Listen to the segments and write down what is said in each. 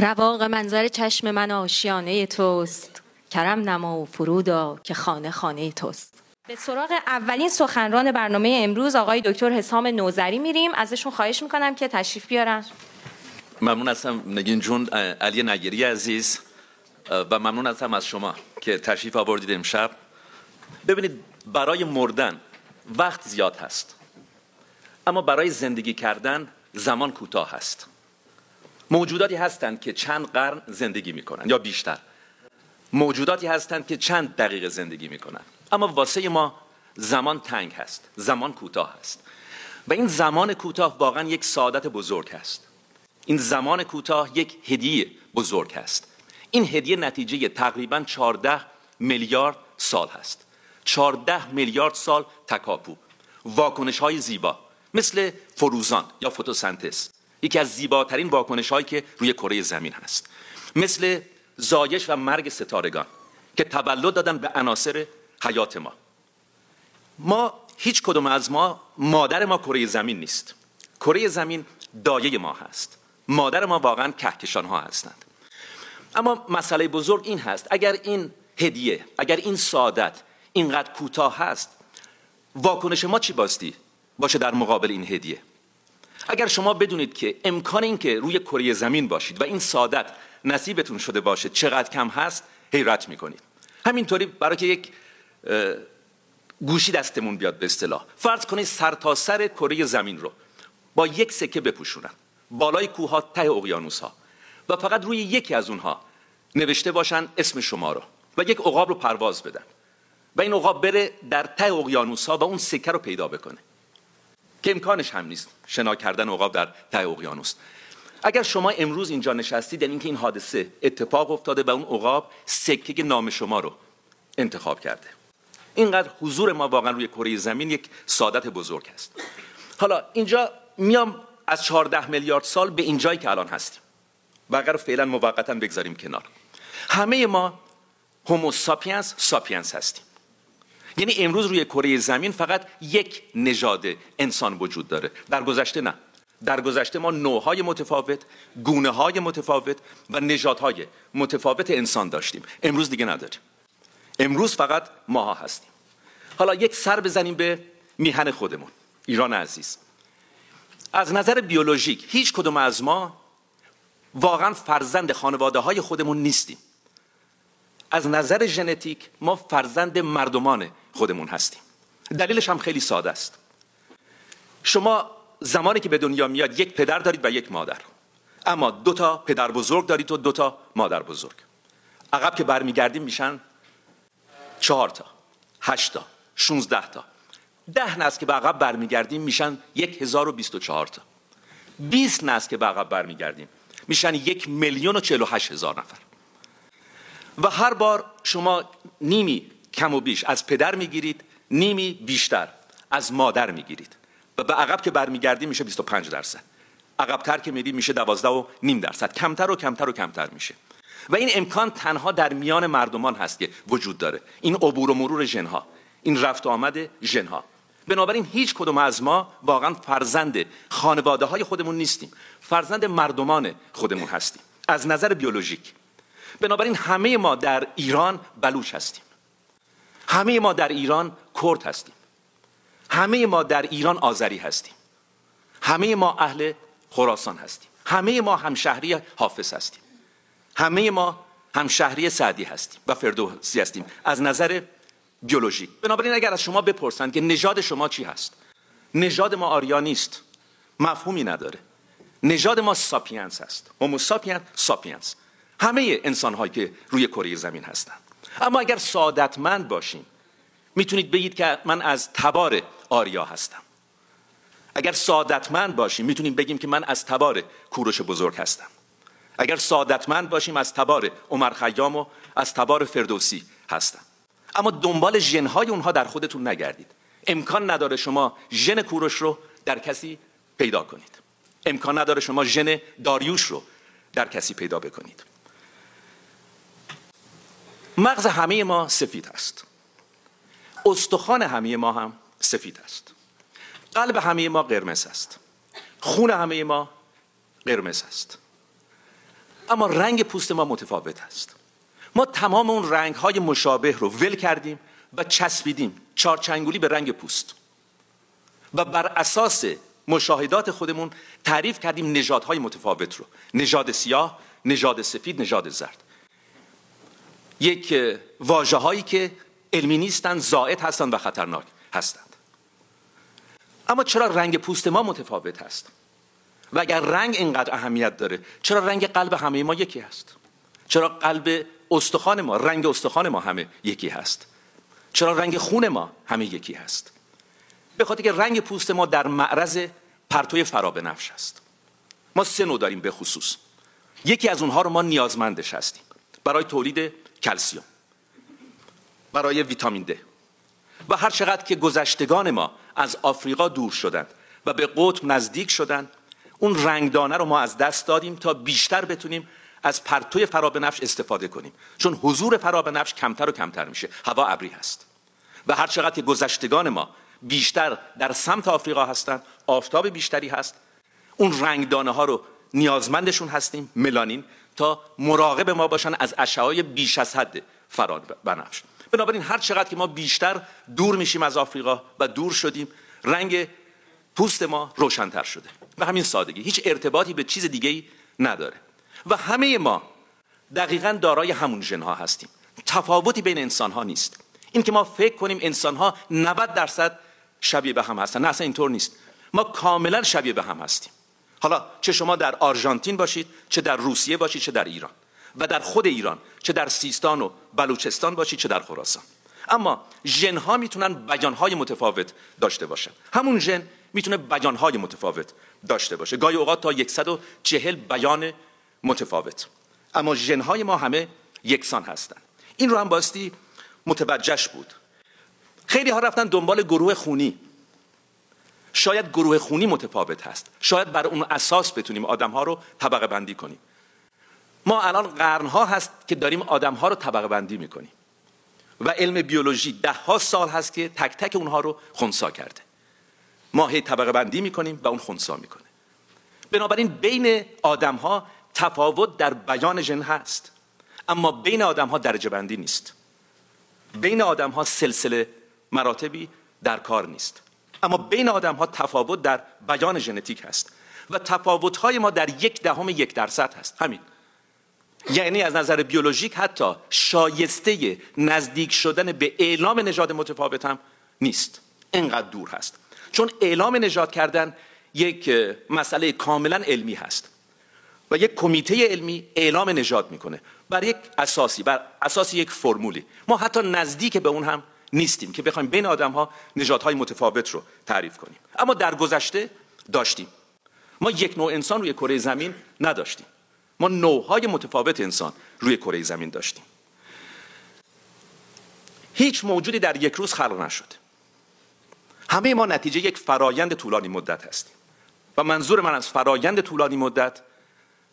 رواق منظر چشم من آشیانه توست. کرم نما و فرودا که خانه خانه توست. به سراغ اولین سخنران برنامه امروز آقای دکتر حسام نوزری میریم. ازشون خواهش می‌کنم که تشریف بیارن. ممنون هستم نگین جون علی نگیری عزیز و ممنون هستم از شما که تشریف آوردید امشب. ببینید برای مردن وقت زیاد هست اما برای زندگی کردن زمان کوتاه هست. موجوداتی هستند که چند قرن زندگی می‌کنن یا بیشتر. موجوداتی هستند که چند دقیقه زندگی می‌کنن. اما واسه ما زمان تنگ هست زمان کوتاه هست. و این زمان کوتاه واقعا یک سعادت بزرگ هست. این زمان کوتاه یک هدیه بزرگ هست. این هدیه نتیجه تقریبا 14 میلیارد سال هست. 14 میلیارد سال تکاپو. واکنش های زیبا. مثل فروزان یا فتوسنتز. یکی از زیباترین واکنش هایی که روی کره زمین هست. مثل زایش و مرگ ستارگان که تولد دادن به عناصر حیات ما. ما هیچ کدوم از ما مادر ما کره زمین نیست. کره زمین دایه ما هست. مادر ما واقعا کهکشان ها هستند. اما مسئله بزرگ این هست اگر این هدیه اگر این سعادت اینقدر کوتاه هست واکنش ما چی باستی؟ باشه در مقابل این هدیه. اگر شما بدونید که امکان این که روی کره زمین باشید و این سعادت نصیبتون شده باشه چقدر کم هست حیرت می‌کنید. همینطوری برای که یک گوشی دستمون بیاد به اصطلاح. فرض کنید سر تا سر کره زمین رو با یک سکه بپوشونن. بالای کوه ها ته اقیانوس ها و فقط روی یکی از اونها نوشته باشن اسم شما رو و یک عقاب رو پرواز بدن. و این عقاب بره در ته اقیانوس ها و اون سکه رو پیدا بکنه. که امکانش هم نیست. شنا کردن عقاب در ته اقیانوس. اگر شما امروز اینجا نشستید یعنی اینکه این حادثه اتفاق افتاده و اون عقاب سکه نام شما رو انتخاب کرده. اینقدر حضور ما واقعا روی کره زمین یک سعادت بزرگ است. حالا اینجا میام از 14 میلیارد سال به اینجایی که الان هستیم. بقیه رو فعلا موقتا بگذاریم کنار. همه ما Homo sapiens sapiens هستیم. یعنی امروز روی کره زمین فقط یک نژاد انسان وجود داره. در گذشته نه. در گذشته ما نوعهای متفاوت گونه های متفاوت و نژادهای متفاوت انسان داشتیم. امروز دیگه نداریم. امروز فقط ماها هستیم. حالا یک سر بزنیم به میهن خودمون. ایران عزیز. از نظر بیولوژیک هیچ کدوم از ما واقعا فرزند خانواده های خودمون نیستیم. از نظر ژنتیک ما فرزند مردمان خودمون هستیم. دلیلش هم خیلی ساده است. شما زمانی که به دنیا میاد یک پدر دارید و یک مادر. اما دو تا پدر بزرگ دارید و دو تا مادر بزرگ. عقب که برمیگردیم میشن چهار تا هشت تا شونزده تا. ده نسل که به عقب برمیگردیم میشن یک هزار و بیست و چهار تا. بیست نسل که به عقب برمیگردیم میشن یک میلیون و چهل و هشت هزار نفر. و هر بار شما نیمی کم و بیش. از پدر می‌گیرید نیمی بیشتر. از مادر می‌گیرید. و به عقب که برمیگردیم میشه 25 درصد. عقبتر که میریم میشه 12 و نیم درصد. کمتر و کمتر و کمتر میشه. و این امکان تنها در میان مردمان هست که وجود داره. این عبور و مرور ژنها. این رفت و آمد ژنها. بنابراین هیچ کدوم از ما واقعا فرزند خانواده های خودمون نیستیم. فرزند مردمان خودمون هستیم. از نظر بیولوژیک. بنابراین همه ما در ایران بلوچ هستیم. همه ما در ایران کرد هستیم. همه ما در ایران آذری هستیم. همه ما اهل خراسان هستیم. همه ما همشهری حافظ هستیم. همه ما همشهری سعدی هستیم و فردوسی هستیم. از نظر بیولوژی. بنابراین اگر از شما بپرسند که نژاد شما چی هست؟ نژاد ما آریا نیست. مفهومی نداره. نژاد ما sapiens هست. Homo sapiens sapiens. همه انسان هایی که روی کره زمین هستند. اما اگر سعادتمند باشیم می‌تونید بگید که من از تبار آریا هستم. اگر سعادتمند باشیم می‌تونیم بگیم که من از تبار کوروش بزرگ هستم. اگر سعادتمند باشیم از تبار عمر خیام و از تبار فردوسی هستم. اما دنبال ژنهای اونها در خودتون نگردید. امکان نداره شما ژن کوروش رو در کسی پیدا کنید. امکان نداره شما ژن داریوش رو در کسی پیدا بکنید. مغز همه ما سفید است. استخوان همه ما هم سفید است. قلب همه ما قرمز است. خون همه ما قرمز است. اما رنگ پوست ما متفاوت است. ما تمام اون رنگ های مشابه رو ول کردیم و چسبیدیم چارچنگولی به رنگ پوست. و بر اساس مشاهدات خودمون تعریف کردیم نژادهای متفاوت رو. نژاد سیاه نژاد سفید نژاد زرد. یک واجه هایی که علمی نیستند زائد هستند و خطرناک هستند اما چرا رنگ پوست ما متفاوت هست؟ و اگر رنگ اینقدر اهمیت داره چرا رنگ قلب همه ما یکی هست؟ چرا قلب استخوان ما رنگ استخوان ما همه یکی هست؟ چرا رنگ خون ما همه یکی هست؟ به خاطر که رنگ پوست ما در معرض پرتوی فرابنفش است. ما سه نوع داریم به خصوص. یکی از اونها رو ما نیازمندش هستیم. برای تولید کلسیوم برای ویتامین د. و هر چقدر که گذشتگان ما از آفریقا دور شدند و به قطب نزدیک شدند اون رنگدانه رو ما از دست دادیم تا بیشتر بتونیم از پرتوی فرابنفش استفاده کنیم. چون حضور فرابنفش کمتر و کمتر میشه. هوا ابری هست. و هر چقدر که گذشتگان ما بیشتر در سمت آفریقا هستند آفتاب بیشتری هست اون رنگدانه ها رو نیازمندشون هستیم ملانین. تا مراقب ما باشن از اشعای بیش از حد فرار بنفش. بنابراین هر چقدر که ما بیشتر دور میشیم از آفریقا و دور شدیم رنگ پوست ما روشنتر شده. و همین سادگی. هیچ ارتباطی به چیز دیگه نداره. و همه ما دقیقا دارای همون ژنها هستیم. تفاوتی بین انسان ها نیست. این که ما فکر کنیم انسان ها 90 درصد شبیه به هم هستن نه اصلا اینطور نیست. ما کاملا شبیه به هم هستیم. حالا چه شما در آرژانتین باشید چه در روسیه باشید چه در ایران. و در خود ایران چه در سیستان و بلوچستان باشید چه در خراسان. اما ژن ها می‌تونن بیان های متفاوت داشته باشن. همون ژن می‌تونه بیان های متفاوت داشته باشه. گاهی اوقات تا 140 بیان متفاوت. اما ژن های ما همه یکسان هستن. این رو هم باستی متوجهش بود. خیلی ها رفتن دنبال گروه خونی. شاید گروه خونی متفاوت هست. شاید بر اون اساس بتونیم آدم ها رو طبقه بندی کنیم. ما الان قرن ها هست که داریم آدم ها رو طبقه بندی می‌کنیم. و علم بیولوژی ده ها سال هست که تک تک اونها رو خونسا کرده. ما هی طبقه بندی می‌کنیم و اون خونسا می‌کنه. بنابراین بین آدم ها تفاوت در بیان ژن هست. اما بین آدم ها درجه بندی نیست. بین آدم ها سلسله مراتبی در کار نیست. اما بین آدم ها تفاوت در بیان ژنتیک هست و تفاوت های ما در یک دهم یک درصد هست. همین. یعنی از نظر بیولوژیک حتی شایسته نزدیک شدن به اعلام نژاد متفاوت هم نیست. انقدر دور هست. چون اعلام نژاد کردن یک مسئله کاملا علمی هست و یک کمیته علمی اعلام نژاد می‌کنه. بر یک اساسی بر اساس یک فرمولی. ما حتی نزدیک به اون هم نیستیم که بخوایم بین آدم ها نژادهای متفاوت رو تعریف کنیم. اما در گذشته داشتیم. ما یک نوع انسان روی کره زمین نداشتیم. ما نوعهای متفاوت انسان روی کره زمین داشتیم. هیچ موجودی در یک روز خلق نشد. همه ما نتیجه یک فرایند طولانی مدت هستیم. و منظور من از فرایند طولانی مدت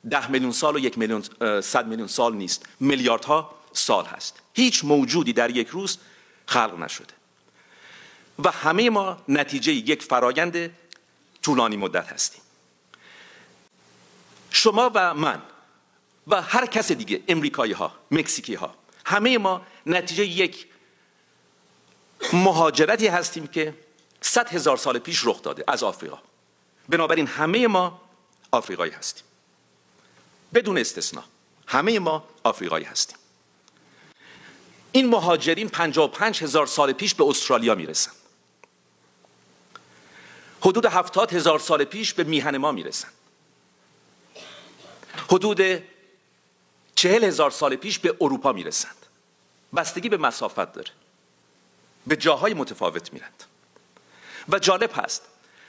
ده میلیون سال و یک میلیون صد میلیون سال نیست. میلیاردها سال هست. هیچ موجودی در یک روز خلق نشده. و همه ما نتیجه یک فرایند طولانی مدت هستیم. شما و من و هر کس دیگه امریکایی ها مکزیکی ها همه ما نتیجه یک مهاجرتی هستیم که صد هزار سال پیش رخ داده از آفریقا. بنابراین همه ما آفریقایی هستیم. بدون استثنا همه ما آفریقایی هستیم. این مهاجرین 55 هزار سال پیش به استرالیا می‌رسن. حدود هفتاد هزار سال پیش به میهن ما می‌رسن. حدود چهل هزار سال پیش به اروپا می‌رسند. بستگی به مسافت داره. به جاهای متفاوت میرند. و جالب هست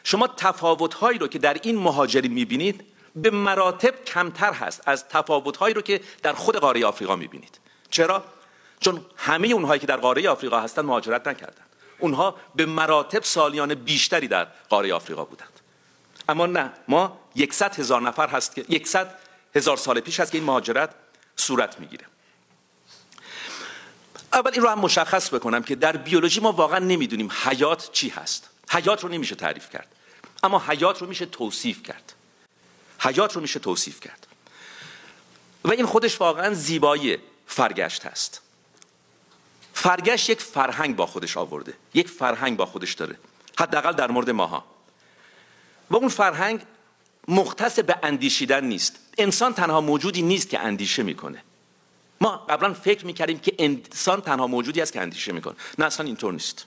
شما تفاوتهایی رو که در این مهاجرین می‌بینید به مراتب کمتر هست از تفاوتهایی رو که در خود قاره آفریقا می‌بینید. چرا؟ چون همه اونهایی که در قاره آفریقا هستند مهاجرت نکردند اونها به مراتب سالیان بیشتری در قاره آفریقا بودند. اما نه ما یکصد هزار نفر هست که یکصد هزار سال پیش هست که این مهاجرت صورت می‌گیره. اول این رو هم مشخص بکنم که در بیولوژی ما واقعا نمی‌دونیم حیات چی هست. حیات رو نمیشه تعریف کرد. اما حیات رو میشه توصیف کرد. حیات رو میشه توصیف کرد. و این خودش واقعا زیبایی فرگشت هست. فرگشت یک فرهنگ با خودش آورده. یک فرهنگ با خودش داره. حداقل در مورد ماها. و اون فرهنگ مختص به اندیشیدن نیست. انسان تنها موجودی نیست که اندیشه می‌کنه. ما قبلا فکر می‌کردیم که انسان تنها موجودی است که اندیشه می‌کنه. نه اصلا اینطور نیست.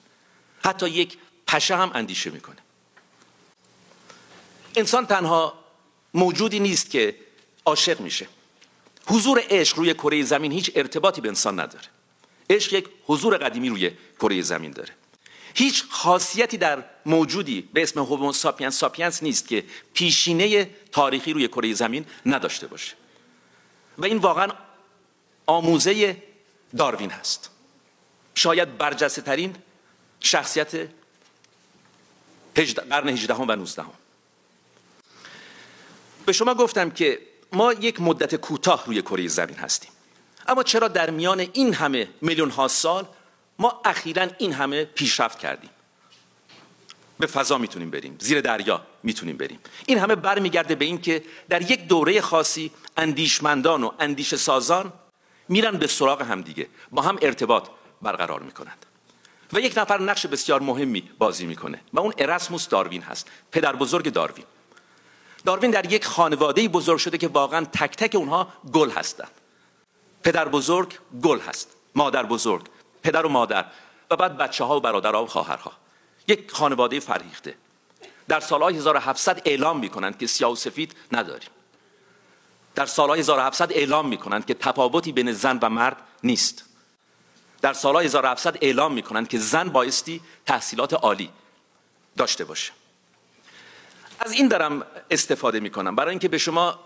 حتی یک پشه هم اندیشه می‌کنه. انسان تنها موجودی نیست که عاشق میشه. حضور عشق روی کره زمین هیچ ارتباطی به انسان نداره. عشق یک حضور قدیمی روی کره زمین داره. هیچ خاصیتی در موجودی به اسم Homo sapiens sapiens نیست که پیشینه تاریخی روی کره زمین نداشته باشه. و این واقعا آموزه داروین هست. شاید برجسته ترین شخصیت قرن 18 و 19 به شما گفتم که ما یک مدت کوتاه روی کره زمین هستیم. اما چرا در میان این همه میلیون ها سال ما اخیرا این همه پیشرفت کردیم؟ به فضا می‌تونیم بریم زیر دریا می‌تونیم بریم. این همه برمیگرده به اینکه در یک دوره خاصی اندیشمندان و اندیش سازان میرن به سراغ همدیگه با هم ارتباط برقرار می‌کنند. و یک نفر نقش بسیار مهمی بازی می‌کنه و اون اراسموس داروین هست پدر بزرگ داروین. داروین در یک خانواده بزرگ شده که واقعا تک تک اونها گل هستند. پدر بزرگ گل هست. مادر بزرگ پدر و مادر و بعد بچه ها و برادرها و خواهرها. یک خانواده فرهیخته. در سالهای 1700 اعلام می‌کنند که سیاه و سفید نداریم. در سالهای 1700 اعلام می‌کنند که تفاوتی بین زن و مرد نیست. در سالهای 1700 اعلام می‌کنند که زن بایستی تحصیلات عالی داشته باشه. از این دارم استفاده می‌کنم. برای اینکه به شما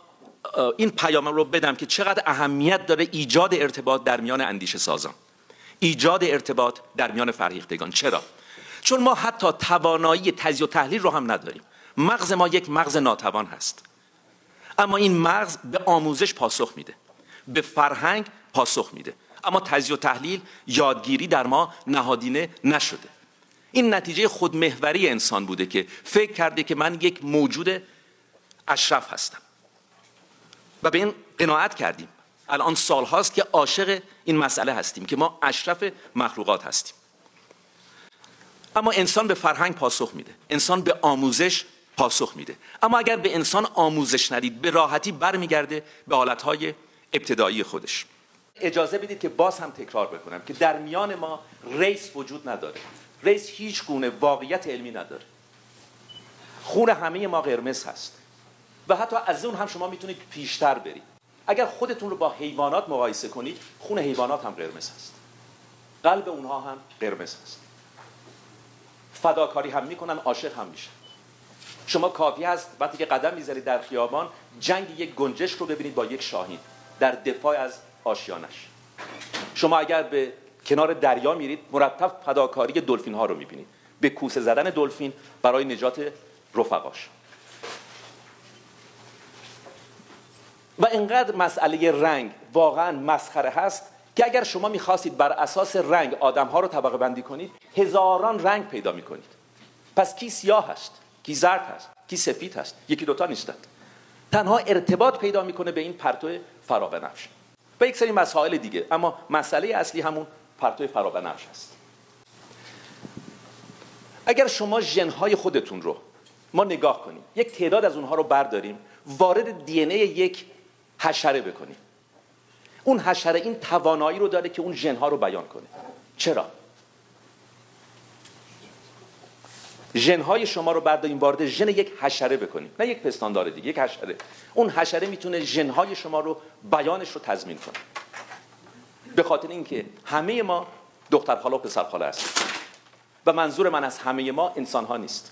این پیام رو بدم که چقدر اهمیت داره ایجاد ارتباط در میان اندیشه سازان. ایجاد ارتباط در میان فرهیختگان. چرا؟ چون ما حتی توانایی تجزیه و تحلیل رو هم نداریم. مغز ما یک مغز ناتوان هست. اما این مغز به آموزش پاسخ میده. به فرهنگ پاسخ میده. اما تجزیه و تحلیل یادگیری در ما نهادینه نشده. این نتیجه خودمهوری انسان بوده که فکر کرده که من یک موجود اشرف هستم. و به این قناعت کردیم. الان سال هاست که عاشق این مسئله هستیم که ما اشرف مخلوقات هستیم. اما انسان به فرهنگ پاسخ میده. انسان به آموزش پاسخ میده. اما اگر به انسان آموزش ندید به راحتی برمیگرده به حالتهای ابتدایی خودش. اجازه بدید که باز هم تکرار بکنم که در میان ما ریس وجود نداره. ریس هیچ گونه واقعیت علمی نداره. خون همه ما قرمز هست. و حتی از اون هم شما می‌تونید پیشتر برید. اگر خودتون رو با حیوانات مقایسه کنید خون حیوانات هم قرمز هست. قلب اونها هم قرمز هست. فداکاری هم می‌کنن عاشق هم میشن. شما کافی هست وقتی که قدم می‌ذارید در خیابان جنگ یک گنجش رو ببینید با یک شاهین در دفاع از آشیانش. شما اگر به کنار دریا میرید مرتب فداکاری دلفین ها رو می‌بینید. به کوسه زدن دلفین برای نجات رفقاش. و اینقدر مسئله رنگ واقعا مسخره هست که اگر شما می‌خواستید بر اساس رنگ آدم ها رو طبقه بندی کنید هزاران رنگ پیدا می‌کنید. پس کی سیاه هست کی زرد هست کی سفید هست؟ یکی دوتا نیستند تنها ارتباط پیدا می‌کنه به این پرتو فرابنفش و یک سری مسائل دیگه اما مسئله اصلی همون پرتو فرابنفش هست. اگر شما ژنهای خودتون رو ما نگاه کنیم یک تعداد از اونها رو برداریم وارد دی یک حشره بکنیم اون حشره این توانایی رو داره که اون ژنها رو بیان کنه. چرا؟ ژنهای شما رو برداریم وارد ژن یک حشره بکنیم نه یک پستاندار دیگه یک حشره. اون حشره می‌تونه ژنهای شما رو بیانش رو تضمین کنه. به خاطر اینکه همه ما دختر خاله و پسر خاله هستیم. و منظور من از همه ما انسان ها نیست.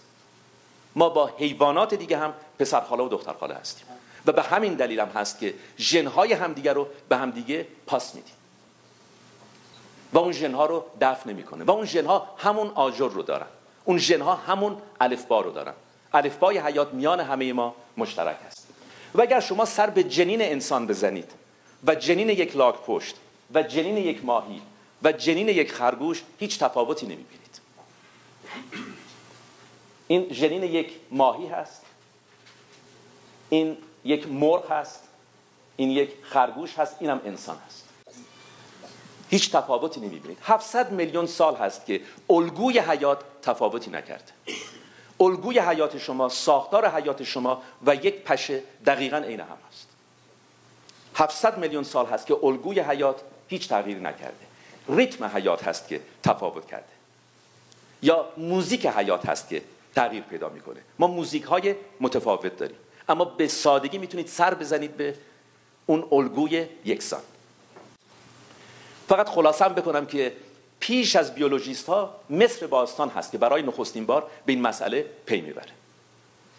ما با حیوانات دیگه هم پسر خاله و دختر خاله هستیم. و به همین دلیل هم هست که ژنهای همدیگه رو به همدیگه پاس میدیم. و اون ژنها رو دفع نمی‌کنه. و اون ژنها همون آجر رو دارن. اون ژنها همون الفبا رو دارن. الفبای حیات میان همه ما مشترک است و اگر شما سر به جنین انسان بزنید و جنین یک لاک پشت و جنین یک ماهی و جنین یک خرگوش هیچ تفاوتی نمی‌بینید. این جنین یک ماهی هست. این یک مرغ هست این یک خرگوش هست اینم انسان هست. هیچ تفاوتی نمی‌بینید. 700 میلیون سال هست که الگوی حیات تفاوتی نکرده الگوی حیات شما ساختار حیات شما و یک پشه دقیقا عین هم هست. 700 میلیون سال هست که الگوی حیات هیچ تغییر نکرده. ریتم حیات هست که تفاوت کرده. یا موزیک حیات هست که تغییر پیدا می‌کنه. ما موزیک های متفاوت داریم. اما به سادگی می‌تونید سر بزنید به اون الگوی یکسان. فقط خلاصم بکنم که پیش از بیولوژیست ها مصر باستان هست که برای نخستین بار به این مسئله پی می‌بره.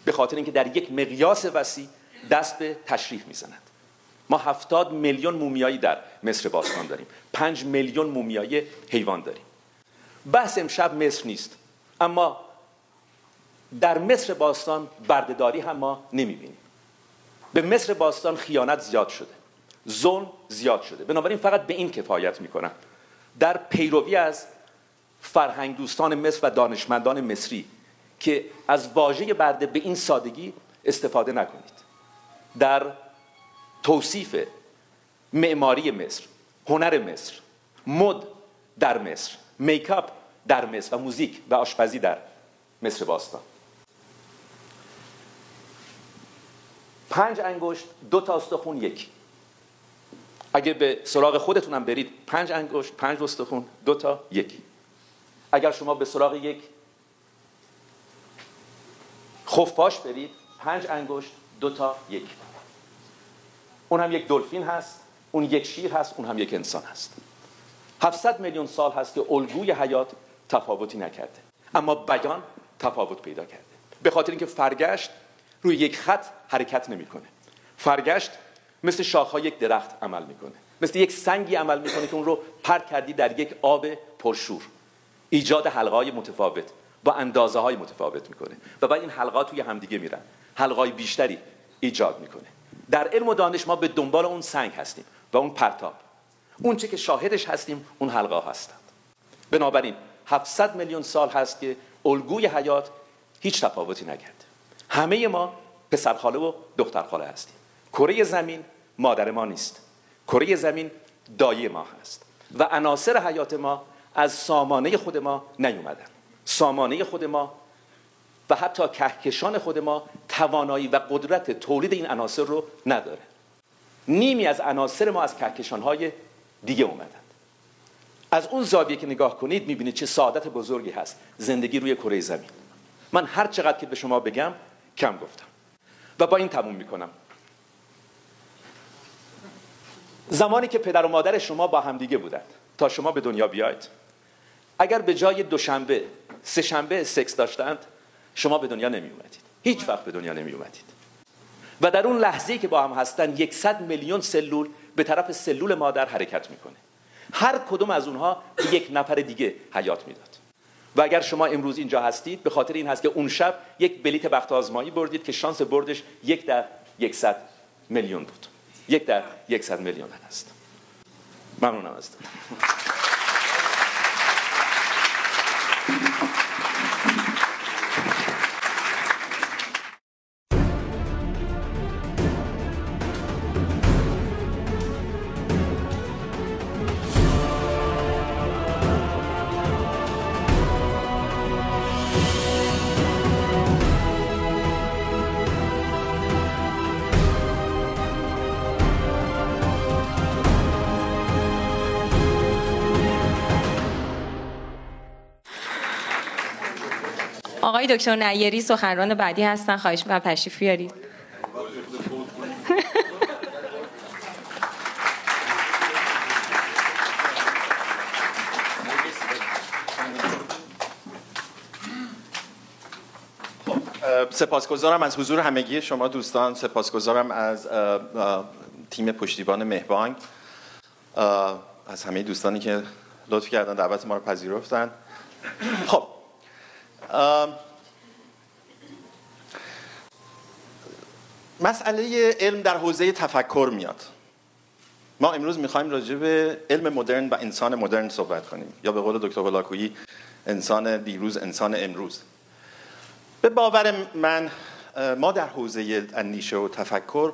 به خاطر اینکه در یک مقیاس وسیع دست به تشریح می‌زند. ما هفتاد میلیون مومیایی در مصر باستان داریم. پنج میلیون مومیایی حیوان داریم. بحث امشب مصر نیست. اما در مصر باستان بردهداری هم ما نمی‌بینیم. به مصر باستان خیانت زیاد شده. ظلم زیاد شده. بنابراین فقط به این کفایت می‌کنم. در پیروی از فرهنگ دوستان مصر و دانشمندان مصری که از واژه برده به این سادگی استفاده نکنید. در توصیف معماری مصر هنر مصر مد در مصر میکاپ در مصر و موزیک و آشپزی در مصر باستان. پنج انگشت دو تا استخون یک. اگه به سراغ خودتونم برید پنج انگشت پنج استخون دو تا یک. اگر شما به سراغ یک خفاش برید پنج انگشت دو تا یک. اون هم یک دلفین هست اون یک شیر هست اون هم یک انسان هست. 700 میلیون سال هست که الگوی حیات تفاوتی نکرده. اما بیان تفاوت پیدا کرده. به خاطر اینکه فرگشت روی یک خط حرکت نمی‌کنه. فرگشت مثل شاخها یک درخت عمل می‌کنه. مثل یک سنگی عمل می‌کنه که اون رو پرت کردی در یک آب پرشور. ایجاد حلقه های متفاوت با اندازه های متفاوت می‌کنه و بعد این حلقات توی همدیگه میرن. حلقه بیشتری ایجاد می‌کنه. در علم و دانش ما به دنبال اون سنگ هستیم و اون پرتاب. اون چه که شاهدش هستیم اون حلقه هستند. بنابراین 700 میلیون سال هست که الگوی حیات هیچ تفاوتی نکرده. همه ما پسرخاله و دخترخاله هستیم. کره زمین مادر ما نیست. کره زمین دایه ما هست. و عناصر حیات ما از سامانه خود ما نیومدن. سامانه خود ما و حتی کهکشان خود ما توانایی و قدرت تولید این عناصر رو نداره. نیمی از عناصر ما از کهکشان های دیگه اومدند از اون زاویه که نگاه کنید می‌بینید چه سعادت بزرگی هست زندگی روی کره زمین. من هر چقدر که به شما بگم کم گفتم. و با این تموم می‌کنم. زمانی که پدر و مادر شما با همدیگه بودند تا شما به دنیا بیاید. اگر به جای دوشنبه سه شنبه سکس داشتند شما به دنیا نمی اومدید هیچ وقت به دنیا نمی اومدید و در اون لحظه که با هم هستن یکصد میلیون سلول به طرف سلول مادر حرکت می‌کنه. هر کدوم از اونها یک نفر دیگه حیات می‌داد. و اگر شما امروز اینجا هستید به خاطر این هست که اون شب یک بلیت بخت آزمایی بردید که شانس بردش یک در یکصد میلیون بود. یک در یکصد میلیون هست. ممنونم ازتون. آقای دکتر نیری سخنران بعدی هستن. خواهش می‌کنم تشریف بیارید. سپاسگزارم از حضور همگی شما دوستان. سپاسگزارم از تیم پشتیبان مهبانگ. از همه دوستانی که لطف کردن دعوت ما رو پذیرفتن. خب مسئله علم در حوزه تفکر میاد. ما امروز می‌خوایم راجع به علم مدرن و انسان مدرن صحبت کنیم. یا به قول دکتر هولاکویی انسان دیروز انسان امروز. به باور من ما در حوزه اندیشه و تفکر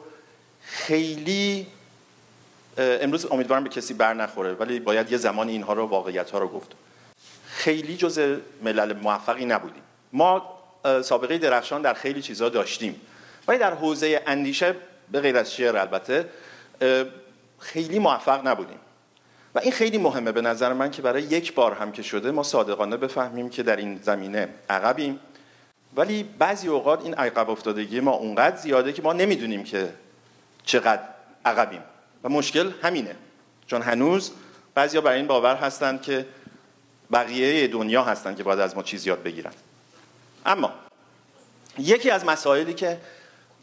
خیلی امروز امیدوارم به کسی بر نخوره ولی باید یه زمانی اینها رو واقعیت ها رو گفت. خیلی جز ملل موفقی نبودیم. ما سابقه درخشان در خیلی چیزها داشتیم. ولی در حوزه اندیشه به غیر از شعر البته خیلی موفق نبودیم. و این خیلی مهمه به نظر من که برای یک بار هم که شده ما صادقانه بفهمیم که در این زمینه عقبیم. ولی بعضی اوقات این عقب افتادگی ما اونقدر زیاده که ما نمی‌دونیم که چقدر عقبیم. و مشکل همینه. چون هنوز بعضیا برای این باور هستند که بقیه دنیا هستند که باید از ما چیز یاد بگیرن. اما یکی از مسائلی که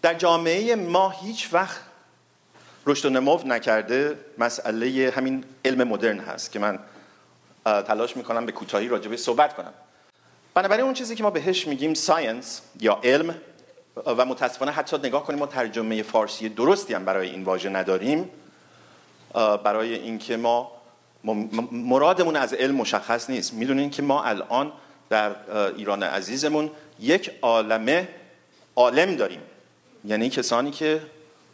در جامعه ما هیچ وقت رشد و نمو نکرده مسئله همین علم مدرن هست که من تلاش می‌کنم به کوتاهی راجبه صحبت کنم. بنابراین اون چیزی که ما بهش میگیم ساینس یا علم و متاسفانه حتی نگاه کنیم ما ترجمه فارسی درستی هم برای این واژه نداریم برای اینکه ما مرادمون از علم مشخص نیست. می‌دونین که ما الان در ایران عزیزمون یک عالمه عالم داریم. یعنی کسانی که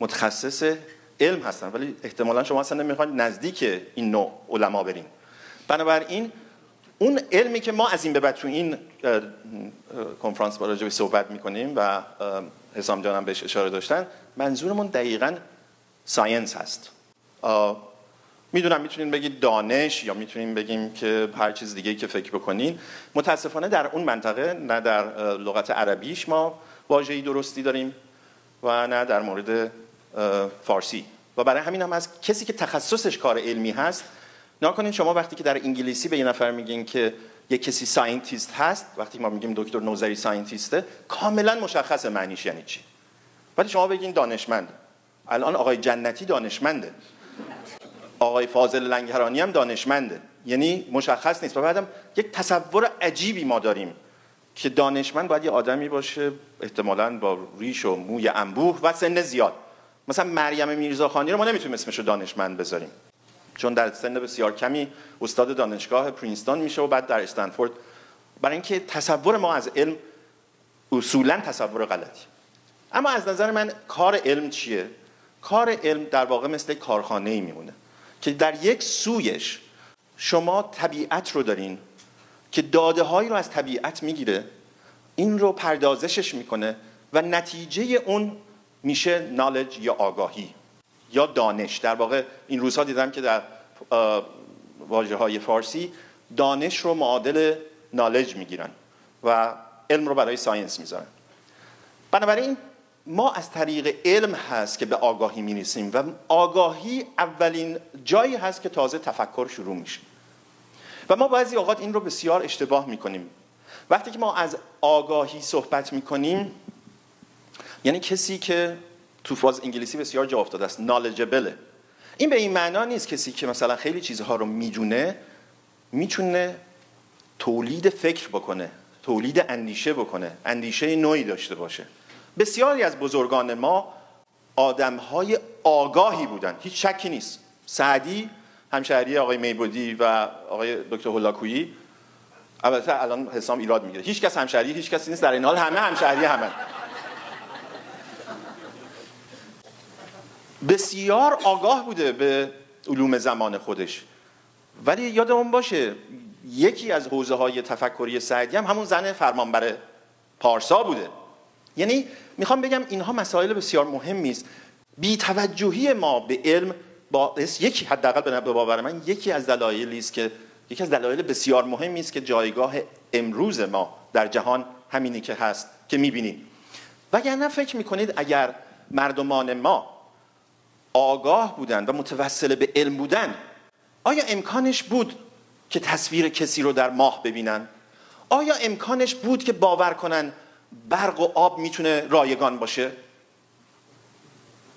متخصص علم هستن ولی احتمالا شما اصلا نمی‌خواید نزدیک این نوع علما برین. بنابراین اون علمی که ما از این به بعد تو این کنفرانس با راجبی صحبت می‌کنیم و حسام جانم بهش اشاره داشتن منظورمون دقیقا ساینس هست. می‌دونم می‌تونین بگید دانش یا می‌تونیم بگیم که هر چیز دیگه که فکر بکنین. متاسفانه در اون منطقه نه در لغت عربیش ما واژه‌ای درستی داریم. و نه در مورد فارسی. و برای همین هم از کسی که تخصصش کار علمی هست نکنین شما وقتی که در انگلیسی به یه نفر میگین که یه کسی scientist هست وقتی ما میگیم دکتر نوذری scientist ه کاملا مشخص معنیش یعنی چی؟ ولی شما بگین دانشمند. الان آقای جنتی دانشمنده. آقای فاضل لنگرانی هم دانشمنده. یعنی مشخص نیست. و بعدم یک تصور عجیبی ما داریم. که دانشمند باید یه آدمی باشه احتمالا با ریش و موی انبوه و سن زیاد. مثلا مریم میرزاخانی رو ما نمی‌تونیم اسمش رو دانشمند بذاریم. چون در سن بسیار کمی استاد دانشگاه پرینستون میشه و بعد در استنفورد. برای اینکه تصور ما از علم اصولا تصور غلطی اما از نظر من کار علم چیه؟ کار علم در واقع مثل کارخانه ای میمونه که در یک سویش شما طبیعت رو دارین که داده هایی رو از طبیعت می‌گیره این رو پردازشش می‌کنه و نتیجه اون میشه نالج یا آگاهی یا دانش. در واقع این روزها دیدم که در واجه های فارسی دانش رو معادل نالج می‌گیرن و علم رو برای ساینس می‌ذارن. بنابراین ما از طریق علم هست که به آگاهی می‌رسیم و آگاهی اولین جایی هست که تازه تفکر شروع میشه. و ما بعضی اوقات این رو بسیار اشتباه می‌کنیم. وقتی که ما از آگاهی صحبت می‌کنیم یعنی کسی که تو فاز انگلیسی بسیار جا افتاده است knowledgeable. این به این معنا نیست کسی که مثلا خیلی چیزها رو می‌دونه می‌تونه تولید فکر بکنه تولید اندیشه بکنه اندیشه نوعی داشته باشه. بسیاری از بزرگان ما آدمهای آگاهی بودن هیچ شکی نیست. سعدی همشهری آقای میبودی و آقای دکتر هولاکویی. البته الان حسام ایراد می‌گیره. هیچ کس همشهری هیچ کسی نیست. در این حال همه همشهری همه. بسیار آگاه بوده به علوم زمان خودش. ولی یادمون باشه یکی از حوزه های تفکری سعدی هم همون زن فرمانبر پارسا بوده. یعنی می‌خوام بگم اینها مسائل بسیار مهمی است. بی توجهی ما به علم باعث یکی حداقل به باور من یکی از دلایلی است که یکی از دلایل بسیار مهمی است که جایگاه امروز ما در جهان همینی که هست که می‌بینید وگرنه فکر می‌کنید اگر مردمان ما آگاه بودن و متوسل به علم بودن آیا امکانش بود که تصویر کسی رو در ماه ببینن؟ آیا امکانش بود که باور کنن برق و آب می‌تونه رایگان باشه؟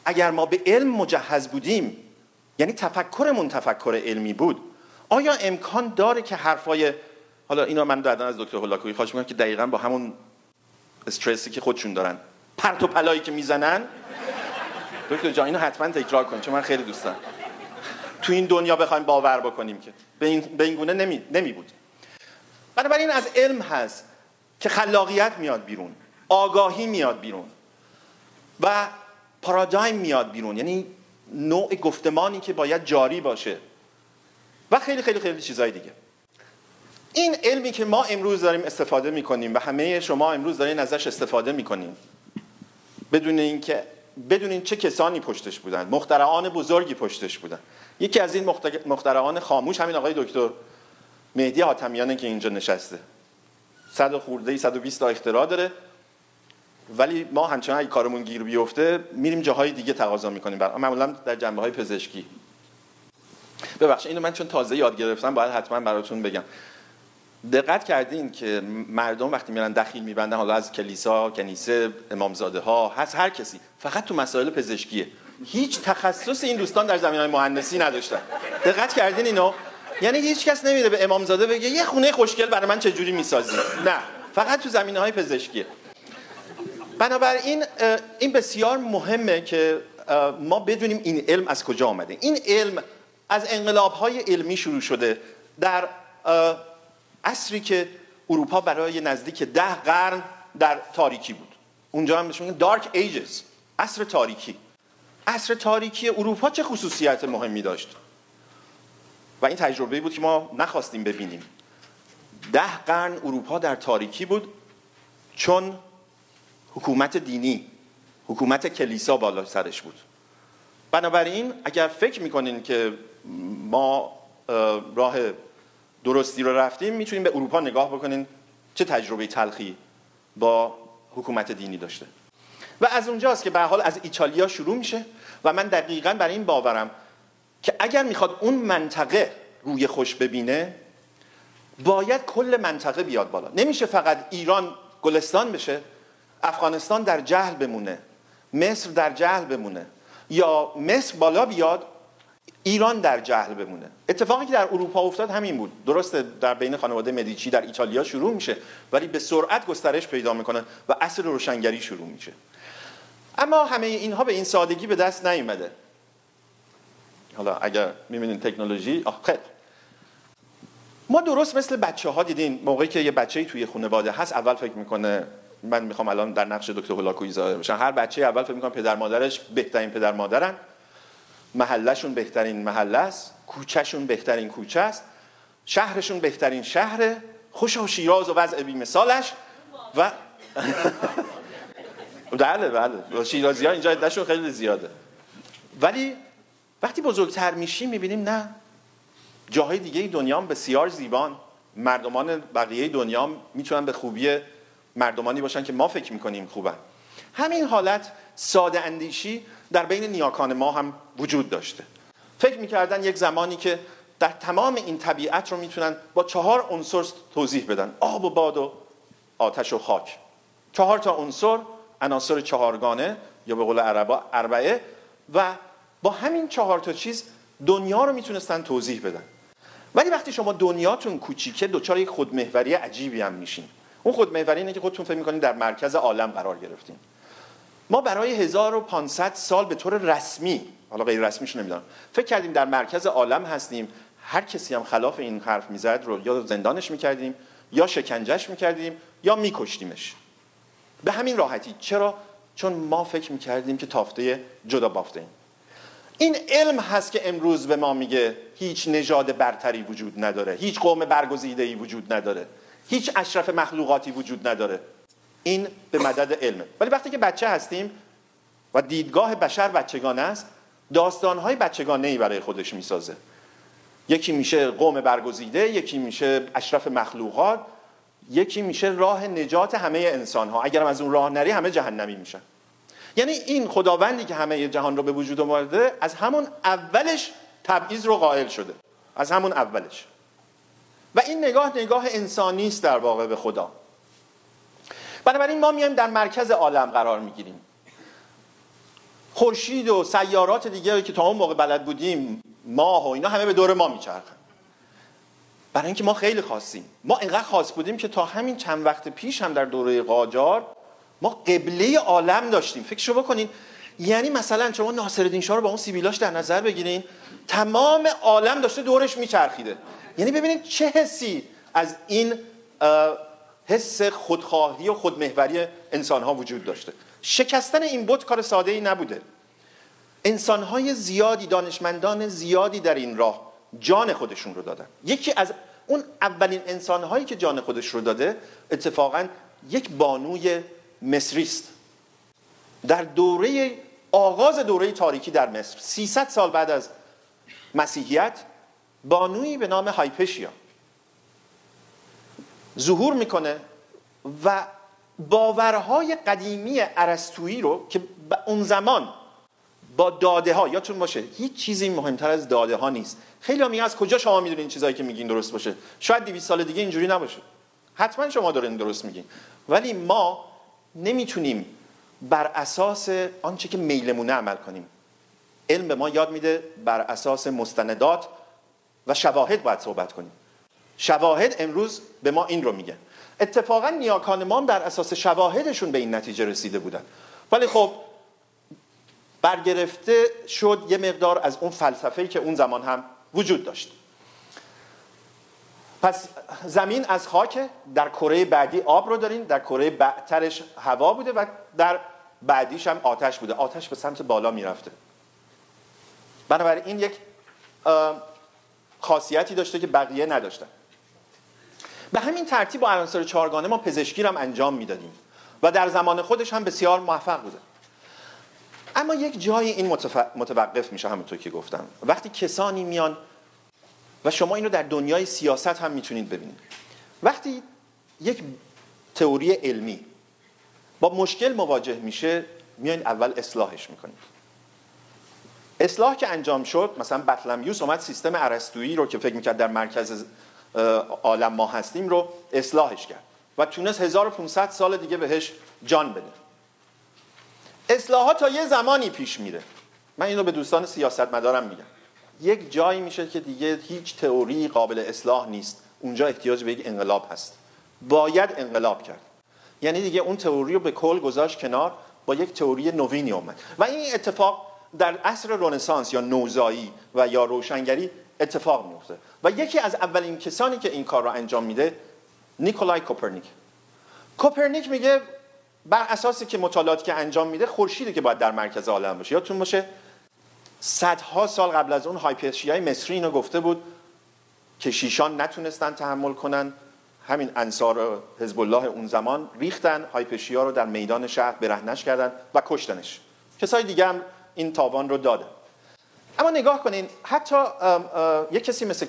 اگر ما به علم مجهز بودیم یعنی تفکرمون تفکر علمی بود. آیا امکان داره که حرفای حالا اینا من دادن از دکتر هولاکویی خواهش می‌کنم که دقیقا با همون استرسی که خودشون دارن. پرت و پلایی که می‌زنن. دکتر جان اینو حتما تکرار کنید چون من خیلی دوست دارم. تو این دنیا بخوایم باور بکنیم که به این, به این گونه نمی, نمی بود بنابراین از علم هست که خلاقیت میاد بیرون آگاهی میاد بیرون و پارادایم میاد بیرون. یعنی نوع گفتمانی که باید جاری باشه. و خیلی خیلی خیلی چیزای دیگه. این علمی که ما امروز داریم استفاده می‌کنیم و همه شما امروز دارین ازش استفاده می‌کنیم. بدون اینکه بدون چه کسانی پشتش بودن. مخترعان بزرگی پشتش بودن. یکی از این مخترعان خاموش همین آقای دکتر مهدی حاتمیانه که اینجا نشسته. صد خورده 120 تا اختراع داره. ولی ما همچنان اگه کارمون گیر بیفته میریم جاهای دیگه تقاضا می‌کنیم. برای معمولا در جنبه های پزشکی. ببخشید اینو من چون تازه یاد گرفتم باید حتما براتون بگم. دقت کردین که مردم وقتی میرن دخیل میبندن حالا از کلیسا کنیسه امامزاده ها هست هر کسی فقط تو مسائل پزشکیه. هیچ تخصص این دوستان در زمین های مهندسی نداشتن. دقت کردین اینو؟ یعنی هیچ کس نمیره به امامزاده بگه یه خونه خوشگل برای من چجوری می‌سازی؟ نه. فقط تو زمینه های پزشکیه. بنابراین این بسیار مهمه که ما بدونیم این علم از کجا آمده. این علم از انقلاب های علمی شروع شده در عصری که اروپا برای نزدیک ده قرن در تاریکی بود. اونجا هم بهش دارک ایجز عصر تاریکی. عصر تاریکی اروپا چه خصوصیت مهمی داشت؟ و این تجربه بود که ما نخواستیم ببینیم. ده قرن اروپا در تاریکی بود چون حکومت دینی حکومت کلیسا بالا سرش بود. بنابراین اگر فکر می‌کنین که ما راه درستی رو رفتیم می‌تونیم به اروپا نگاه بکنین. چه تجربه تلخی با حکومت دینی داشته. و از اونجاست که به حال از ایتالیا شروع میشه و من دقیقا برای این باورم که اگر می‌خواد اون منطقه روی خوش ببینه باید کل منطقه بیاد بالا. نمیشه فقط ایران گلستان بشه. افغانستان در جهل بمونه مصر در جهل بمونه یا مصر بالا بیاد ایران در جهل بمونه. اتفاقی که در اروپا افتاد همین بود. درسته در بین خانواده مدیچی در ایتالیا شروع میشه ولی به سرعت گسترش پیدا می‌کنه و اصل روشنگری شروع میشه. اما همه اینها به این سادگی به دست نیومده. حالا اگر می‌بینین تکنولوژی خیلی. ما درست مثل بچه ها دیدین موقعی که یه بچه توی خانواده هست اول فکر می‌کنه من می‌خوام الان در نقش دکتر هولاکویی ظاهر بشم. هر بچه اول فکر می‌کنه پدر مادرش بهترین پدر مادرن. محلشون بهترین محله است. کوچهشون بهترین کوچه است. شهرشون بهترین شهره. خوش و شیراز و وضع بی مثالش و بله بله. شیرازی ها اینجا عدهشون خیلی زیاده. ولی وقتی بزرگتر میشیم می‌بینیم نه. جاهای دیگه دنیا بسیار زیبان. مردمان بقیه دنیا می‌تونن به خوبی مردمانی باشن که ما فکر می‌کنیم خوبن. همین حالت ساده اندیشی در بین نیاکان ما هم وجود داشته. فکر می‌کردن یک زمانی که در تمام این طبیعت رو می‌تونن با چهار عنصر توضیح بدن. آب و باد و آتش و خاک. چهار تا عنصر عناصر چهارگانه یا به قول عربا اربعه و با همین چهار تا چیز دنیا رو می‌تونستن توضیح بدن. ولی وقتی شما دنیاتون کوچیکه دچار یک خودمحوری عجیبی هم میشین. اون خودمحوری اینه که خودتون فکر می‌کنید در مرکز عالم قرار گرفتین. ما برای 1500 سال به طور رسمی حالا غیر رسمیش نمی‌دونم فکر کردیم در مرکز عالم هستیم. هر کسی هم خلاف این حرف می‌زد رو یا زندانش می‌کردیم یا شکنجش می‌کردیم یا میکشتیمش. به همین راحتی. چرا؟ چون ما فکر می‌کردیم که تافته جدا بافته ایم. این علم هست که امروز به ما میگه هیچ نژاد برتری وجود نداره هیچ قوم برگزیده ای وجود نداره. هیچ اشرف مخلوقاتی وجود نداره. این به مدد علمه. ولی وقتی که بچه هستیم و دیدگاه بشر بچگانه است داستانهای بچگانه ای برای خودش می‌سازه. یکی میشه قوم برگزیده یکی میشه اشرف مخلوقات یکی میشه راه نجات همه انسان ها اگرم از اون راه نری همه جهنمی میشن. یعنی این خداوندی که همه جهان رو به وجود آورده از همون اولش تبعیض رو قائل شده. از همون اولش. و این نگاه نگاه انسانی است در واقع به خدا. بنابراین ما میایم در مرکز عالم قرار می‌گیریم. خورشید و سیارات دیگه که تا اون موقع بلد بودیم ماه و اینا همه به دور ما میچرخن. برای اینکه ما خیلی خاصیم. ما اینقدر خاص بودیم که تا همین چند وقت پیش هم در دوره قاجار ما قبله عالم داشتیم. فکر بکنین. یعنی مثلا شما ناصرالدین شاه رو با اون سیبیلاش در نظر بگیرین تمام عالم داشته دورش میچرخیده. یعنی ببینید چه حسی از این حس خودخواهی و خودمحوری انسان ها وجود داشته. شکستن این بت کار ساده ای نبوده. انسانهای زیادی دانشمندان زیادی در این راه جان خودشون رو دادن. یکی از اون اولین انسانهایی که جان خودش رو داده اتفاقا یک بانوی مصری است. در دوره آغاز دوره تاریکی در مصر 300 سال بعد از مسیحیت بانویی به نام هایپشیا. ظهور می‌کنه و باورهای قدیمی عرستویی رو که اون زمان با داده ها یادتون باشه هیچ چیزی مهمتر از داده ها نیست. خیلی هم از کجا شما می‌دونین چیزایی که میگین درست باشه؟ شاید 200 سال دیگه اینجوری نباشه. حتما شما دارین درست میگین. ولی ما نمی‌تونیم بر اساس آنچه که میلمونه عمل کنیم. علم به ما یاد میده بر اساس مستندات و شواهد باید صحبت کنیم. شواهد امروز به ما این رو میگه. اتفاقا نیاکان ما بر اساس شواهدشون به این نتیجه رسیده بودن. ولی خب برگرفته شد یه مقدار از اون فلسفه‌ای که اون زمان هم وجود داشت. پس زمین از خاک در کره بعدی آب رو داریم در کره بعدترش هوا بوده و در بعدیش هم آتش بوده. آتش به سمت بالا می‌رفته. بنابراین یک خاصیتی داشته که بقیه نداشتن. به همین ترتیب با عناصر چهارگانه ما پزشکی هم انجام می‌دادیم و در زمان خودش هم بسیار موفق بوده. اما یک جایی این متوقف میشه همونطور که گفتم. وقتی کسانی میان و شما اینو در دنیای سیاست هم می‌تونید ببینید. وقتی یک تئوری علمی با مشکل مواجه میشه میان اول اصلاحش می‌کنید. اصلاح که انجام شد مثلا بطلمیوس اومد سیستم ارسطویی رو که فکر می‌کرد در مرکز عالم ما هستیم رو اصلاحش کرد و تونست 1500 سال دیگه بهش جان بده. اصلاحات تا یه زمانی پیش میره. من اینو به دوستان سیاستمدارم میگم. یک جایی میشه که دیگه هیچ تئوری قابل اصلاح نیست. اونجا احتیاج به یک انقلاب هست. باید انقلاب کرد. یعنی دیگه اون تئوری رو به کل گذاشت کنار با یک تئوری نوینی اومد. و این اتفاق در عصر رنسانس یا نوزایی و یا روشنگری اتفاق میفته و یکی از اولین کسانی که این کار رو انجام میده نیکولای کوپرنیک. کوپرنیک میگه بر اساسی که مطالعاتی که انجام میده خورشیده که باید در مرکز عالم باشه. یادتون باشه صدها سال قبل از اون های مصری اینو گفته بود که شیشان نتونستن تحمل کنن. همین انصار حزب الله اون زمان ریختن هایپشیا رو در میدان شهر برهنش کردن و کشتنش. کسای دیگه هم این تاوان رو دادن اما نگاه کنین حتی یک کسی مثل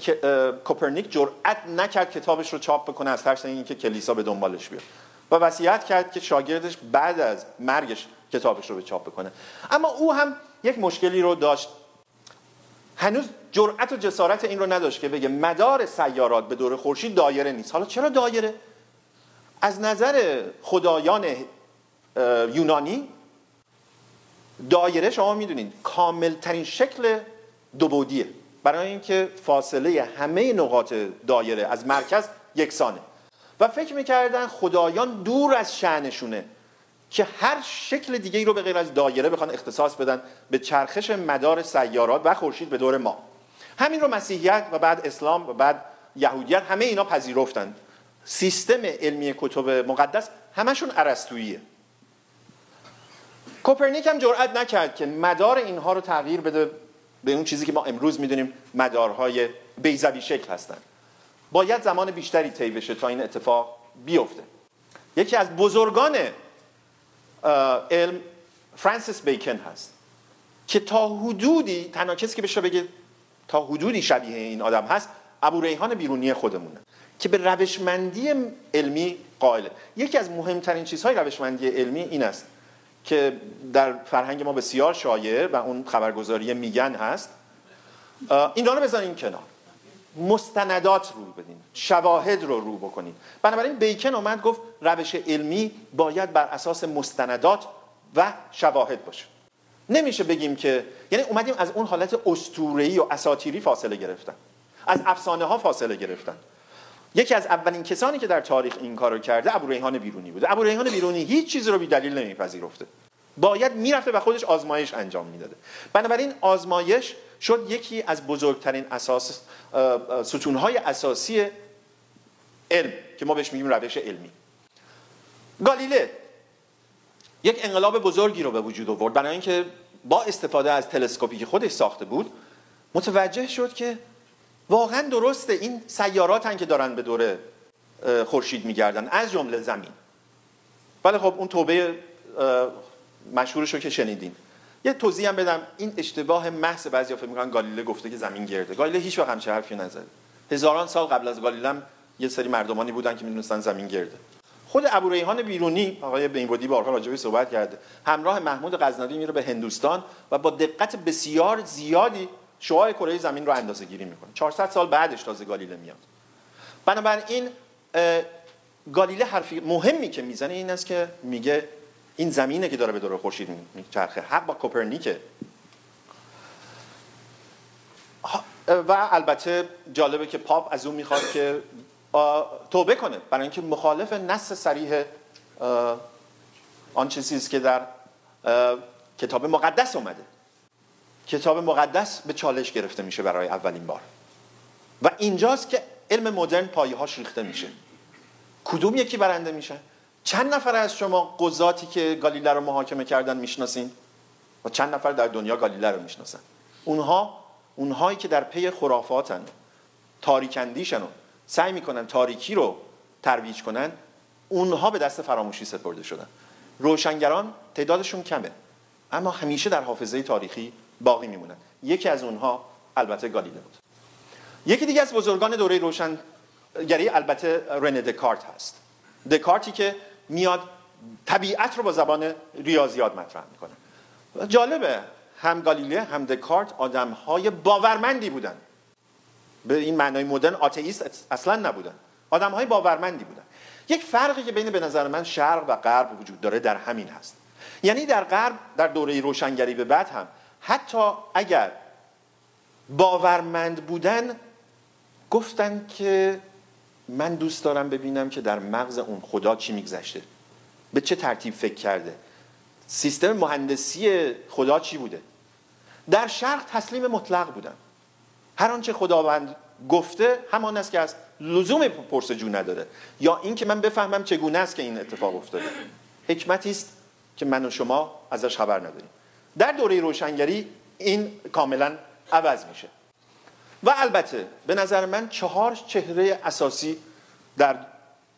کوپرنیک جرأت نکرد کتابش رو چاپ بکنه از ترس اینکه کلیسا به دنبالش بیاد. و وصیت کرد که شاگردش بعد از مرگش کتابش رو به چاپ بکنه. اما او هم یک مشکلی رو داشت. هنوز جرأت و جسارت این رو نداشت که بگه مدار سیارات به دور خورشید دایره نیست. حالا چرا دایره؟ از نظر خدایان یونانی دایره شما می‌دونید کامل ترین شکل دوبودیه. برای اینکه فاصله همه نقاط دایره از مرکز یکسانه. و فکر می‌کردن خدایان دور از شعنشونه که هر شکل دیگه ای رو به غیر از دایره بخوان اختصاص بدن به چرخش مدار سیارات و خورشید به دور ما. همین رو مسیحیت و بعد اسلام و بعد یهودیت همه اینا پذیرفتن سیستم علمی کتب مقدس همشون عرستوییه کوپرنیک هم جرئت نکرد که مدار اینها رو تغییر بده به اون چیزی که ما امروز می‌دونیم مدارهای بیزوی شکل هستند باید زمان بیشتری طی بشه تا این اتفاق بیفته. یکی از بزرگان علم فرانسیس بیکن هست که تا حدودی تنها کسی که بشه بگه تا حدودی شبیه این آدم هست ابو ریحان بیرونی خودمونه که به روشمندی علمی قائله. یکی از مهمترین چیزهای روشمندی علمی این است. که در فرهنگ ما بسیار شایع و اون خبرگزاری میگن هست. این رو بزنین کنار. مستندات رو بدین. شواهد رو رو بکنین. بنابراین بیکن اومد گفت روش علمی باید بر اساس مستندات و شواهد باشه. نمیشه بگیم که یعنی اومدیم از اون حالت استورهی و اساتیری فاصله گرفتن. از افسانه ها فاصله گرفتن. یکی از اولین کسانی که در تاریخ این کارو کرده ابو ریحان بیرونی بوده. ابو ریحان بیرونی هیچ چیزی رو بی دلیل نمیپذیرفته. باید می‌رفته و خودش آزمایش انجام می‌داده. بنابراین آزمایش شد یکی از بزرگترین اساس ستونهای اساسی علم که ما بهش میگیم روش علمی. گالیله یک انقلاب بزرگی رو به وجود آورد. برای اینکه با استفاده از تلسکوپی که خودش ساخته بود متوجه شد که واقعا درسته این سیارات که دارن به دور خورشید میگردن از جمله زمین. ولی خب اون توبه مشهورش رو که شنیدین. یه توضیح هم بدم این اشتباه محض بعضی فکر می‌کنن گالیله گفته که زمین گرده. گالیله هیچ وقت همچه حرفی نزده. هزاران سال قبل از گالیله یه سری مردمانی بودن که می‌دونستن زمین گرده. خود ابو ریحان بیرونی آقای بینبودی بارها راجع صحبت کرده همراه محمود غزنوی میره به هندوستان و با دقت بسیار زیادی شعاع کره زمین رو اندازه گیری می‌کنه. 400 سال بعدش تازه گالیله میاد. بنابراین گالیله حرفی مهمی که می‌زنه این است که میگه این زمینه که داره به دور خورشید میچرخه. حق با کوپرنیکه. و البته جالبه که پاپ از اون می‌خواد که توبه کنه. برای اینکه مخالف نص سریح آن چیزی که در کتاب مقدس اومده. کتاب مقدس به چالش گرفته میشه برای اولین بار. و اینجاست که علم مدرن پایه هاش ریخته میشه. کدوم یکی برنده میشه؟ چند نفر از شما قضاتی که گالیله رو محاکمه کردن می‌شناسین؟ و چند نفر در دنیا گالیله رو می‌شناسن. اونها اونهایی که در پی خرافاتن تاریکندیشن و سعی می‌کنن تاریکی رو ترویج کنن اونها به دست فراموشی سپرده شدن. روشنگران تعدادشون کمه. اما همیشه در حافظه تاریخی باقی میمونن. یکی از اونها البته گالیله بود. یکی دیگه از بزرگان دوره روشنگری البته رنه دکارت هست. دکارتی که میاد طبیعت رو با زبان ریاضیات مطرح می‌کنه. جالبه هم گالیله هم دکارت آدم های باورمندی بودن. به این معنای مدرن آتئیست اصلا نبودن. آدم های باورمندی بودن. یک فرقی که بین به نظر من شرق و غرب وجود داره در همین هست. یعنی در غرب در دوره روشنگری به بعد هم حتی اگر باورمند بودن گفتن که من دوست دارم ببینم که در مغز اون خدا چی میگذشته. به چه ترتیب فکر کرده. سیستم مهندسی خدا چی بوده؟ در شرق تسلیم مطلق بودن. هر آنچه خداوند گفته همان است که از لزوم پرسجو نداره. یا این که من بفهمم چگونه است که این اتفاق افتاده. حکمتی است که من و شما ازش خبر نداریم. در دوره روشنگری این کاملا عوض میشه. و البته به نظر من چهار چهره اساسی در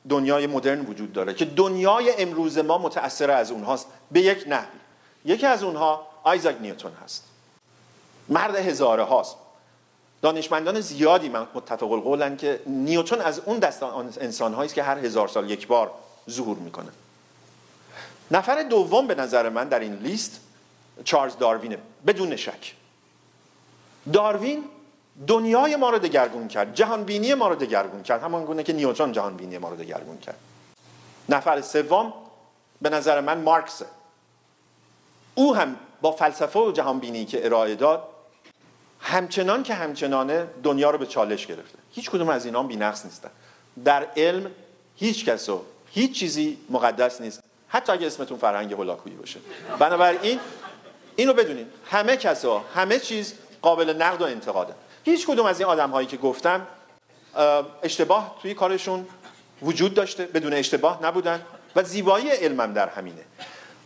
دنیای مدرن وجود داره که دنیای امروز ما متأثر از اونهاست به یک نحوی. یکی از اونها آیزاک نیوتون هست. مرد هزاره هاست. دانشمندان زیادی متفق القولن که نیوتن از اون دست انسان است که هر هزار سال یک بار ظهور می‌کنه. نفر دوم به نظر من در این لیست چارلز داروینه بدون شک. داروین دنیای ما رو دگرگون کرد جهان بینی ما رو دگرگون کرد. همان گونه که نیوتن جهان بینی ما رو دگرگون کرد. نفر سوم به نظر من مارکسه. او هم با فلسفه و جهان بینی که ارائه داد همچنان که همچنانه دنیا رو به چالش گرفته. هیچ کدوم از اینا بی‌نقص نیستن. در علم هیچ کس و هیچ چیزی مقدس نیست. حتی اگه اسمتون فرهنگ هولاکویی باشه. بنابراین اینو بدونید همه کسا همه چیز قابل نقد و انتقاده. هیچ کدوم از این آدم هایی که گفتم اشتباه توی کارشون وجود داشته بدون اشتباه نبودن و زیبایی علمم در همینه.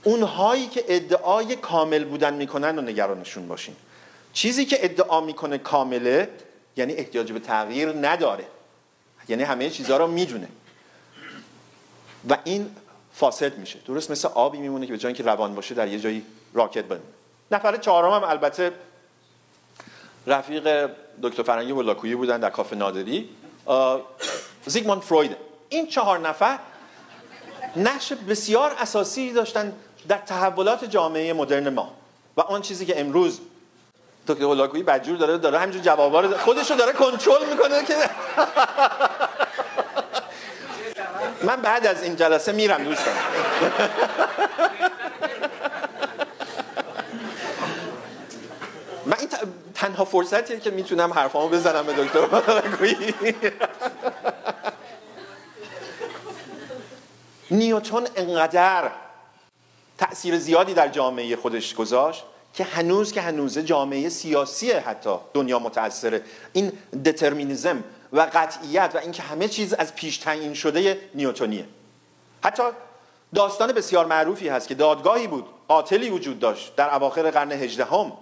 اونهایی که ادعای کامل بودن می‌کنن و نگرانشون باشین. چیزی که ادعا می‌کنه کامله یعنی احتیاج به تغییر نداره. یعنی همه چیزها رو می‌دونه. و این فاسد میشه. درست مثل آبی میمونه که به جای که روان باشه در یه جایی راکت بمونه نفر چهارم هم البته رفیق دکتر فرنگی ولاکویی بودن در کافه نادری. زیگموند فروید. این چهار نفر نقش بسیار اساسی داشتن در تحولات جامعه مدرن ما. و آن چیزی که امروز دکتر هولاکویی بدجور داره داره همینجور جوابا رو خودش رو داره کنترل می‌کنه که من بعد از این جلسه میرم دوستان. من این تنها فرصتیه که می‌تونم حرفامو بزنم به دکتر هولاکویی نیوتون انقدر تأثیر زیادی در جامعه خودش گذاشت که هنوز که هنوزه جامعه سیاسی حتی دنیا متاثره این دترمینیزم و قطعیت و اینکه همه چیز از پیش تعیین شده نیوتونیه. حتی داستان بسیار معروفی هست که دادگاهی بود قاتلی وجود داشت در اواخر قرن هجدهم.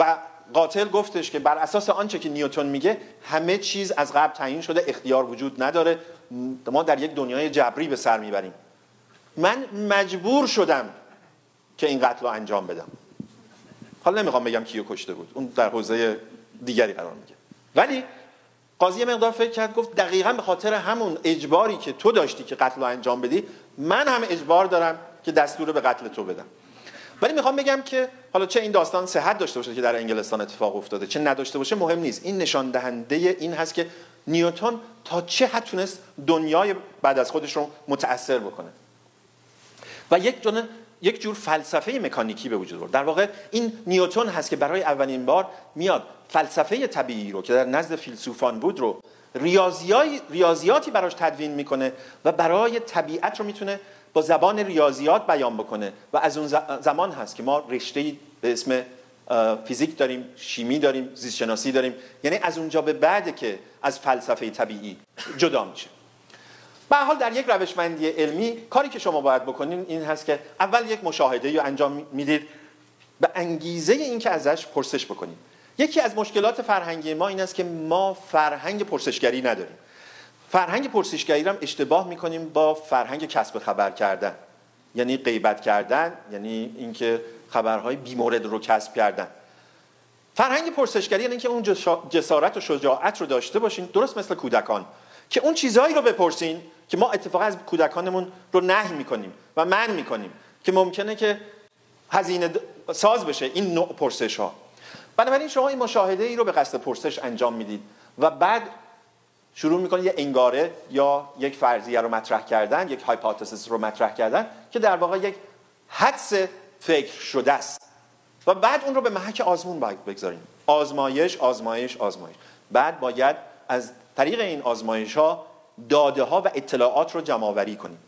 و قاتل گفتش که بر اساس آنچه که نیوتن میگه همه چیز از قبل تعیین شده اختیار وجود نداره. ما در یک دنیای جبری به سر می‌بریم. من مجبور شدم که این قتل رو انجام بدم. حالا نمی‌خوام بگم کیو کشته بود. اون در حوزه دیگری قرار میگه ولی قاضی مقدار فکر کرد گفت دقیقا به خاطر همون اجباری که تو داشتی که قتل رو انجام بدی من هم اجبار دارم که دستور به قتل تو بدم. ولی می‌خوام بگم که حالا چه این داستان صحت داشته باشه که در انگلستان اتفاق افتاده چه نداشته باشه مهم نیست. این نشان دهنده این هست که نیوتن تا چه حد تونست دنیای بعد از خودش رو متاثر بکنه. و یک جور یک جور فلسفه مکانیکی به وجود آورد در واقع این نیوتن هست که برای اولین بار میاد فلسفه طبیعی رو که در نزد فیلسوفان بود رو ریاضیاتی براش تدوین می‌کنه و برای طبیعت رو می‌تونه با زبان ریاضیات بیان بکنه. و از اون زمان هست که ما رشته به اسم فیزیک داریم شیمی داریم زیست شناسی داریم. یعنی از اونجا به بعد که از فلسفه طبیعی جدا میشه. به حال در یک روشمندی علمی کاری که شما باید بکنین این هست که اول یک مشاهده رو انجام می‌دید. به انگیزه این که ازش پرسش بکنید. یکی از مشکلات فرهنگی ما این است که ما فرهنگ پرسشگری نداریم. فرهنگ پرسشگری هم اشتباه می‌کنیم با فرهنگ کسب خبر کردن. یعنی غیبت کردن یعنی اینکه خبرهای بیمورد رو کسب کردن. فرهنگ پرسشگری یعنی اینکه اون جسارت و شجاعت رو داشته باشین درست مثل کودکان. که اون چیزهایی رو بپرسین که ما اتفاقا از کودکانمون رو نهی می‌کنیم و من می‌کنیم که ممکنه که هزینه ساز بشه. این نوع پرسش ها بنابراین شما این مشاهده ای رو به قصد پرسش انجام می‌دید و بعد شروع می‌کنید یه انگاره یا یک فرضیه رو مطرح کردن یک هایپوتزیس رو مطرح کردن که در واقع یک حدس فکر شده است. و بعد اون رو به محک آزمون باید بگذاریم. آزمایش آزمایش آزمایش. بعد باید از طریق این آزمایش ها داده ها و اطلاعات رو جمع آوری کنیم.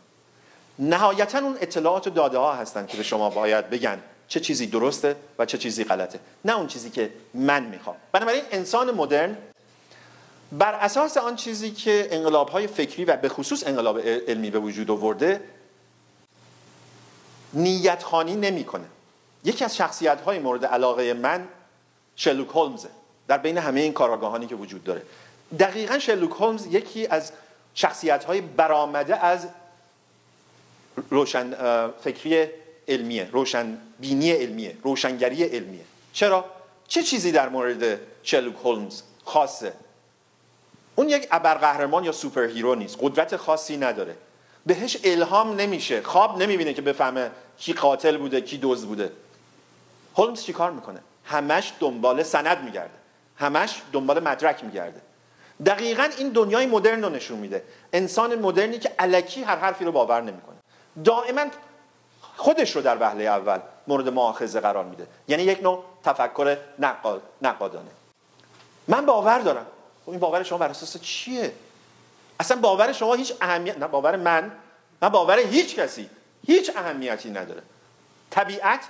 نهایتا اون اطلاعات و داده ها هستن که به شما باید بگن چه چیزی درسته و چه چیزی غلطه. نه اون چیزی که من می‌خوام. بنابراین انسان مدرن بر اساس آن چیزی که انقلاب های فکری و به خصوص انقلاب علمی به وجود آورده نیت خانی نمی‌کنه. یکی از شخصیت های مورد علاقه من شلوک هولمزه. در بین همه این کاراگاهانی که وجود داره. دقیقا شلوک هولمز یکی از شخصیت های برآمده از روشن فکری علمیه روشن بینی علمیه روشنگری علمیه. چرا؟ چه چیزی در مورد شرلوک هولمز خاصه؟ اون یک ابرقهرمان یا superhero نیست. قدرت خاصی نداره. بهش الهام نمیشه. خواب نمی‌بینه که بفهمه کی قاتل بوده کی دزد بوده. هولمز چیکار می‌کنه؟ همش دنبال سند میگرده. همش دنبال مدرک میگرده. دقیقا این دنیای مدرن رو نشون میده. انسان مدرنی که علکی هر حرفی رو باور نمی‌کنه. دائما خودش رو در وهله اول مورد معاخذه قرار میده. یعنی یک نوع تفکر نقادانه. من باور دارم. خب این باور شما بر اساس چیه؟ اصلا باور شما هیچ اهمیت نه باور من نه باور هیچ کسی. هیچ اهمیتی نداره. طبیعت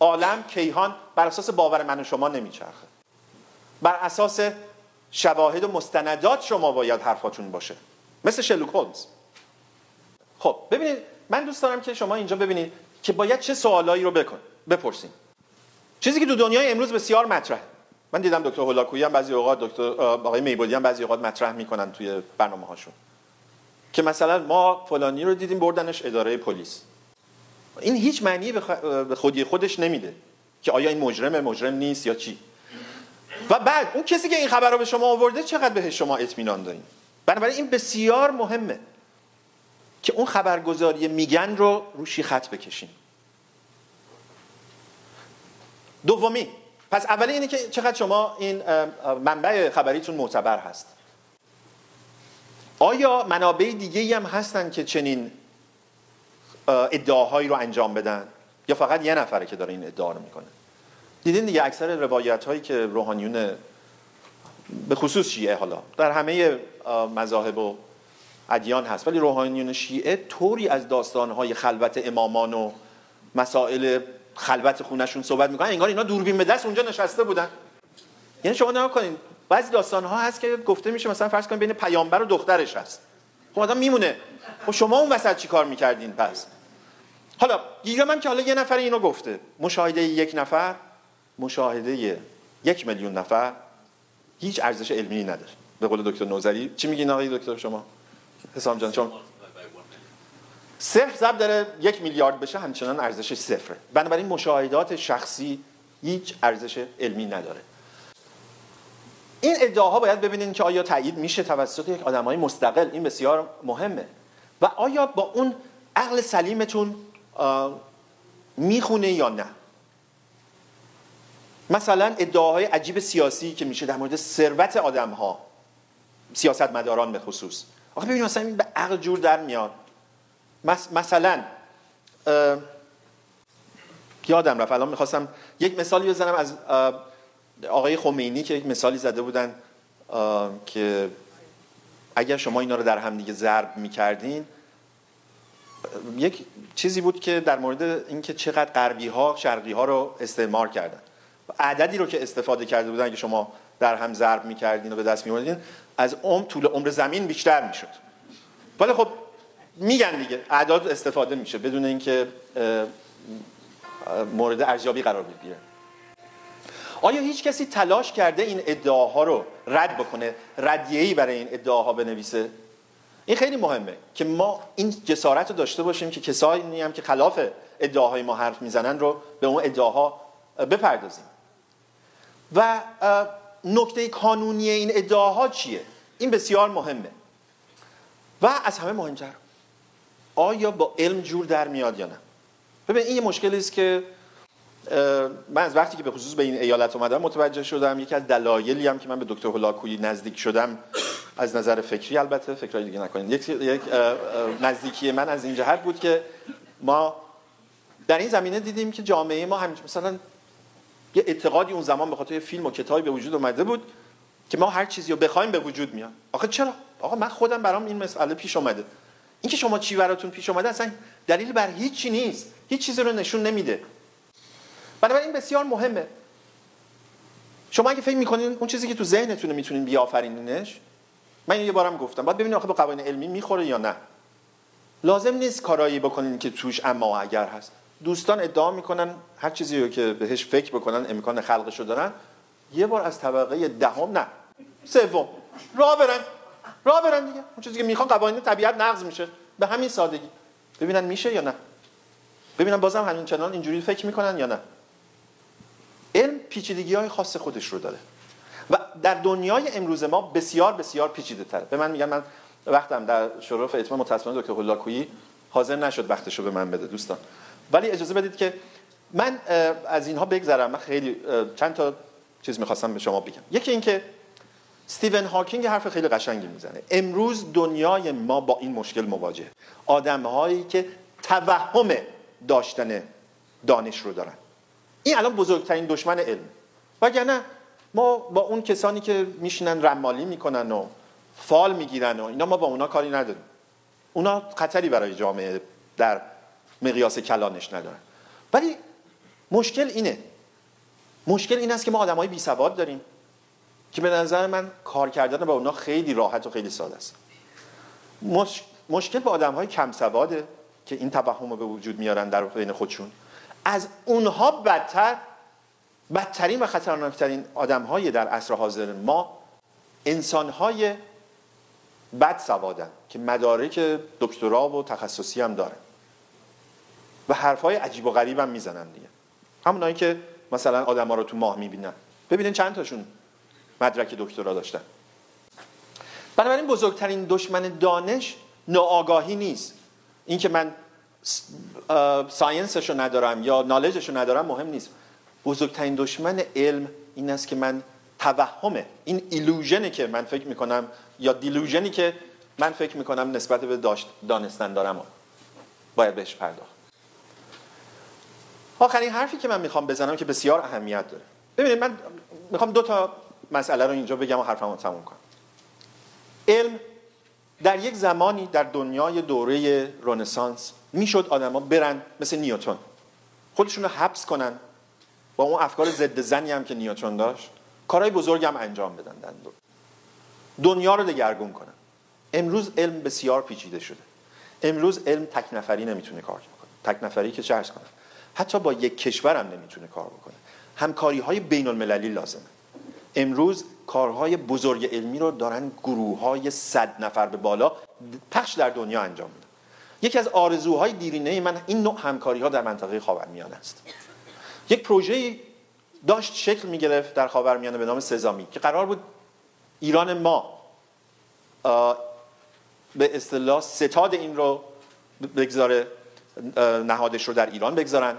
عالم کیهان بر اساس باور من و شما نمیچرخه. بر اساس شواهد و مستندات شما باید حرفاتون باشه. مثل شلوک هولمز. خب ببینید من دوست دارم که شما اینجا ببینید که باید چه سوالایی رو بکن بپرسیم چیزی که تو دنیای امروز بسیار مطرحه. من دیدم دکتر هولاکویی هم بعضی اوقات دکتر آقای میبودی هم بعضی اوقات مطرح می‌کنن توی برنامه هاشون که مثلا ما فلانی رو دیدیم بردنش اداره پلیس. این هیچ معنی به خودی خودش نمیده که آیا این مجرم مجرم نیست یا چی. و بعد اون کسی که این خبر رو به شما آورده چقدر به شما اطمینان دارین؟ بنابراین این بسیار مهمه که اون خبرگزاری میگن رو روشی خط بکشین. دومی پس اولی اینه که چقدر شما این منبع خبریتون معتبر هست. آیا منابع دیگه هم هستن که چنین ادعاهایی رو انجام بدن؟ یا فقط یه نفره که داره این ادعا رو می‌کنه؟ دیدین دیگه اکثر روایت هایی که روحانیون به خصوص شیعه حالا در همه مذاهب و ادیان هست ولی روحانیون شیعه طوری از داستانهای خلوت امامان و مسائل خلوت خونشون صحبت می‌کنن انگار اینا دوربین به دست اونجا نشسته بودن. یعنی شما نگاه کنین بعضی داستان ها هست که گفته میشه مثلا فرض کنید بین پیامبر و دخترش هست. خب آدم میمونه. خب شما اون وسط چی کار می‌کردین پس؟ حالا گیرم هم که حالا یه نفر اینو گفته. مشاهده یک نفر مشاهده یک میلیون نفر هیچ ارزش علمی نداره. به قول دکتر نوزری چی میگین آقای دکتر شما؟ حسام جان چون صفر ضرب داره یک میلیارد بشه همچنان ارزش صفره. بنابراین مشاهدات شخصی هیچ ارزش علمی نداره. این ادعاها باید ببینید که آیا تایید میشه توسط یک آدمای مستقل. این بسیار مهمه. و آیا با اون عقل سلیمتون می‌خونه یا نه؟ مثلا ادعاهای عجیب سیاسی که میشه در مورد ثروت آدم ها سیاست مداران به خصوص. آخه ببینید مثلا این به عقل جور در میاد. مثلا یادم رفت الان می‌خواستم یک مثالی بزنم از آقای خمینی که یک مثالی زده بودن که اگر شما اینا رو در هم دیگه ضرب می‌کردین یک چیزی بود که در مورد اینکه چقدر غربی ها شرقی ها رو استعمار کردن. عددی رو که استفاده کرده بودن که شما در هم ضرب می‌کردین و به دست میوردین از عمر طول عمر زمین بیشتر می‌شد. ولی خب میگن دیگه. اعداد استفاده میشه بدون اینکه مورد ارزیابی قرار بگیره. آیا هیچ کسی تلاش کرده این ادعاها رو رد بکنه؟ ردیه‌ای برای این ادعاها بنویسه؟ این خیلی مهمه که ما این جسارت رو داشته باشیم که کسایی هم که خلاف ادعاهای ما حرف می‌زنن رو به اون ادعاها بپردازیم. و نکته کانونی این ادعاها چیه؟ این بسیار مهمه. و از همه مهمتر آیا با علم جور در میاد یا نه؟ ببین این یه مشکلی است که من از وقتی که به خصوص به این ایالت اومدم متوجه شدم. یکی از دلایلی هم که من به دکتر هولاکویی نزدیک شدم از نظر فکری البته فکرای دیگه نکنید یک, یک نزدیکی من از این جهت بود که ما در این زمینه دیدیم که جامعه ما هم مثلا یه اعتقادی اون زمان به خاطر فیلم و کتابی به وجود اومده بود که ما هر چیزی رو بخوایم به وجود میاد. آخه چرا؟ آقا من خودم برام این مسئله پیش اومده. اینکه شما چی براتون پیش اومده اصلا دلیل بر هیچی نیست. هیچ چیزی رو نشون نمیده. بنابراین بسیار مهمه. شما اگه فکر می‌کنین اون چیزی که تو ذهنتونه می‌تونین بیافرینینش من یه بارم گفتم. باید ببینید آخه به قوانین علمی می‌خوره یا نه. لازم نیست کارایی بکنین که توش اما اگر هست. دوستان ادعا می‌کنن هر چیزی رو که بهش فکر بکنن امکان خلقشو دارن. یه بار از طبقه دهم نه سوم. راه برن. راه برن دیگه. اون چیزی که می‌خوان قوانین طبیعت نقض میشه. به همین سادگی. ببینن میشه یا نه. ببینن بازم همین چنان اینجوری فکر می‌کنن یا نه. علم پیچیدگی های خاص خودش رو داره. و در دنیای امروز ما بسیار بسیار پیچیده تره. به من میگن من وقتم در شرف اتمام متاسفانه دکتر هولاکویی حاضر نشد وقتشو به من بده دوستان. ولی اجازه بدید که من از اینها بگذرم. من خیلی چند تا چیز می‌خواستم به شما بگم. یکی اینکه استیون هاکینگ حرف خیلی قشنگی می‌زنه. امروز دنیای ما با این مشکل مواجه. آدم هایی که توهم داشتن دانش رو دارن. این الان بزرگترین دشمن علم. وگرنه ما با اون کسانی که میشینن رمالی می‌کنن و فال می‌گیرن و اینا ما با اونا کاری نداریم. اونا خطری برای جامعه در مقیاس کلانش ندارن. ولی مشکل اینه. مشکل این است که ما آدم های بی سواد داریم. که به نظر من کار کردن با اونا خیلی راحت و خیلی ساده است. مشکل با آدم های کم سواده که این توهم رو به وجود میارن در بین خودشون از اونها بدتر بدترین و خطرناکترین آدم های در عصر حاضر ما انسان های بد سوادن که مدارک دکترا و تخصصی هم دارن و حرف های عجیب و غریب هم می‌زنن دیگه. همونایی که مثلا آدم ها رو تو ماه می‌بینن. ببینین چند تاشون مدرک دکترا داشتن. بنابراین بزرگترین دشمن دانش ناآگاهی نیست. اینکه من ساینسش رو ندارم یا نالجش رو ندارم مهم نیست. بزرگترین دشمن علم این است که من توهمه. این ایلوژنی که من فکر می‌کنم یا دیلوژنی که من فکر می‌کنم نسبت به داشت دانستن دارم. باید بهش پرداخت. آخرین حرفی که من می‌خوام بزنم که بسیار اهمیت داره. ببینید من می‌خوام دو تا مسئله رو اینجا بگم و حرفمو تموم کنم. علم در یک زمانی در دنیای دوره رنسانس می‌شد آدما برن مثل نیوتن. خودشون رو حبس کنن. با اون افکار ضد زنی هم که نیوتن داشت کارهای بزرگ هم انجام بدن دنیا رو دگرگون کنن. امروز علم بسیار پیچیده شده. امروز علم تک نفری نمی‌تونه کار کنه تک نفری که چرس کنم؟ حتی با یک کشورم نمی‌تونه کار بکنه. همکاری های بین المللی لازمه. امروز کارهای بزرگ علمی رو دارن گروه های صد نفر به بالا پخش در دنیا انجام میدن. یکی از آرزوهای دیرینه من این نوع همکاری ها در منطقه خاورمیانه است. یک پروژه داشت شکل می گرفت در خاورمیانه به نام سزامی که قرار بود ایران ما به اصطلاح ستاد این رو بگذاره نهادش رو در ایران بگذارن.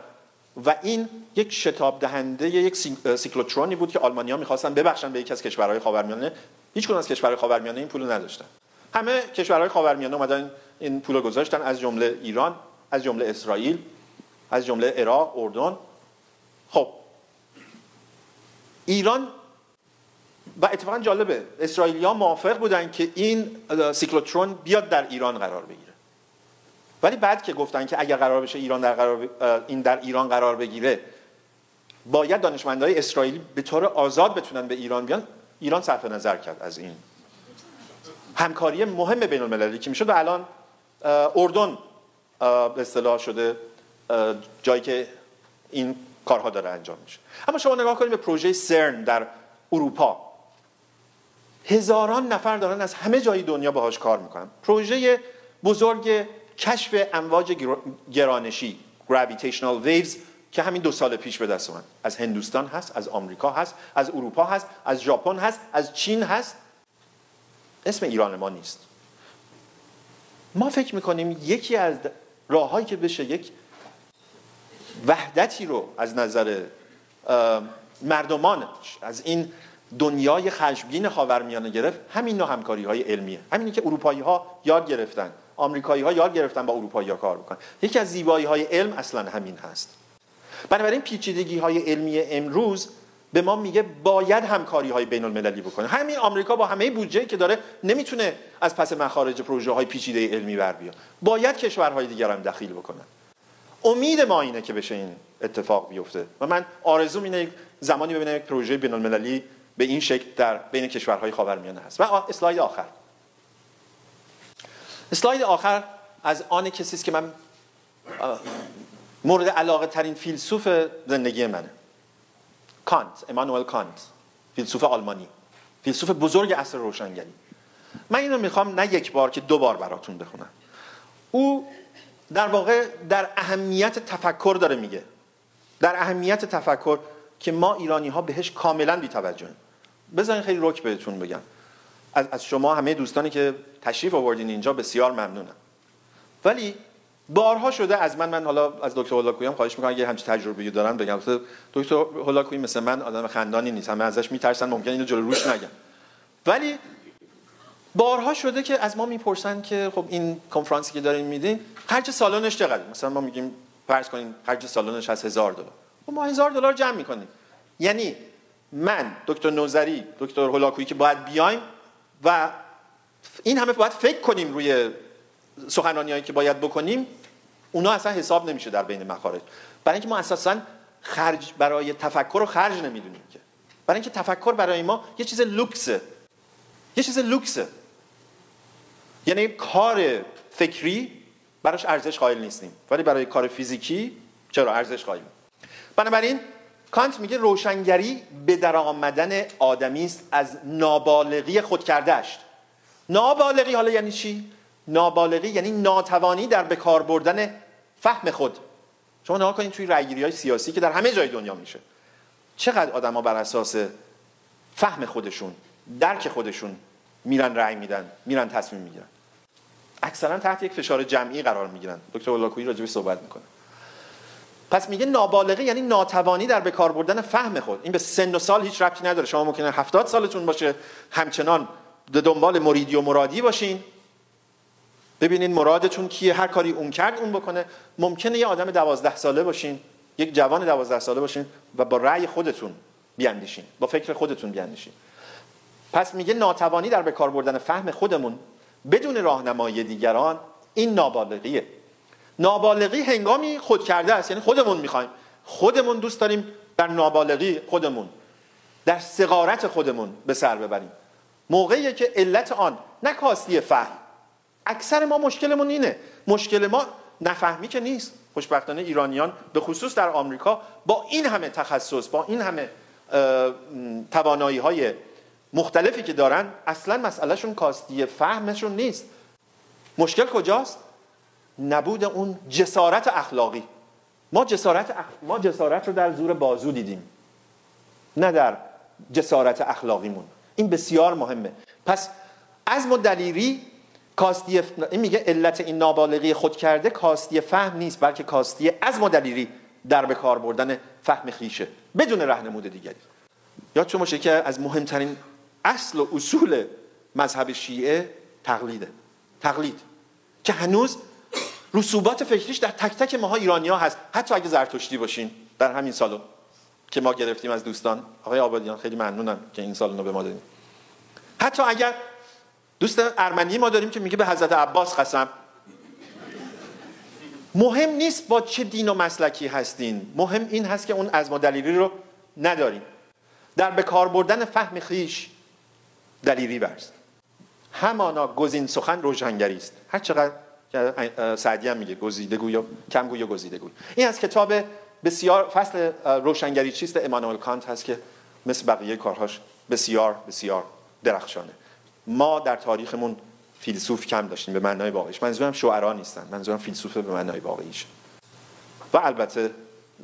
و این یک شتاب دهنده یک سیکلوترونی بود که آلمانیا می‌خواستن ببخشن به یکی از کشورهای خاورمیانه. هیچ از کشورهای خاورمیانه این پول نداشتن. همه کشورهای خاورمیانه اومدن این پول گذاشتن از جمله ایران از جمله اسرائیل از جمله عراق اردن. خب. ایران و اتفاقا جالبه اسرائیلیا موافق بودن که این سیکلوترون بیاد در ایران قرار بگیره. ولی بعد که گفتن که اگر قرار بشه ایران در قرار این در ایران قرار بگیره باید دانشمندای اسرائیلی به طور آزاد بتونن به ایران بیان. ایران صرف نظر کرد از این. همکاری مهم بین المللی که می‌شد و الان اردن به اصطلاح شده جایی که این کارها داره انجام میشه. اما شما نگاه کنید به پروژه سرن در اروپا. هزاران نفر دارن از همه جای دنیا باهاش کار می‌کنن. پروژه بزرگ کشف امواج گرانشی gravitational waves که همین دو سال پیش به دست اومد. از هندوستان هست از آمریکا هست از اروپا هست از ژاپن هست از چین هست. اسم ایران ما نیست. ما فکر می‌کنیم یکی از راههایی که بشه یک وحدتی رو از نظر مردمان از این دنیای خشمگین خاورمیانه گرفت همین نوع همکاری های علمیه. همینی که اروپایی ها یاد گرفتن. آمریکایی ها یاد گرفتن با اروپایی ها کار بکنن. یکی از زیبایی های علم اصلا همین هست. بنابراین پیچیدگی های علمی امروز به ما میگه باید همکاری های بین المللی بکنه. همین آمریکا با همه بودجه که داره نمی‌تونه از پس مخارج پروژه های پیچیده علمی بر بیاد. باید کشورهای دیگر هم دخیل بکنن. امید ما اینه که بشه این اتفاق بیفته. و من آرزوم اینه زمانی ببینم یک پروژه بین المللی به این شکل در بین کشورهای خاورمیانه هست. و اسلاید آخر. اسلاید آخر از آن کسی است که من مورد علاقه ترین فیلسوف زندگی منه. کانت امانوئل کانت فیلسوف آلمانی فیلسوف بزرگ عصر روشنگری. من اینو می‌خوام نه یک بار که دو بار براتون بخونم. او در واقع در اهمیت تفکر داره میگه. در اهمیت تفکر که ما ایرانی ها بهش کاملا بی‌توجهیم بذارین خیلی رک بهتون بگم. از, شما همه دوستانی که تشریف آوردین اینجا بسیار ممنونم. ولی بارها شده از من من حالا از دکتر هولاکویی هم خواهش می‌کنم اگه همچین تجربه دارن بگم. دکتر هولاکویی مثل من آدم خندانی نیست. همه ازش میترسن ممکن اینو جلو روش نگم. ولی بارها شده که از ما می‌پرسن که خب این کنفرانسی که دارین میدین خرج سالنش چقدر مثلا ما میگیم فرض کنیم خرج سالنش از هزار دلار. خب ما هزار دلار جمع می‌کنیم. یعنی من دکتر نوزری دکتر هولاکویی که باید بیایم و این همه باید فکر کنیم روی سخنرانی که باید بکنیم. اونا اصلا حساب نمیشه در بین مخارج. برای اینکه ما اساسا خرج برای تفکر رو خرج نمی‌دونیم که. برای اینکه تفکر برای ما یه چیز لوکسه. یه چیز لوکسه. یعنی کار فکری براش ارزش قائل نیستیم. ولی برای کار فیزیکی چرا ارزش قائل بنابراین کانت میگه روشنگری به در آمدن آدمی است از نابالغی خود کردهش نابالغی حالا یعنی چی؟ نابالغی یعنی ناتوانی در بکار بردن فهم خود. شما نگاه کنید توی رأیگیری های سیاسی که در همه جای دنیا میشه. چقدر آدما بر اساس فهم خودشون درک خودشون میرن رأی میدن میرن تصمیم می‌گیرن. اکثرا تحت یک فشار جمعی قرار می‌گیرن. دکتر ولاکویی راجع صحبت می‌کنه. پس میگه نابالغه یعنی ناتوانی در به کار بردن فهم خود. این به سن و سال هیچ ربطی نداره. شما ممکنه هفتاد سالتون باشه همچنان به دنبال مریدی و مرادی باشین. ببینین مرادتون کیه هر کاری اون کرد اون بکنه. ممکنه یه آدم دوازده ساله باشین یک جوان دوازده ساله باشین و با رأی خودتون بیاندیشین با فکر خودتون بیاندیشین. پس میگه ناتوانی در به کار بردن فهم خودمون بدون راهنمایی دیگران این نابالغیه. نابالغی هنگامی خود کرده است. یعنی خودمون می‌خوایم. خودمون دوست داریم در نابالغی خودمون در سقارت خودمون به سر ببریم. موقعی که علت آن نه فهم. اکثر ما مشکلمون اینه. مشکل ما نفهمی که نیست. خوشبختانه ایرانیان به خصوص در آمریکا با این همه تخصص با این همه توانایی های مختلفی که دارن اصلا مسئلهشون کاستی فهمشون نیست. مشکل کجاست؟ نبود اون جسارت اخلاقی. ما جسارت, ما جسارت رو در زور بازو دیدیم. نه در جسارت اخلاقیمون. این بسیار مهمه. پس از ما دلیری کاستی این میگه علت این نابالغی خود کرده کاستی فهم نیست بلکه کاستی از دلیری در به کار بردن فهم خیشه. بدون رهنمود دیگری. یاد شما که از مهمترین اصل و اصول مذهب شیعه تقلیده. تقلید. که هنوز رسوبات فکریش در تک تک ماها ایرانی ها هست. حتی اگه زرتشتی باشین در همین سالن که ما گرفتیم از دوستان. آقای آبادیان خیلی ممنونم که این سالن رو به ما دادیم حتی اگر دوست ارمنی ما داریم که میگه به حضرت عباس قسم. مهم نیست با چه دین و مسلکی هستین. مهم این هست که اون از ما دلیلی رو نداریم در به کار بردن فهم خیش دلیری برست. همانا گزین سخن روشنگری است. هر چقدر سعدی هم میگه گزیده گوی و کم گوی گزیده گوی این از کتاب بسیار فصل روشنگری چیست؟ امانوئل کانت هست که مثل بقیه کارهاش بسیار بسیار درخشانه. ما در تاریخمون فیلسوف کم داشتیم به معنای واقعیش. منظورم شعرا نیستن منظورم فیلسوف به معنای واقعیش. و البته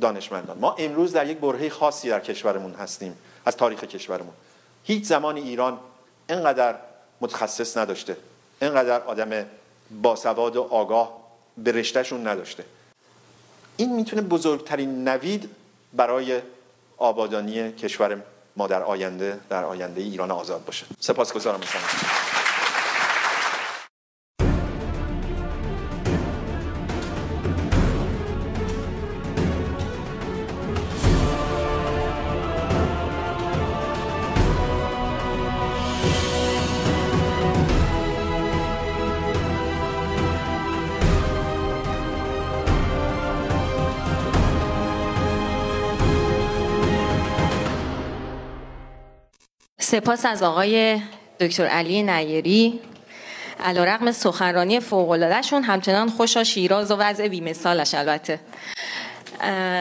دانشمندان. ما امروز در یک برهه خاصی در کشورمون هستیم از تاریخ کشورمون. هیچ زمان ایران اینقدر متخصص نداشته اینقدر آدم باسواد و آگاه به رشتهشون نداشته. این می‌تونه بزرگترین نوید برای آبادانی کشور ما در آینده در آینده ایران آزاد باشه. سپاسگزارم. سپاس از آقای دکتر علی نیری علا رقم سخنرانی فوقلادهشون همچنان خوشا شیراز و وضع بیمثالش البته.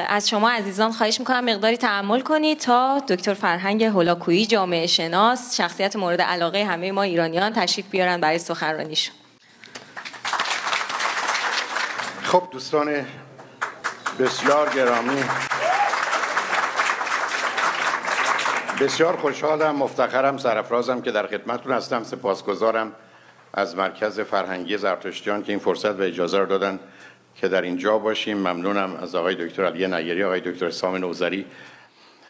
از شما عزیزان خواهش می‌کنم مقداری تحمل کنید تا دکتر فرهنگ هولاکویی جامعه شناس شخصیت مورد علاقه همه ما ایرانیان تشریف بیارن برای سخنرانیشون. خب دوستان بسیار گرامی. بسیار خوشحالم مفتخرم سرفرازم که در خدمتتون هستم. سپاسگزارم از مرکز فرهنگی زرتشتیان که این فرصت و اجازه رو دادن که در اینجا باشیم. ممنونم از آقای دکتر علی نگری آقای دکتر سام نوزری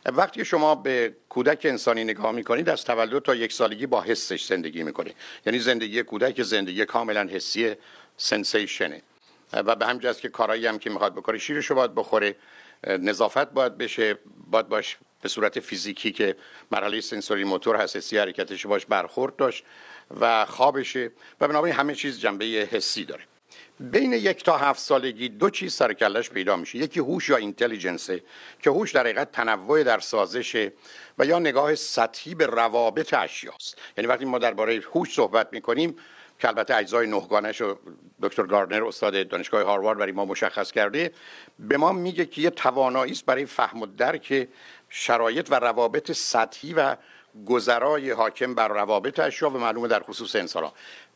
وقتی شما به کودک انسانی نگاه می‌کنید از تولد تا یک سالگی با حسش زندگی می‌کنه. یعنی زندگی کودک زندگی کاملا حسی سنسیشنه. و به همجاست که کارایی هم که می‌خواد بکنه شیرش رو باید بخوره. نظافت باید بشه باید باش به صورت فیزیکی که مرحله سنسوری موتور حساسی حرکتش باش برخورد داشت و خوابشه و بنابراین همه چیز جنبه حسی داره. بین یک تا هفت سالگی دو چیز سرکلش پیدا میشه. یکی هوش یا اینتلیجنسه که هوش در حقیقت تنوع در سازشه و یا نگاه سطحی به روابط اشیاست. یعنی وقتی ما درباره هوش صحبت می‌کنیم که البته اجزای نهگانش رو دکتر گاردنر استاد دانشگاه هاروارد برای ما مشخص کرده به ما میگه که یه توانایی است برای فهم و درک شرایط و روابط سطحی و گذرای حاکم بر روابط اشیا و معلومه در خصوص انسان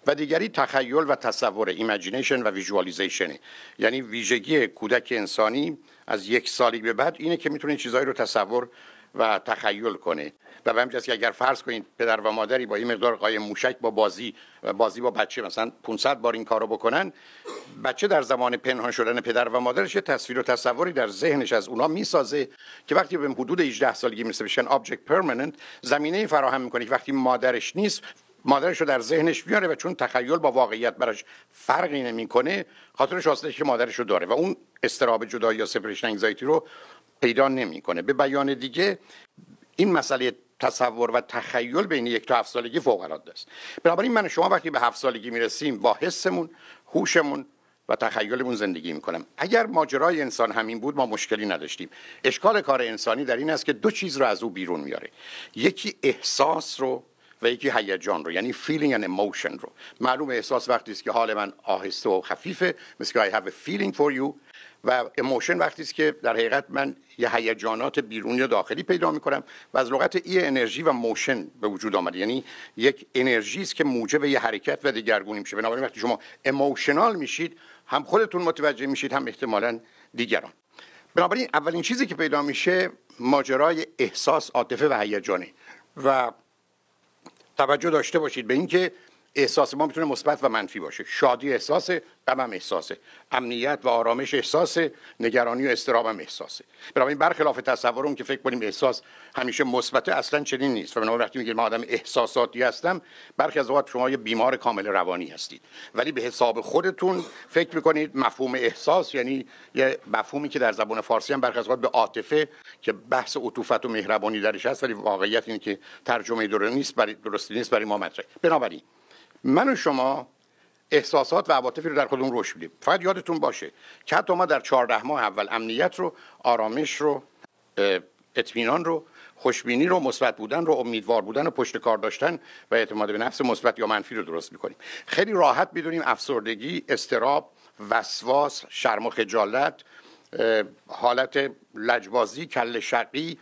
و دیگری تخیل و تصور imagination و visualization یعنی ویژگی کودک انسانی از یک سالی به بعد اینه که می‌تونه چیزهایی رو تصور و تخیل کنه. و به همینجاست که اگر فرض کنید پدر و مادری با این مقدار قایم موشک بازی بازی با بچه مثلا 500 بار این کارو بکنن بچه در زمان پنهان شدن پدر و مادرش یه تصویر و تصوری در ذهنش از اونا می‌سازه که وقتی به حدود 18 ماهگی می‌رسه بهش object permanent زمینه فراهم می‌کنه که وقتی مادرش نیست مادرش رو در ذهنش بیاره و چون تخیل با واقعیت براش فرقی نمی‌کنه خاطرش واسطه که مادرش رو داره و اون اضطراب جدایی یا separation anxiety رو پیدا نمی‌کنه. به بیان دیگه این مسئله تصور و تخیل بین یک تا هفت سالگی فوق العاده است. بنابراین من شما وقتی به هفت سالگی می‌رسیم با حسمون هوشمون و تخیلمون زندگی می‌کنم. اگر ماجرای انسان همین بود ما مشکلی نداشتیم. اشکال کار انسانی در این است که دو چیز رو از او بیرون میاره یکی احساس رو و یکی هیجان رو یعنی feeling and emotion رو. معلوم احساس وقتی است که حال من آهسته و خفیفه مثل که I have a feeling for you. و اموشن وقتی است که در حقیقت من یه هیجانات بیرونی و داخلی پیدا می‌کنم و از لغت ای انرژی و موشن به وجود آمده یعنی یک انرژی است که موجب یه حرکت و دیگرگونی میشه. بنابراین وقتی شما اموشنال میشید هم خودتون متوجه میشید هم احتمالا دیگران. بنابراین اولین چیزی که پیدا میشه ماجرای احساس عاطفه و هیجانه. و توجه داشته باشید به اینکه احساس ما می‌تونه مثبت و منفی باشه. شادی احساسه غمم احساسه. امنیت و آرامش احساسه نگرانی و استرابم احساسه. بنابراین برخلاف تصورم که فکر کنیم احساس همیشه مثبت اصلا چنین نیست. و بنابراین وقتی میگیم ما آدم احساساتی هستم برخی از اوقات شما یه بیمار کامل روانی هستید. ولی به حساب خودتون فکر می‌کنید مفهوم احساس یعنی یه مفهومی که در زبان فارسی هم برخی از به عاطفه که بحث عطوفت و مهربانی درش هست ولی واقعیت اینه که ترجمه درستی نیست برای درستی نیست برای ما مطرح بنابراین من و شما احساسات و عواطفی رو در خودمون روش میدیم. فقط یادتون باشه که حتی ما در چهارده ماه اول امنیت رو آرامش رو اطمینان رو خوشبینی رو مثبت بودن رو امیدوار بودن و پشت کار داشتن و اعتماد به نفس مثبت یا منفی رو درست می‌کنیم. خیلی راحت می‌دونیم افسردگی استراب وسواس شرم و خجالت حالت لجبازی کل شقی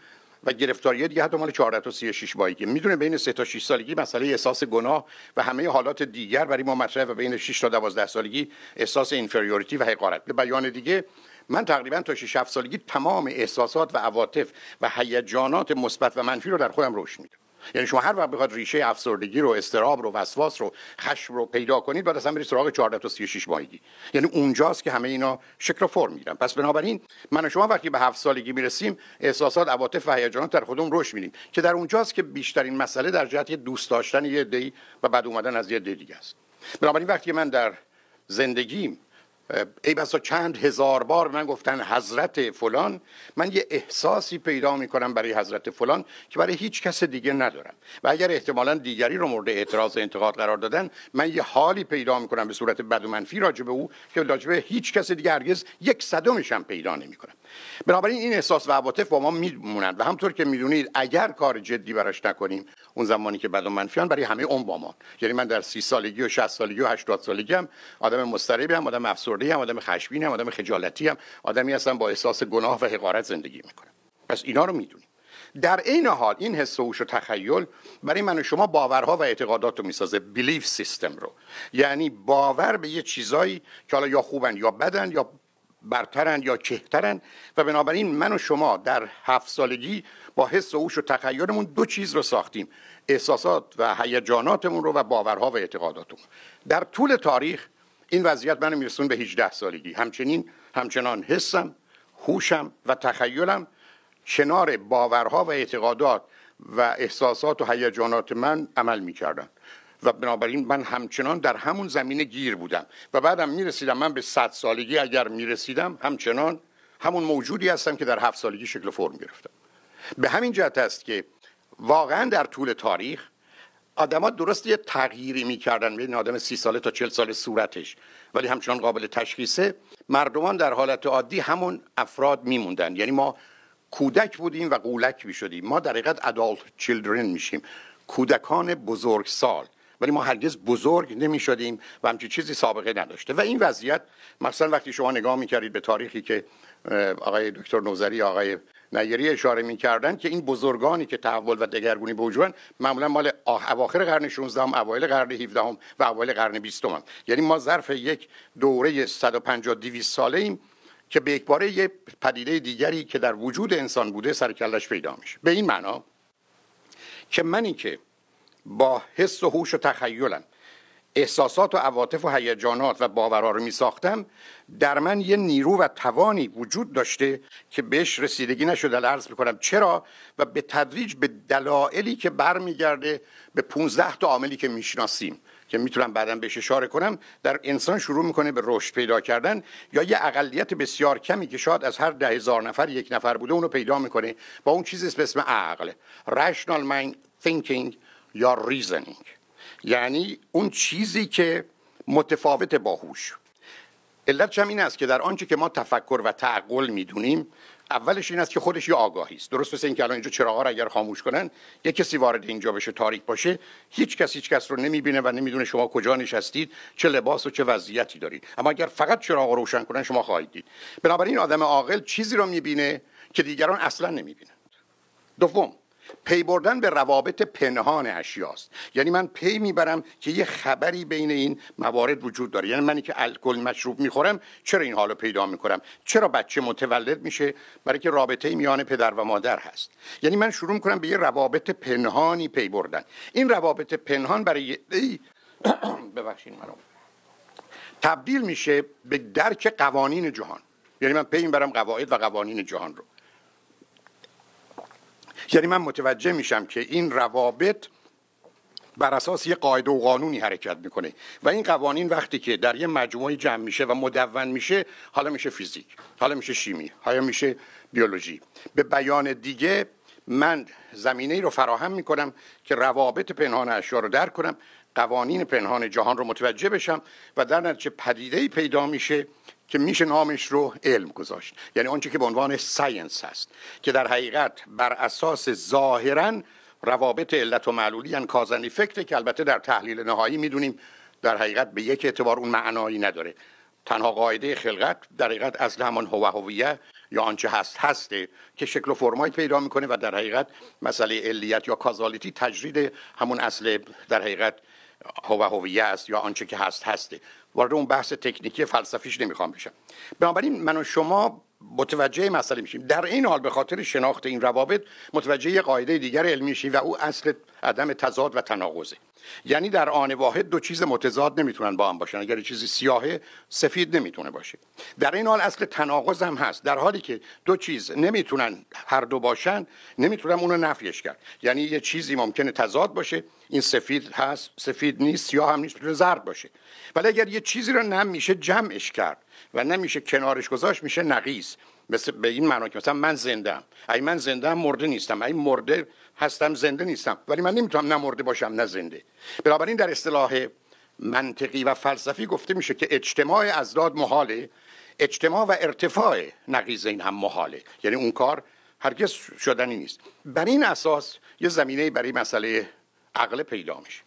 و گرفتاری دیگه حتی مال 14 تا 36 ماهگی می‌دونه بین 3 تا 6 سالگی مسئله احساس گناه و همه حالات دیگر برای ما مطرح و بین 6 تا 12 سالگی احساس اینفریوریتی و حقارت. به بیان دیگه من تقریبا تا 6 7 سالگی تمام احساسات و عواطف و هیجانات مثبت و منفی رو در خودم رشد میدم یعنی شما هر وقت بخواد ریشه افسردگی رو استراب رو وسواس رو خشم رو پیدا کنید بعد اصلا برید سراغ 14 تا 36 ماهگی. یعنی اونجاست که همه اینا شکل و فرم می‌گیرن پس بنابراین من و شما وقتی به هفت سالگی می‌رسیم احساسات عواطف و هیجانات در خودمون رشد میدیم که در اونجاست که بیشترین مسئله در جهت دوست داشتن یه دی و بعد اومدن از یه دی دیگه است. بنابراین وقتی من در زندگیم ای بسا چند هزار بار من گفتن حضرت فلان. من یه احساسی پیدا می‌کنم برای حضرت فلان که برای هیچ کس دیگه ندارم. و اگر احتمالا دیگری رو مورد اعتراض و انتقاد قرار دادن من یه حالی پیدا می‌کنم به صورت بد و منفی راجع به او که راجع به هیچ کس دیگه هرگز یک صدمش هم پیدا نمی‌کنم. بنابراین این احساس و عواطف با ما میمونند و همطور که می‌دونید اگر کار جدی براش نکنیم اون زمانی که بد و منفیان برای همه عمر با ما. یعنی من در سی سالگی و 60 سالگی و 80 سالگی هم آدم مضطربی هم آدم افسرده هم آدم خشمگین هم آدم خجالتی هم آدمی هستم با احساس گناه و حقارت زندگی می‌کنم. پس اینا رو می‌دونیم. در عین حال این حس و تخیل برای من و شما باورها و اعتقادات رو می‌سازه. بیلیف سیستم رو. یعنی باور به یه چیزایی که حالا یا خوبن یا بدن یا برترن یا کهترن و بنابراین من و شما در هفت سالگی با حس و اوش و تخیلمون دو چیز رو ساختیم. احساسات و هیجاناتمون رو و باورها و اعتقاداتمون. در طول تاریخ این وضعیت منو میرسون به 18 سالگی. همچنین همچنان حسم هوشم و تخیلم کنار باورها و اعتقادات و احساسات و هیجانات من عمل می‌کردن. و بنابراین من همچنان در همون زمینه گیر بودم. و بعدم می‌رسیدم من به صد سالگی اگر می‌رسیدم همچنان همون موجودی هستم که در هفت سالگی شکل فرم گرفتم. به همین جهت است که واقعا در طول تاریخ آدما درست یه تغییری می‌کردن. بین آدم سی ساله تا چل سال صورتش. ولی همچنان قابل تشخیصه. مردمان در حالت عادی همون افراد میموندن. یعنی ما کودک بودیم و قولک می‌شدیم. ما در حقیقت ادالت چیلدرن میشیم. کودکان بزرگ سال ولی ما هرگز بزرگ نمی شدیم و همچی چیزی سابقه نداشته. و این وضعیت مثلا وقتی شما نگاه می‌کردید به تاریخی که آقای دکتر نوزری آقای نیری اشاره می‌کردن که این بزرگانی که تحول و دگرگونی به وجودن معمولا مال اواخر قرن 16 هم اوایل قرن 17 هم و اوایل قرن 20 هم. یعنی ما ظرف یک دوره 150 200 ساله ایم که به یکباره یه پدیده دیگری که در وجود انسان بوده سرکلش پیدا میشه. به این معنا که منی که با حس و هوش و تخیلم احساسات و عواطف و هیجانات و باورها رو می ساختم در من یه نیرو و توانی وجود داشته که بهش رسیدگی نشده. عرض می‌کنم چرا؟ و به تدریج به دلایلی که برمیگرده به 15 تا عاملی که می‌شناسیم که می‌تونم بعدا بهش اشاره کنم در انسان شروع می‌کنه به رشد پیدا کردن یا یه اقلیت بسیار کمی که شاید از هر ده هزار نفر یک نفر بوده اونو پیدا می‌کنه با اون چیزی به اسم عقل. Rational mind thinking یا reasoning یعنی اون چیزی که متفاوت با هوش. علت هم این است که در آنچه که ما تفکر و تعقل می‌دونیم اولش این است که خودش یه آگاهی است. درست مثل اینکه الان اینجا چراغا رو اگر خاموش کنن یه کسی وارد اینجا بشه تاریک باشه هیچ کس هیچ کس رو نمی‌بینه و نمی‌دونه شما کجا نشستید چه لباس و چه وضعیتی دارید. اما اگر فقط چراغ روشن کنن شما خواهید دید. بنابراین آدم عاقل چیزی رو می‌بینه که دیگران اصلا نمی‌بینند دوم پی بردن به روابط پنهان اشیاست. یعنی من پی می‌برم که یه خبری بین این موارد وجود داره. یعنی منی که الکل مشروب می‌خورم چرا این حالو پیدا می‌کنم؟ چرا بچه متولد میشه؟ برای که رابطه میان پدر و مادر هست. یعنی من شروع می‌کنم به یه روابط پنهانی پی بردن. این روابط پنهان برای ببخشید منو. تبدیل میشه به درک قوانین جهان. یعنی من پی می‌برم قواعد و قوانین جهان رو. یعنی من متوجه میشم که این روابط بر اساس یه قاعده و قانونی حرکت می‌کنه. و این قوانین وقتی که در یه مجموعه جمع میشه و مدون میشه حالا میشه فیزیک حالا میشه شیمی حالا میشه بیولوژی. به بیان دیگه من زمینه ای رو فراهم می‌کنم که روابط پنهان اشیا رو درک کنم قوانین پنهان جهان رو متوجه بشم و در نتیجه پدیده ای پیدا میشه که میشه نامش رو علم گذاشت. یعنی آنچه که به عنوان ساینس هست که در حقیقت بر اساس ظاهرا روابط علت و معلولی ان کازنی فکره که البته در تحلیل نهایی می‌دونیم در حقیقت به یک اعتبار اون معنایی نداره. تنها قاعده خلقت در حقیقت اصل همان هو هویه یا آنچه هست هسته که شکل و فرمای پیدا می‌کنه و در حقیقت مسئله علیت یا کازالیتی تجرید همون اصل در حقیقت هو هویه است یا آنچه که هست هسته. وارد اون بحث تکنیکی فلسفیش نمی‌خوام بشم. بنابراین من و شما متوجه مسئله میشیم. در این حال به خاطر شناخت این روابط متوجه یه قاعده دیگر علمی میشیم و او اصل عدم تضاد و تناقضه. یعنی در آن واحد دو چیز متضاد نمی‌تونن با هم باشن. اگر چیزی سیاهه سفید نمی‌تونه باشه. در این حال اصل تناقض هم هست. در حالی که دو چیز نمی‌تونن هر دو باشن نمی‌تونم اونو نفیش کرد. یعنی یه چیزی ممکنه تضاد باشه. این سفید هست سفید نیست سیاه هم نیست زرد باشه. ولی اگر یه چیزی رو نمیشه جمعش کرد و نمیشه کنارش گذاشت میشه نقیز مثل به این معنا که مثلا من زنده ام ای من زنده ام مرده نیستم. ای مرده هستم زنده نیستم. ولی من نمی‌تونم نه مرده باشم نه زنده. بنابراین در اصطلاح منطقی و فلسفی گفته میشه که اجتماع ازداد محاله. اجتماع و ارتفاع نقیز این هم محاله. یعنی اون کار هرگز شدنی نیست. بر این اساس یه زمینه برای مسئله عقل پیدا میشه.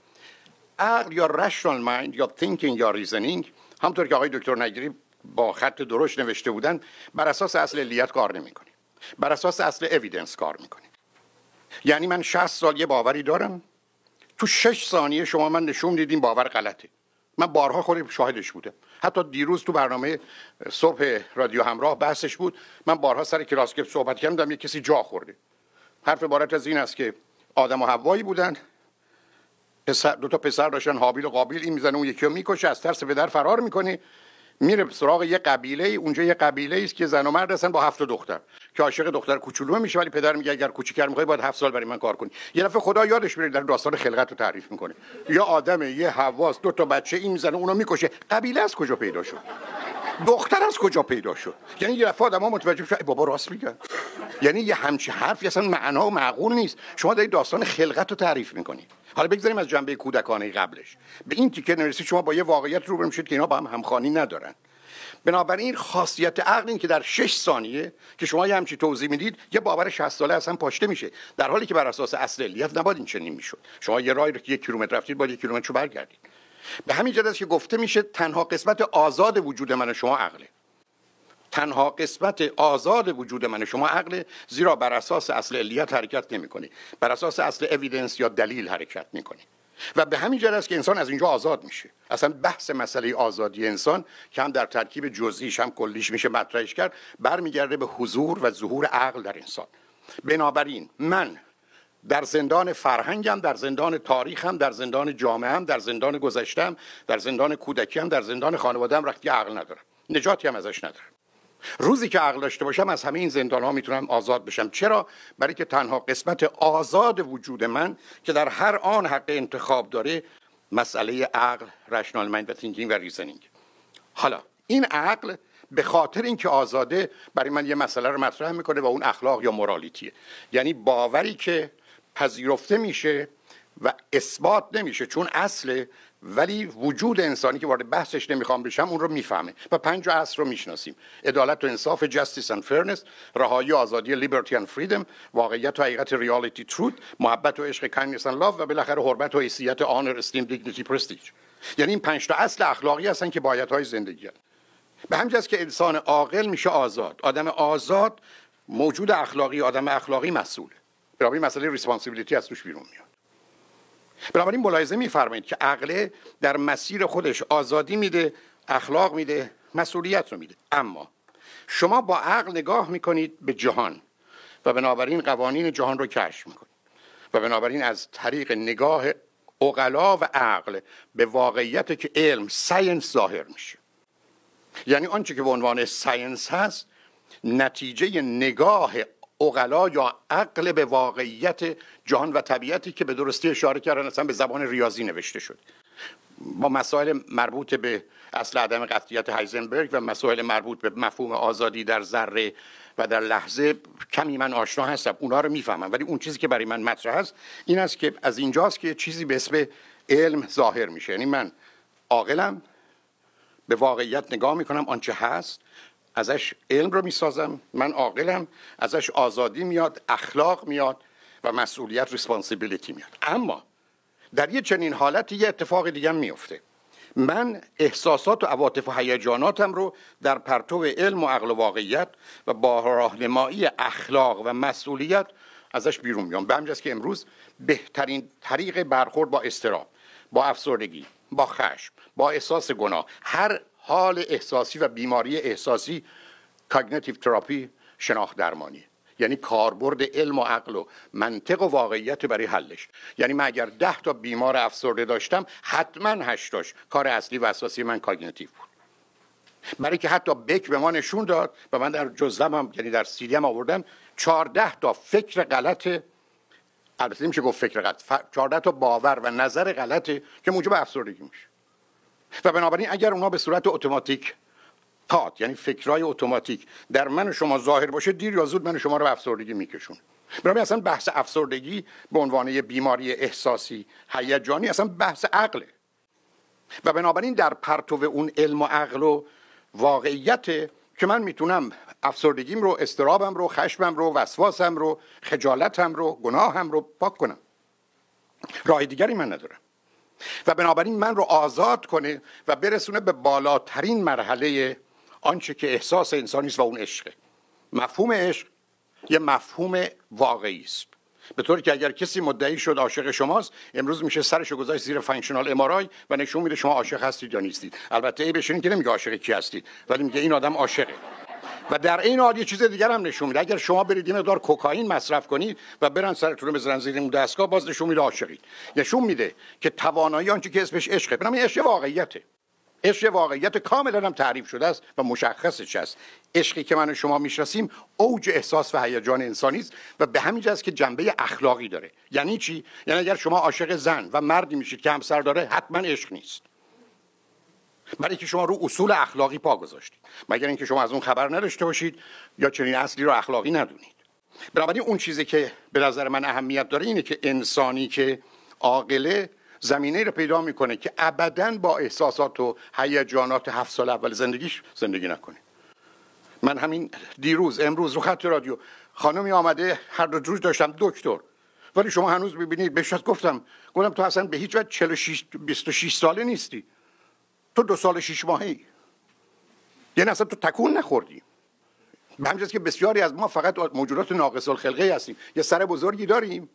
عقل یا rational mind یا thinking یا reasoning همونطور که آقای دکتر نگیری با خط درشت نوشته بودن بر اساس اصل علیت کار نمی‌کنه بر اساس اصل evidence کار می‌کنه یعنی من 60 سال یه باوری دارم. تو 6 ثانیه شما من نشون دیدیم باور غلطه. من بارها خودم شاهدش بودم. حتی دیروز تو برنامه صبح رادیو همراه بحثش بود. من بارها سر کلاس که صحبت کردم یه کسی جا خورده. حرف عبارت از این است که آدم و حوایی بودن. پسر دو تا پسر داشتن حابیل و قابیل این می‌زنه اون یکی رو می‌کشه از ترس پدر فرار می‌کنه. میره سراغ یه قبیله اونجا یه قبیله است که زن و مرد هستن با هفت دختر. که عاشق دختر کوچولو میشه ولی پدر میگه اگر کوچیک‌تر می‌خوای باید هفت سال برای من کار کنی. یه دفعه خدا یادش میره در داستان خلقت رو تعریف می‌کنه. یا آدم یه حواس دو تا بچه این می‌زنه اونو می‌کشه. قبیله از کجا پیدا شد؟ دختر از کجا پیدا شد؟ یعنی یه دفعه آدم‌ها متوجه شدن بابا راست میگن یعنی یه همچی حرفی اصلا معنا و معقول نیست. شما دارید داستان خلقت رو تعریف می‌کنید. حالا بگذاریم از جنبه کودکانه قبلش. به این تیکه نرسید شما با یه واقعیت روبرو میشید که اینا با هم همخوانی ندارن. بنابراین خاصیت عقل این که در 6 ثانیه که شما یه همچی توضیح می‌دید یه باور 60 ساله اصلا پاشته میشه. در حالی که بر اساس اصل علیت نباید این چنین می‌شد. شما یه راهی رو که یک کیلومتر رفتید باید یک کیلومتر رو برگردید. به همین جهت که گفته میشه تنها قسمت آزاد وجود من شما عقله. تنها قسمت آزاد وجود من شما عقل زیرا بر اساس اصل علیت حرکت نمی‌کنی. بر اساس اصل اویدنس یا دلیل حرکت می‌کنی. و به همین جهت است که انسان از اینجا آزاد میشه. اصلا بحث مسئله آزادی انسان که هم در ترکیب جزئیش هم کلیش میشه مطرحش کرد برمیگرده به حضور و ظهور عقل در انسان. بنابراین من در زندان فرهنگم در زندان تاریخم در زندان جامعهم در زندان گذشتم در زندان کودکیم در زندان خانواده‌ام وقتی عقل ندارم. نجاتی هم ازش ندارم. روزی که عقل داشته باشم از همه این زندان ها می‌تونم آزاد بشم. چرا؟ برای که تنها قسمت آزاد وجود من که در هر آن حق انتخاب داره مسئله عقل rational mind و thinking و reasoning حالا این عقل به خاطر اینکه آزاده برای من یه مسئله رو مطرح می‌کنه و اون اخلاق یا morality ه یعنی باوری که پذیرفته میشه و اثبات نمیشه چون اصل اولیه وجود انسانی که وارد بحثش نمی‌خوام بشم اون رو می‌فهمه و پنج اصل رو می‌شناسیم. عدالت و انصاف justice and fairness رهایی آزادی liberty and freedom واقعیت و حقیقت reality truth محبت و عشق kindness and love و بالاخره حرمت و حیثیت honor esteem dignity prestige یعنی این پنج تا اصل اخلاقی هستن که باید های زندگی هست. به همین که انسان عاقل میشه آزاد. آدم آزاد موجود اخلاقی آدم اخلاقی مسئوله. برای مسئله responsibility از توش بیرون میاد. بنابراین ملاحظه میفرمایید که عقل در مسیر خودش آزادی میده اخلاق میده مسئولیت رو میده. اما شما با عقل نگاه می‌کنید به جهان و بنابراین قوانین جهان رو کشف می‌کنید. و بنابراین از طریق نگاه اقلا و عقل به واقعیت که علم science ظاهر میشه. یعنی آنچه که به عنوان ساینس هست نتیجه نگاه اقلا یا عقل به واقعیت جهان و طبیعتی که به درستی اشاره کردن اصلا به زبان ریاضی نوشته شد. با مسائل مربوط به اصل عدم قطعیت هایزنبرگ و مسائل مربوط به مفهوم آزادی در ذره و در لحظه کمی من آشنا هستم اونا رو می‌فهمم. ولی اون چیزی که برای من مطرح هست این است که از اینجاست که چیزی به اسم علم ظاهر میشه. یعنی من عاقلم به واقعیت نگاه می‌کنم آنچه هست. ازش علم رو می‌سازم. من عاقلم. ازش آزادی میاد اخلاق میاد و مسئولیت ریسپانسیبیلیتی میاد. اما در یه چنین حالتی یه اتفاق دیگه میفته من احساسات و عواطف و هیجاناتم رو در پرتو علم و عقل و واقعیت و با راهنمایی اخلاق و مسئولیت ازش بیرون میام به همجاست که امروز بهترین طریق برخورد با اضطراب با افسردگی با خشم با احساس گناه هر حال احساسی و بیماری احساسی cognitive therapy شناخت درمانی. یعنی کاربرد علم و عقل و منطق و واقعیت برای حلش. یعنی من اگر ده تا بیمار افسرده داشتم حتما هشتاش کار اصلی و اساسی من cognitive بود. برای که حتی بک به ما نشون داد و من در جزوم یعنی در سیدی هم آوردم چهارده تا فکر غلط البته نمیشه گفت فکر غلط چهارده تا باور و نظر غلطه که موجب افسردگی میشه. و بنابراین اگر اونا به صورت اتوماتیک تات یعنی فکرای اتوماتیک در من و شما ظاهر باشه دیر یا زود من و شما رو به افسردگی میکشون. برای اصلا بحث افسردگی به عنوان یه بیماری احساسی هیجانی اصلا بحث عقله. و بنابراین در پرتو اون علم و عقل و واقعیت که من می‌تونم افسردگیم رو اضطرابم رو خشمم رو وسواسم رو خجالتم رو گناهم رو پاک کنم. راه دیگری من ندارم. و بنابراین من رو آزاد کنه و برسونه به بالاترین مرحله آنچه که احساس انسانی است و اون عشقه. مفهوم عشق یه مفهوم واقعی است. به طوری که اگر کسی مدعی شد عاشق شماست امروز میشه سرشو گذاشت زیر functional MRI و نشون میده شما عاشق هستید یا نیستید. البته ای بشینید که نمیگه عاشق کی هستید ولی میگه این آدم عاشقه. و در این حال یه چیز دیگر هم نشون میده. اگر شما برید یه مقدار کوکائین مصرف کنید و برن سرتون رو بزنن زیر اون دستگاه باز نشون میده عاشقید. نشون میده که توانایی آنچه که اسمش عشقه بنابراین عشق واقعیته عشق واقعیت کاملا هم تعریف شده است و مشخصش است. عشقی که من و شما می‌شناسیم اوج احساس و هیجان انسانی است و به همین جاست که جنبه اخلاقی داره. یعنی چی؟ یعنی اگر شما عاشق زن و مردی میشید که همسر داره حتما عشق نیست. برای که شما رو اصول اخلاقی پا گذاشتید. مگر اینکه شما از اون خبر نداشته باشید یا چنین اصلی رو اخلاقی ندونید. بنابراین اون چیزی که به نظر من اهمیت داره اینه که انسانی که عاقله زمینه رو پیدا می‌کنه که ابدا با احساسات و هیجانات هفت سال اول زندگیش زندگی نکنه. من همین دیروز امروز رو خط رادیو خانمی آمده هر دو روز داشتم دکتر. ولی شما هنوز ببینید بهش گفتم گفتم تو اصلا به هیچ وجه 46 26 ساله نیستی. تو دو سال شیش ماهی. یعنی اصلا تو تکون نخوردی. به همجاست که بسیاری از ما فقط موجودات ناقص الخلقه هستیم. یه سر بزرگی داریم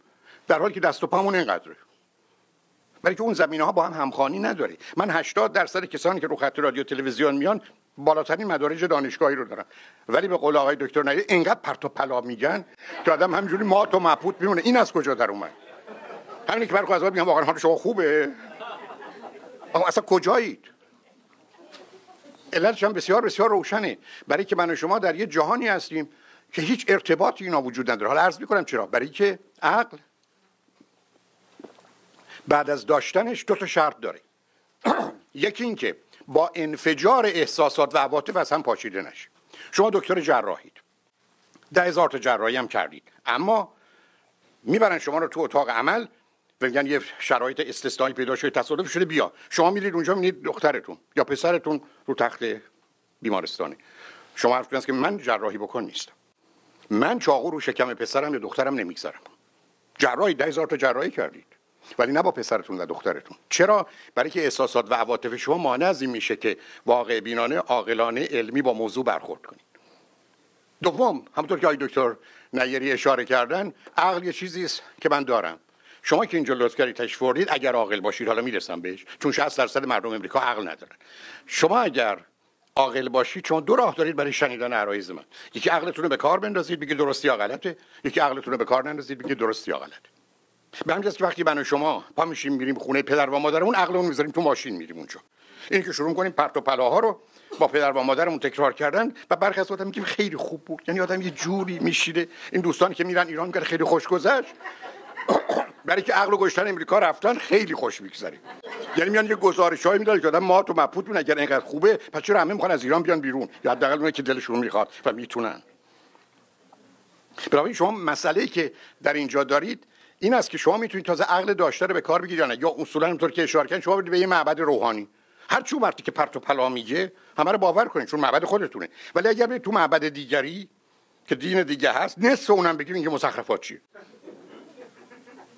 در حالی که دست و پامون اینقدره. برای که اون زمینه ها با هم همخوانی نداره. من 80 درصد کسانی که رو خط رادیو تلویزیون میان بالاترین مدارج دانشگاهی رو دارن ولی به قول آقای دکتر نایی اینقدر پرت و پلا میگن که آدم همینجوری مات و مبهوت میمونه. این از کجا در اومد؟ همین که برخو از میگم واقعا حال شما خوبه. اما اصلا کجایید؟ علتش هم بسیار بسیار روشنه. برای که من و شما در یه جهانی هستیم که هیچ ارتباطی اینا وجود نداره. حالا عرض می‌کنم چرا؟ برای که عقل بعد از داشتنش دو تا شرط داره. یکی این که با انفجار احساسات و عواطف از هم پاشیده نشه. شما دکتر جراحید. ده هزار تا جراحی هم کردید. اما می‌برن شما رو تو اتاق عمل میگن یه شرایط استثنایی پیدا شده تصادف شده بیا. شما میرید اونجا می‌بینید دخترتون یا پسرتون رو تخت بیمارستانه. شما حرف که من جراحی بکن نیستم. من چاقو رو شکم پسرم یا دخترم نمی‌گذارم جراحی ده هزار تا جراحی کردید. ولی نه با پسرتون و دخترتون. چرا؟ برای که احساسات و عواطف شما مانع از این میشه که واقع بینانه عاقلانه علمی با موضوع برخورد کنید. دوم همونطور که آقای دکتر نیری اشاره کردن عقل یه چیزی است که من دارم. شما که اینجا لطف کردید تشریف اگر عاقل باشید حالا می‌رسم بهش چون 60 درصد مردم امریکا عقل ندارن. شما اگر عاقل باشید چون دو راه دارید برای شنیدن عرایز من. یکی عقلتون رو به کار بندازید بگید درستی یا غلطه. یکی عقلتون رو به کار نندازید بگید درستی یا غلطه. به همین که وقتی من و شما پا میشیم میریم خونه پدر و مادرمون عقلمون می‌ذاریم تو ماشین میریم اونجا. این که شروع کنیم پرت و پلاها رو با پدر و مادرمون تکرار کردن و برخی از میگیم خیلی خوب بود. یعنی آدم یه جوری میشیده این دوستانی که میرن ایران میگن خیلی خوش برای که عقل و گشتن امریکا رفتن خیلی خوش میگذره. یعنی میان یه گزارش هایی میدن که آدم ما تو مبهوت بودن اگر اینقدر خوبه پس چرا همه می‌خوان از ایران بیان بیرون؟ یا حداقل اونایی که دلشون می‌خواد و می‌تونن. بنابراین شما مسئله که در اینجا دارید این است که شما می‌تونید تازه عقل داشته رو به کار بگیرید یا اصولا اینطور که اشاره کردن شما به یه معبد روحانی. هر چون وقتی که پرت و پلا میگه همه رو باور کنید چون معبد خودتونه. ولی اگر تو معبد دیگری که دین دیگه هست نصف اونم بگیم اینکه مزخرفات چیه.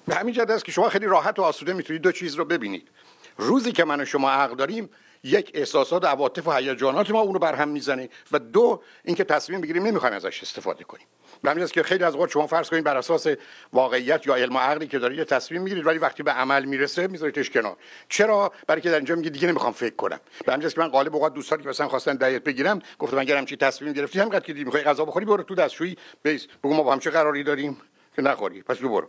به همین جهت است که شما خیلی راحت و آسوده می‌تونید دو چیز رو ببینید. روزی که من و شما عقل داریم یک احساسات و عواطف و هیجانات ما اونو برهم می‌زنه و دو اینکه تصمیم بگیریم نمی‌خوایم ازش استفاده کنیم. به همین که خیلی از اوقات شما فرض کنید بر اساس واقعیت یا علم و عقلی که دارید تصمیم می‌گیرید ولی وقتی به عمل می‌رسه میذاریدش کنار. چرا؟ برای که در اینجا میگه دیگه نمی‌خوام فکر کنم. به همین که من غالب اوقات دوستانی که مثلا خواستن دیت بگیرم گفتم اگه همچی تصمیم گرفتی همینقدر که می‌خوای غذا بخوری برو تو دستشویی بیس. بگو ما با هم چه قراری داریم؟ که نخوری. پس برو.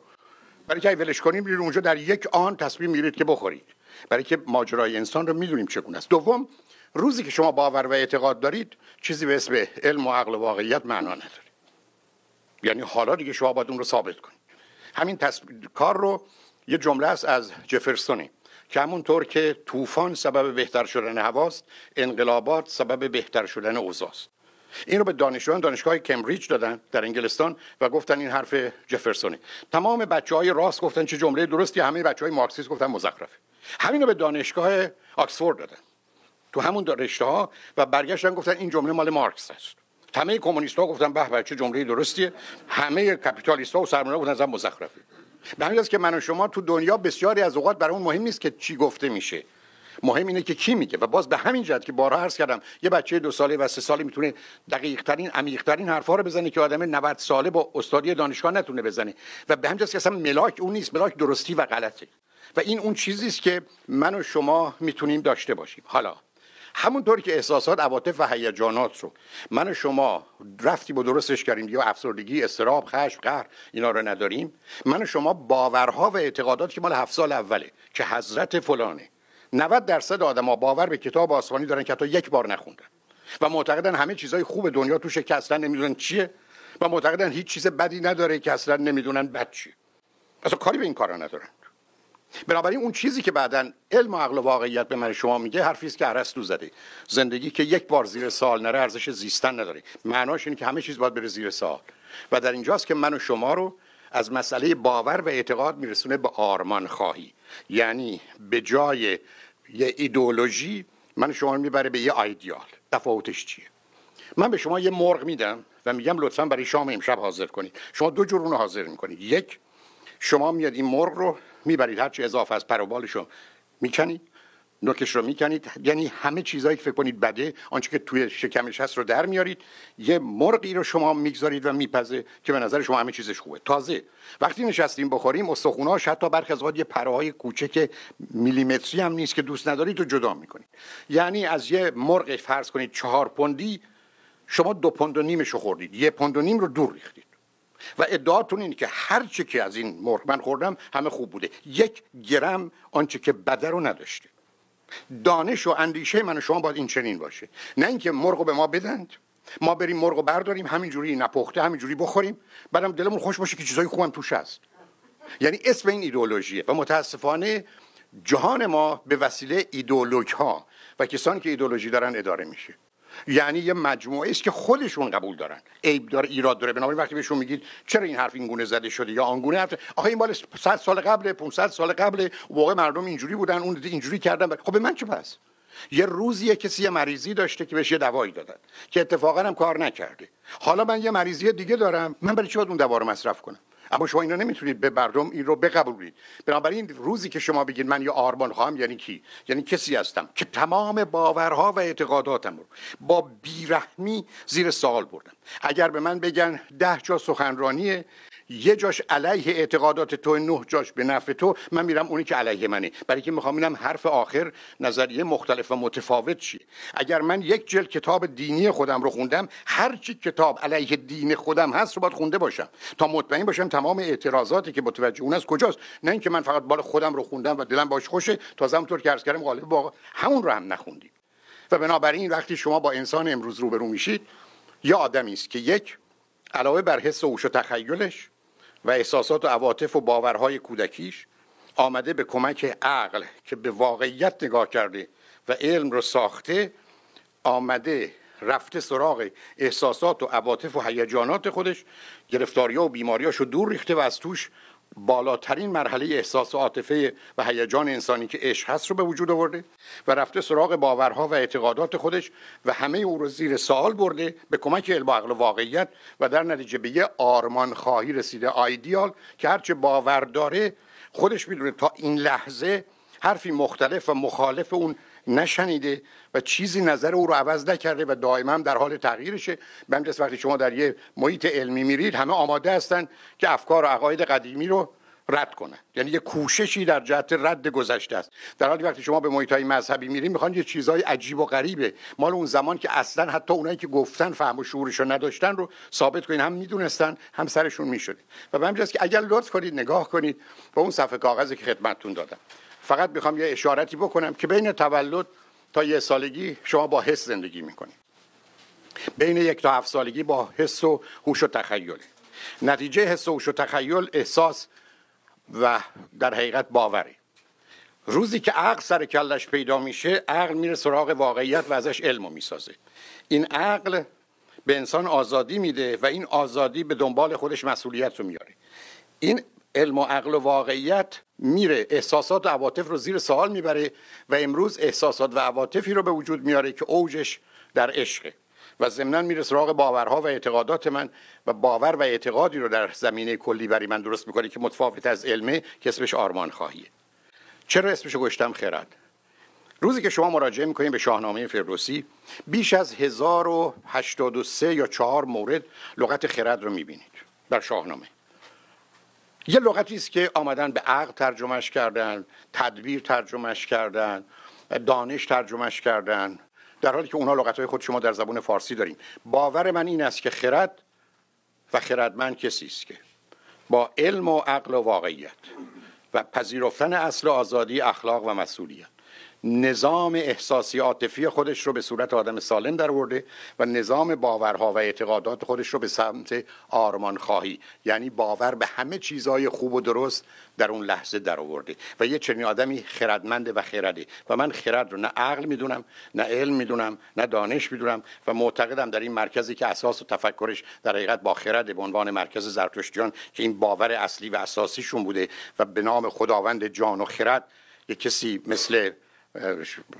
برای که ولش کنیم میرید اونجا در یک آن تصمیم می‌گیرید که بخورید. برای که ماجرای انسان رو می‌دونیم چگونه است. دوم روزی که شما باور و اعتقاد دارید چیزی به اسم علم و عقل و واقعیت معنا نداره. یعنی حالا دیگه شما باید اون رو ثابت کنید. همین کار رو یه جمله است از جفرسونی که همونطور که طوفان سبب بهتر شدن هواست انقلابات سبب بهتر شدن اوضاست این رو به دانشجویان دانشگاه کمبریج دادن در انگلستان و گفتن این حرف جفرسونه. تمام بچه های راست گفتن چه جمله درستی همه بچه های مارکسیست گفتن مزخرفه همین رو به دانشگاه آکسفورد دادن. تو همون رشته ها و برگشتن گفتن این جمله مال مارکس است. همه کمونیست ها گفتن به چه جمله درستیه. همه کپیتالیست ها و سرمایه‌ها گفتن مزخرفه. به همین که من و شما تو دنیا بسیاری از اوقات برای اون مهم نیست که چی گفته میشه. مهم اینه که کی میگه؟ و باز به همین جهت که بارها عرض کردم یه بچه دو ساله و سه ساله می‌تونه دقیق ترین عمیق ترین حرفا رو بزنه که آدم 90 ساله با استادی دانشگاه نتونه بزنه. و به همین که اصلا ملاک اون نیست. ملاک درستی و غلطه. و این اون چیزی است که من و شما می‌تونیم داشته باشیم. حالا همونطور که احساسات عواطف و هیجانات رو من و شما رفتی با درستش کردیم یا افسردگی استراب خشم قهر اینا رو نداریم من و شما باورها و اعتقادات که مال هفت سال اوله که حضرت فلانه 90 درصد آدما باور به کتاب آسمانی دارن که حتی یک بار نخوندن و معتقدن همه چیزای خوب دنیا که اصلا نمی‌دونن چیه و معتقدن هیچ چیز بدی نداره که اصلا نمی‌دونن بد چیه. اصلا کاری به این کارا ندارن. بنابراین اون چیزی که بعدا علم و عقل و واقعیت به من شما میگه حرفی است که ارسطو زده. زندگی که یک بار زیر سال نره ارزش زیستن نداره. معناش اینه که همه چیز باید بره زیر سال و در اینجاست که من و شما رو از مسئله باور و اعتقاد میرسونه به آرمان خواهی یعنی به جای یه ایدولوژی من شما رو می‌بره به یه آیدیال تفاوتش چیه؟ من به شما یه مرغ میدم و میگم لطفا برای شام امشب حاضر کنید. شما دو جور اونو حاضر می‌کنید. یک شما میاد این مرغ رو می‌برید هرچی اضافه از پر و بالشو می‌کنید نوکش رو می‌کنید. یعنی همه چیزایی که فکر کنید بده آنچه که توی شکمش هست رو در میارید. یه مرغی رو شما می‌گذارید و میپزه که به نظر شما همه چیزش خوبه. تازه. وقتی نشستیم بخوریم استخوناش حتی برخی از یه پرهای کوچک میلیمتری هم نیست که دوست ندارید رو جدا می‌کنید. یعنی از یه مرغ فرض کنید چهار پوندی شما دو پوند و نیمش رو خوردید. یه پوند و نیم رو دور ریختید. و ادعاتون اینه که هر چه که از این مرغ من خوردم همه خوب بوده. یک گرم آنچه که بده رو نداشته دانش و اندیشه من و شما باید این چنین باشه. نه اینکه مرغ به ما بدند. ما بریم مرغ برداریم همینجوری نپخته همینجوری بخوریم. بعدم دلمون خوش باشه که چیزای خوبم توش هست. یعنی اسم این ایدئولوژیه و متاسفانه جهان ما به وسیله ایدئولوژ ها و کسانی که ایدئولوژی دارن اداره میشه. یعنی یه مجموعه است که خودشون قبول دارن. عیب داره ایراد داره. بنابراین وقتی بهشون میگید چرا این حرف این گونه زده شده یا آن گونه حرف آخه این مال 100 سال قبل 500 سال قبل واقع مردم اینجوری بودن اون اینجوری کردن. خب به من چه پس؟ یه روزی کسی یه مریضی داشته که بهش یه دوایی دادن که اتفاقا هم کار نکرده. حالا من یه مریضی دیگه دارم من برای چی باید اون دوا رو مصرف کنم؟ اما شما اینا نمی‌تونید به مردم این رو بقبولید بنابراین روزی که شما بگید من یه آرمان خواهم یعنی کی؟ یعنی کسی هستم که تمام باورها و اعتقاداتم رو با بیرحمی زیر سوال بردم. اگر به من بگن ده جا سخنرانی یه جاش علیه اعتقادات تو نه جاش به نفع تو. من میرم اونی که علیه منه. برای که می‌خوام اینم حرف آخر نظریه مختلف و متفاوت چیه. اگر من یک جلد کتاب دینی خودم رو خوندم هر چی کتاب علیه دین خودم هست رو باید خونده باشم. تا مطمئن باشم تمام اعتراضاتی که متوجه اون است کجاست. نه اینکه من فقط بال خودم رو خوندم و دلم باش خوشه تازه همونطور که عرض کردم غالب با همون رو هم نخوندیم. و بنابراین وقتی شما با انسان امروز روبرو میشید یه آدمی است که یک علاوه بر حس و و تخیلش و احساسات و عواطف و باورهای کودکیش آمده به کمک عقل که به واقعیت نگاه کرده و علم رو ساخته آمده رفته سراغ احساسات و عواطف و هیجانات خودش گرفتاری و بیماریاشو دور ریخته و از توش بالاترین مرحله احساس و عاطفه و هیجان انسانی که عشق هست رو به وجود آورده و رفته سراغ باورها و اعتقادات خودش و همه او رو زیر سوال برده به کمک علم و واقعیت و در نتیجه به یه آرمان خواهی رسیده آیدیال که هرچه باور داره خودش می‌دونه تا این لحظه حرفی مختلف و مخالف اون نشنیده و چیزی نظر او رو عوض نکرده و دائما در حال تغییرشه. به وقتی شما در یه محیط علمی میرید همه آماده هستن که افکار و عقاید قدیمی رو رد کنن. یعنی یه کوششی در جهت رد گذشته است. در حالی وقتی شما به محیط های مذهبی میرید می‌خوان یه چیزای عجیب و غریبه. مال اون زمان که اصلا حتی اونایی که گفتن فهم و شعورش نداشتن رو ثابت کنین هم می‌دونستن هم سرشون می‌شده و به که اگر لطف کنید نگاه کنید. به اون صفحه کاغذی که خدمتتون دادم. فقط می‌خوام یه اشارتی بکنم که بین تولد تا یه سالگی شما با حس زندگی می‌کنید. بین یک تا هفت سالگی با حس و هوش و تخیل. نتیجه حس و هوش و تخیل احساس و در حقیقت باوری روزی که عقل سر کلش پیدا میشه عقل میره سراغ واقعیت و ازش علم می‌سازه. این عقل به انسان آزادی میده و این آزادی به دنبال خودش مسئولیت رو میاره. این علم و عقل و واقعیت میره. احساسات و عواطف رو زیر سوال می‌بره و امروز احساسات و عواطفی رو به وجود میاره که اوجش در عشقه. و ضمنا میره سراغ باورها و اعتقادات من و باور و اعتقادی رو در زمینه کلی برای من درست می‌کنه که متفاوت از علمه که اسمش آرمان خواهیه چرا اسمش گشتم؟ خرد. روزی که شما مراجعه می‌کنید به شاهنامه فردوسی بیش از 1083 یا 4 مورد لغت خرد رو می‌بینید. در شاهنامه. یه لغتی است که آمدن به عقل ترجمهش کردن تدبیر ترجمهش کردن دانش ترجمهش کردن. در حالی که اونها لغتهای خود شما در زبان فارسی داریم. باور من این است که خرد و خردمند کسی است که با علم و عقل و واقعیت و پذیرفتن اصل آزادی اخلاق و مسئولیت. نظام احساسی عاطفی خودش رو به صورت آدم سالم در ورده و نظام باورها و اعتقادات خودش رو به سمت آرمان خواهی یعنی باور به همه چیزهای خوب و درست در اون لحظه در آورده. و یه چنین آدمی خردمنده و خرده. و من خرد رو نه عقل می‌دونم نه علم می‌دونم نه دانش می‌دونم و معتقدم در این مرکزی که اساس و تفکرش در حقیقت با خرد به عنوان مرکز زرتشتیان که این باور اصلی و اساسیشون بوده و به نام خداوند جان و خرد یه کسی مثل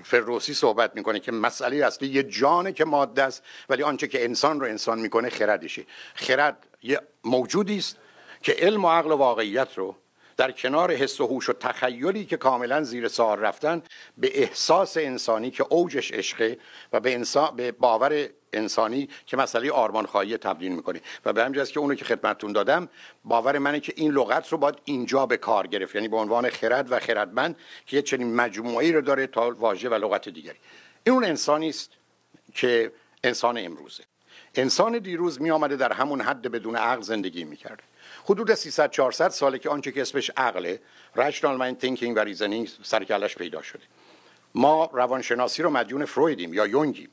فروسی صحبت می‌کنه که مسئله اصلی یه جانه که ماده است ولی آنچه که انسان رو انسان می‌کنه خردشه. خرد یه موجودی است که علم و عقل و واقعیت رو در کنار حس و هوش و تخیلی که کاملا زیر سوال رفتن به احساس انسانی که اوجش عشقه و به, انسان به باور انسانی که مسئله آرمان خواهی تبدیل می‌کنه. و به همین که اونو که خدمتتون دادم باور منه که این لغت رو باید اینجا به کار گرفت. یعنی به عنوان خرد و خردمند که یه چنین مجموعی رو داره تا واژه و لغت دیگری. این اون انسانی است که انسان امروزه. انسان دیروز می آمده در همون حد بدون عقل زندگی می‌کرده. حدود 300 400 ساله که آنچه که اسمش عقله rational mind thinking و reasoning سر و کلش پیدا شده. ما روانشناسی رو مدیون فرویدیم یا یونگیم.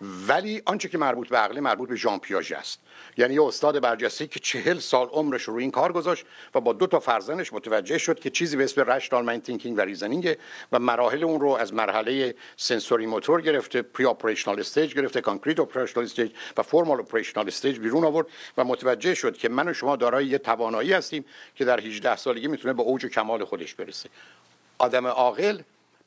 ولی آنچه که مربوط به عقل مربوط به ژان پیاژ است. یعنی یه استاد برجسته که چهل سال عمرش رو این کار گذاشت و با دو تا فرزندش متوجه شد که چیزی به اسم rational mind thinking و reasoning و مراحل اون رو از مرحله sensory motor گرفته pre-operational stage گرفته concrete operational stage و formal operational stage بیرون آورد و متوجه شد که من و شما دارای یه توانایی هستیم که در 18 سالگی می‌تونه به اوج کمال خودش برسه. آدم عاقل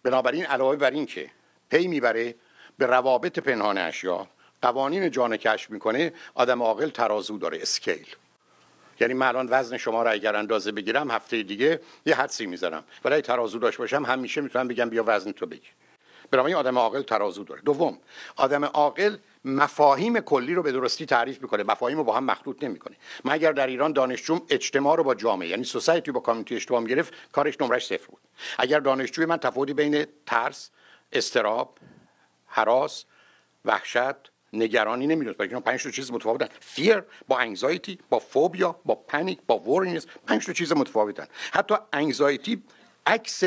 بنابراین علاوه بر این که پی می‌بره به روابط پنهان اشیا قوانین جهان کشف می‌کنه آدم عاقل ترازو داره scale. یعنی من الان وزن شما را اگر اندازه بگیرم هفته دیگه یه حدسی می‌زنم. ولی ترازو داشت باشم همیشه می‌تونم بگم بیا وزن تو بگیر. برای آدم عاقل ترازو داره. دوم آدم عاقل مفاهیم کلی رو به درستی تعریف می‌کنه مفاهیم رو با هم مخلوط نمی‌کنه. من اگر در ایران دانشجوم اجتماع رو با جامعه یعنی society با community اجتماع گرفت کارش نمرش صفر بود. اگر دانشجوی من تفاوتی بین ترس اضطراب هراس وحشت نگرانی نمی‌دونست. برای پنج تا چیز متفاوتن. fear با anxiety با phobia با panic با worriness پنج تا چیز متفاوتن. حتی anxiety عکس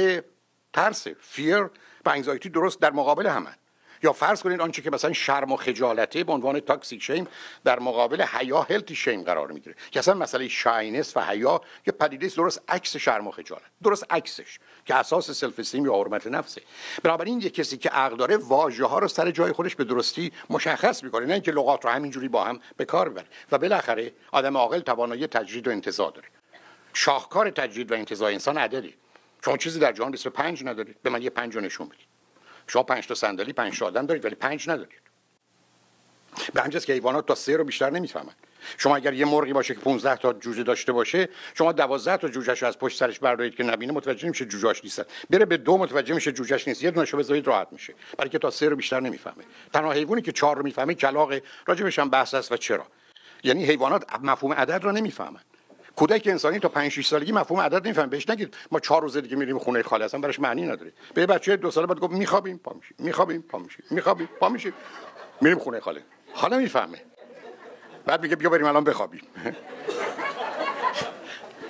ترس fear و anxiety درست در مقابل همن. یا فرض کنید آنچه که مثلا شرم و خجالته به عنوان toxic shame در مقابل حیا healthy shame قرار می‌گیره. که اصلا مسئله shyness و حیا یه پدیده درست عکس شرم و خجالت. درست عکسش که اساس self-esteem یا حرمت نفسه. بنابراین یه کسی که عقل داره واژه ها رو سر جای خودش به درستی مشخص می‌کنه نه اینکه لغات رو همینجوری با هم به کار ببره. و بالاخره آدم عاقل توانایی تجرید و انتزاع داره. شاهکار تجرید و انتزاع انسان عددی. شما چیزی در جهان به پنج ندارید. به من یه پنج نشون بدید. شما پنج تا صندلی پنج تا آدم دارید ولی پنج ندارید. به همجاست که حیوانات تا سه رو بیشتر نمی‌فهمن. شما اگر یه مرغی باشه که 15 تا جوجه داشته باشه شما 12 تا جوجهش از پشت سرش بردارید که نبینه متوجه نمیشه جوجهش نیست بره به دو متوجه میشه جوجهش نیست. یه دونهشو بذارید راحت میشه. برای که تا سه رو بیشتر نمی‌فهمه. تنها حیوانی که چهار رو می‌فهمه کلاغه راجبش هم بحث است و چرا؟ یعنی حیوانات مفهوم عدد رو نمی‌فهمن. کودک انسانی تا 5 6 سالگی مفهوم عدد نمی‌فهمه. بهش نگید ما 4 روز دیگه میریم خونه خاله اصلا براش معنی نداره. به بچه دو ساله باید گفت میخوابیم پا میشیم میخوابیم پا میشیم میخوابیم پا میشیم. میریم خونه خاله. حالا می‌فهمه. بعد میگه بیا بریم الان بخوابیم.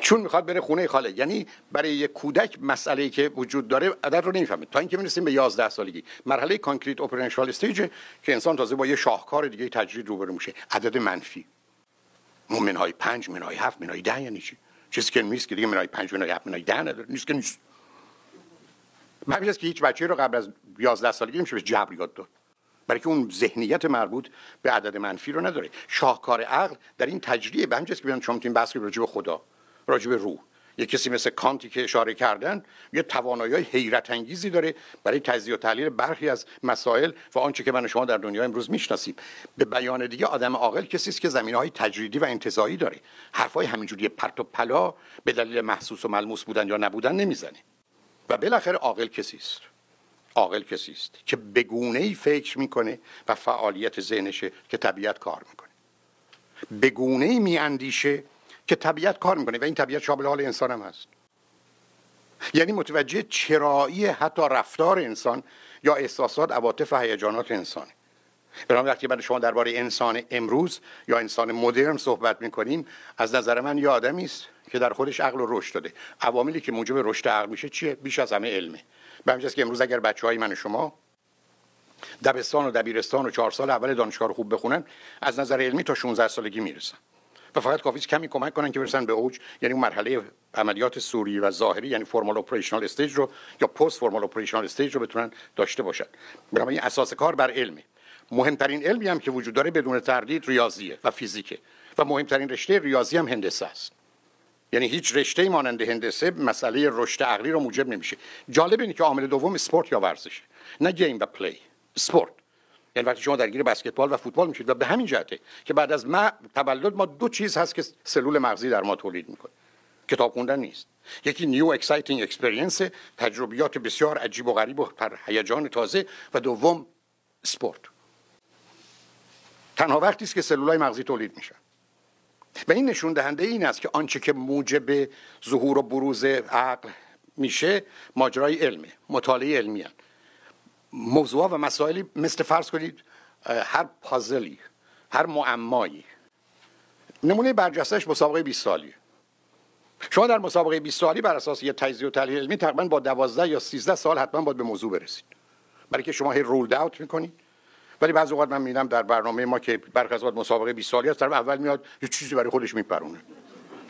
چون می‌خواد بره خونه خاله. یعنی برای یک کودک مسئله که وجود داره عدد رو نمی‌فهمه. تا اینکه می‌رسیم به 11 سالگی. مرحله concrete operational stage که انسان تازه با یه شاهکار دیگه تجرید روبرو میشه. عدد منفی. منهای پنج منهای هفت منهای ده یعنی چی؟ چیزی که نیست که دیگه منهای پنج منهای هفت منهای ده نداره. نیست که نیست. همین که هیچ بچه رو قبل از 11 سالگی نمیشه به جبر یاد داد. برای که اون ذهنیت مربوط به عدد منفی رو نداره. شاهکار عقل در این تجریه به همجاست که بیان شما می‌تونید بحث راجع به خدا راجع به روح. یه کسی مثل کانتی که اشاره کردن یه توانایی حیرت انگیزی داره برای تجزیه و تحلیل برخی از مسائل و آنچه که من شما در دنیا امروز می‌شناسیم. به بیان دیگه آدم عاقل کسی است که زمینه های تجریدی و انتزاعی داره. حرفای همینجوری پرت و پلا به دلیل محسوس و ملموس بودن یا نبودن نمی‌زنه. و بالاخره عاقل کسی است. عاقل کسی است که به گونه ای فکر می‌کنه و فعالیت ذهنشه که طبیعت کار می‌کنه. به گونه ای میاندیشه که طبیعت کار می‌کنه و این طبیعت شامل حال انسان هم هست. یعنی متوجه چرایی حتی رفتار انسان یا احساسات عواطف و هیجانات انسانه برام وقتی من شما درباره انسان امروز یا انسان مدرن صحبت می‌کنیم از نظر من یه آدمی است که در خودش عقل و رشد داده. عواملی که موجب رشد عقل میشه چیه؟ بیش از همه علمه. به همجاست که امروز اگر بچه های من و شما دبستان و دبیرستان و چهار سال اول دانشگاه رو خوب بخونن از نظر علمی تا 16 سالگی می‌رسن. و فقط کافی کمی کمک کنن که برسن به اوج یعنی اون مرحله عملیات صوری و ظاهری یعنی formal operational stage رو یا post-formal operational stage رو بتونن داشته باشن. بنابراین اساس کار بر علمه. مهمترین علمی هم که وجود داره بدون تردید ریاضیه و فیزیکه. و مهمترین رشته ریاضی هم هندسه است. یعنی هیچ رشته مانند هندسه مسئله رشد عقلی رو موجب نمیشه. جالب اینه که عامل دوم اسپورت یا ورزشه. نه game و play. sport یعنی وقتی شما درگیر بسکتبال و فوتبال میشید و به همین جهته که بعد از ما تولد ما دو چیز هست که سلول مغزی در ما تولید می‌کنه. کتاب خوندن نیست. یکی new exciting experience تجربیات بسیار عجیب و غریب و پر هیجان تازه و دوم سپورت تنها وقتی است که سلولای مغزی تولید میشن. و این نشون دهنده این است که آنچه که موجب ظهور و بروز عقل میشه ماجرای علمه مطالعه علمی. موضوع و مسائلی مثل فرض کنید هر پازلی هر معمایی. نمونه برجستش مسابقه 20 سالی شما در مسابقه 20 سالی بر اساس یه تجزیه و تحلیل علمی تقریبا با 12 یا 13 سال حتما باید به موضوع برسید. برای که شما هی رولد اوت می‌کنید ولی بعضی اوقات من می‌بینم در برنامه ما که برخی از مسابقه 20 سالی هست اول میاد یه چیزی برای خودش میپرونه.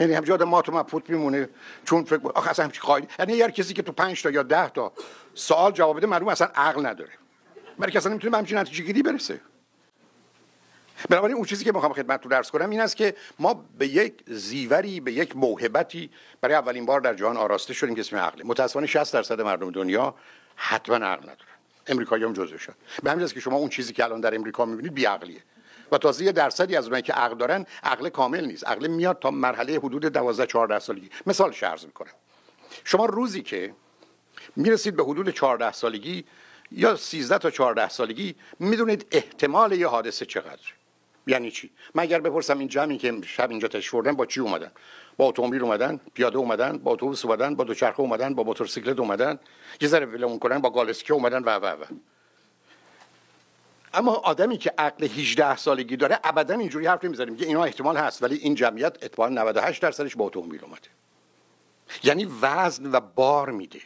یعنی همجا آدم ما تو مبهوت میمونه چون فکر آخه اصلا همچین قاعده یعنی هر کسی که تو 5 تا یا 10 تا سوال جواب بده معلوم اصلا عقل نداره. برای اصلا نمی‌تونه به همچین نتیجه گیری برسه. بنابراین اون چیزی که می‌خوام خدمتتون درس کنم این است که ما به یک زیوری به یک موهبتی برای اولین بار در جهان آراسته شدیم که اسم عقله. متاسفانه 60 درصد مردم دنیا حتما عقل ندارن. امریکایی هم جزوشن به همین که شما اون چیزی که الان در امریکا می‌بینید بیعقلیه. و تازه یه درصدی از اونایی که عقل دارن عقل کامل نیست. عقل میاد تا مرحله حدود 12 14 سالگی. مثال شرز می‌کنم. شما روزی که می‌رسید به حدود 14 سالگی یا 13 تا 14 سالگی می‌دونید احتمال یه حادثه چقدر یعنی چی؟ من اگر بپرسم این جمعی که شب اینجا تشریف با چی اومدن؟ با اتومبیل اومدن پیاده اومدن با اتوبوس اومدن با دوچرخه اومدن با موتورسیکلت اومدن. یه ذره ولمون کنن با گالسکه اومدن و و و. اما آدمی که عقل 18 سالگی داره ابدا اینجوری حرف نمی‌زنه. میگه اینا احتمال هست ولی این جمعیت اتفاقا 98 درصدش با اتومبیل اومده. یعنی وزن و بار میده.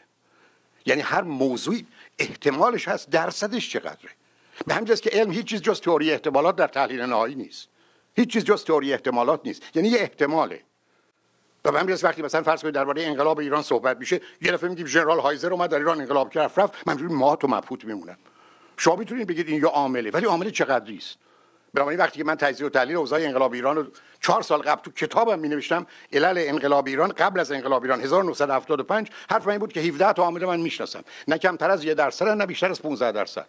یعنی هر موضوعی احتمالش هست درصدش چقدره. به همین که علم هیچ چیز جز تئوری احتمالات در تحلیل نهایی نیست. هیچ چیز جز تئوری احتمالات نیست. یعنی یه احتماله. و به همین وقتی مثلا فرض کنید درباره انقلاب ایران صحبت میشه یه دفعه میگیم ژنرال هایزر اومد در ایران انقلاب کرد رفت. من ما تو مبهوت میمونم شما می‌تونید بگید این یا عامله ولی عامل چقدری است بنابراین وقتی که من تجزیه و تحلیل اوضاع انقلاب ایران رو چهار سال قبل تو کتابم می نوشتم علل انقلاب ایران قبل از انقلاب ایران 1975 حرف این بود که 17 تا عامل من می‌شناسم. نه کمتر از یه درصد نه بیشتر از 15 درصد.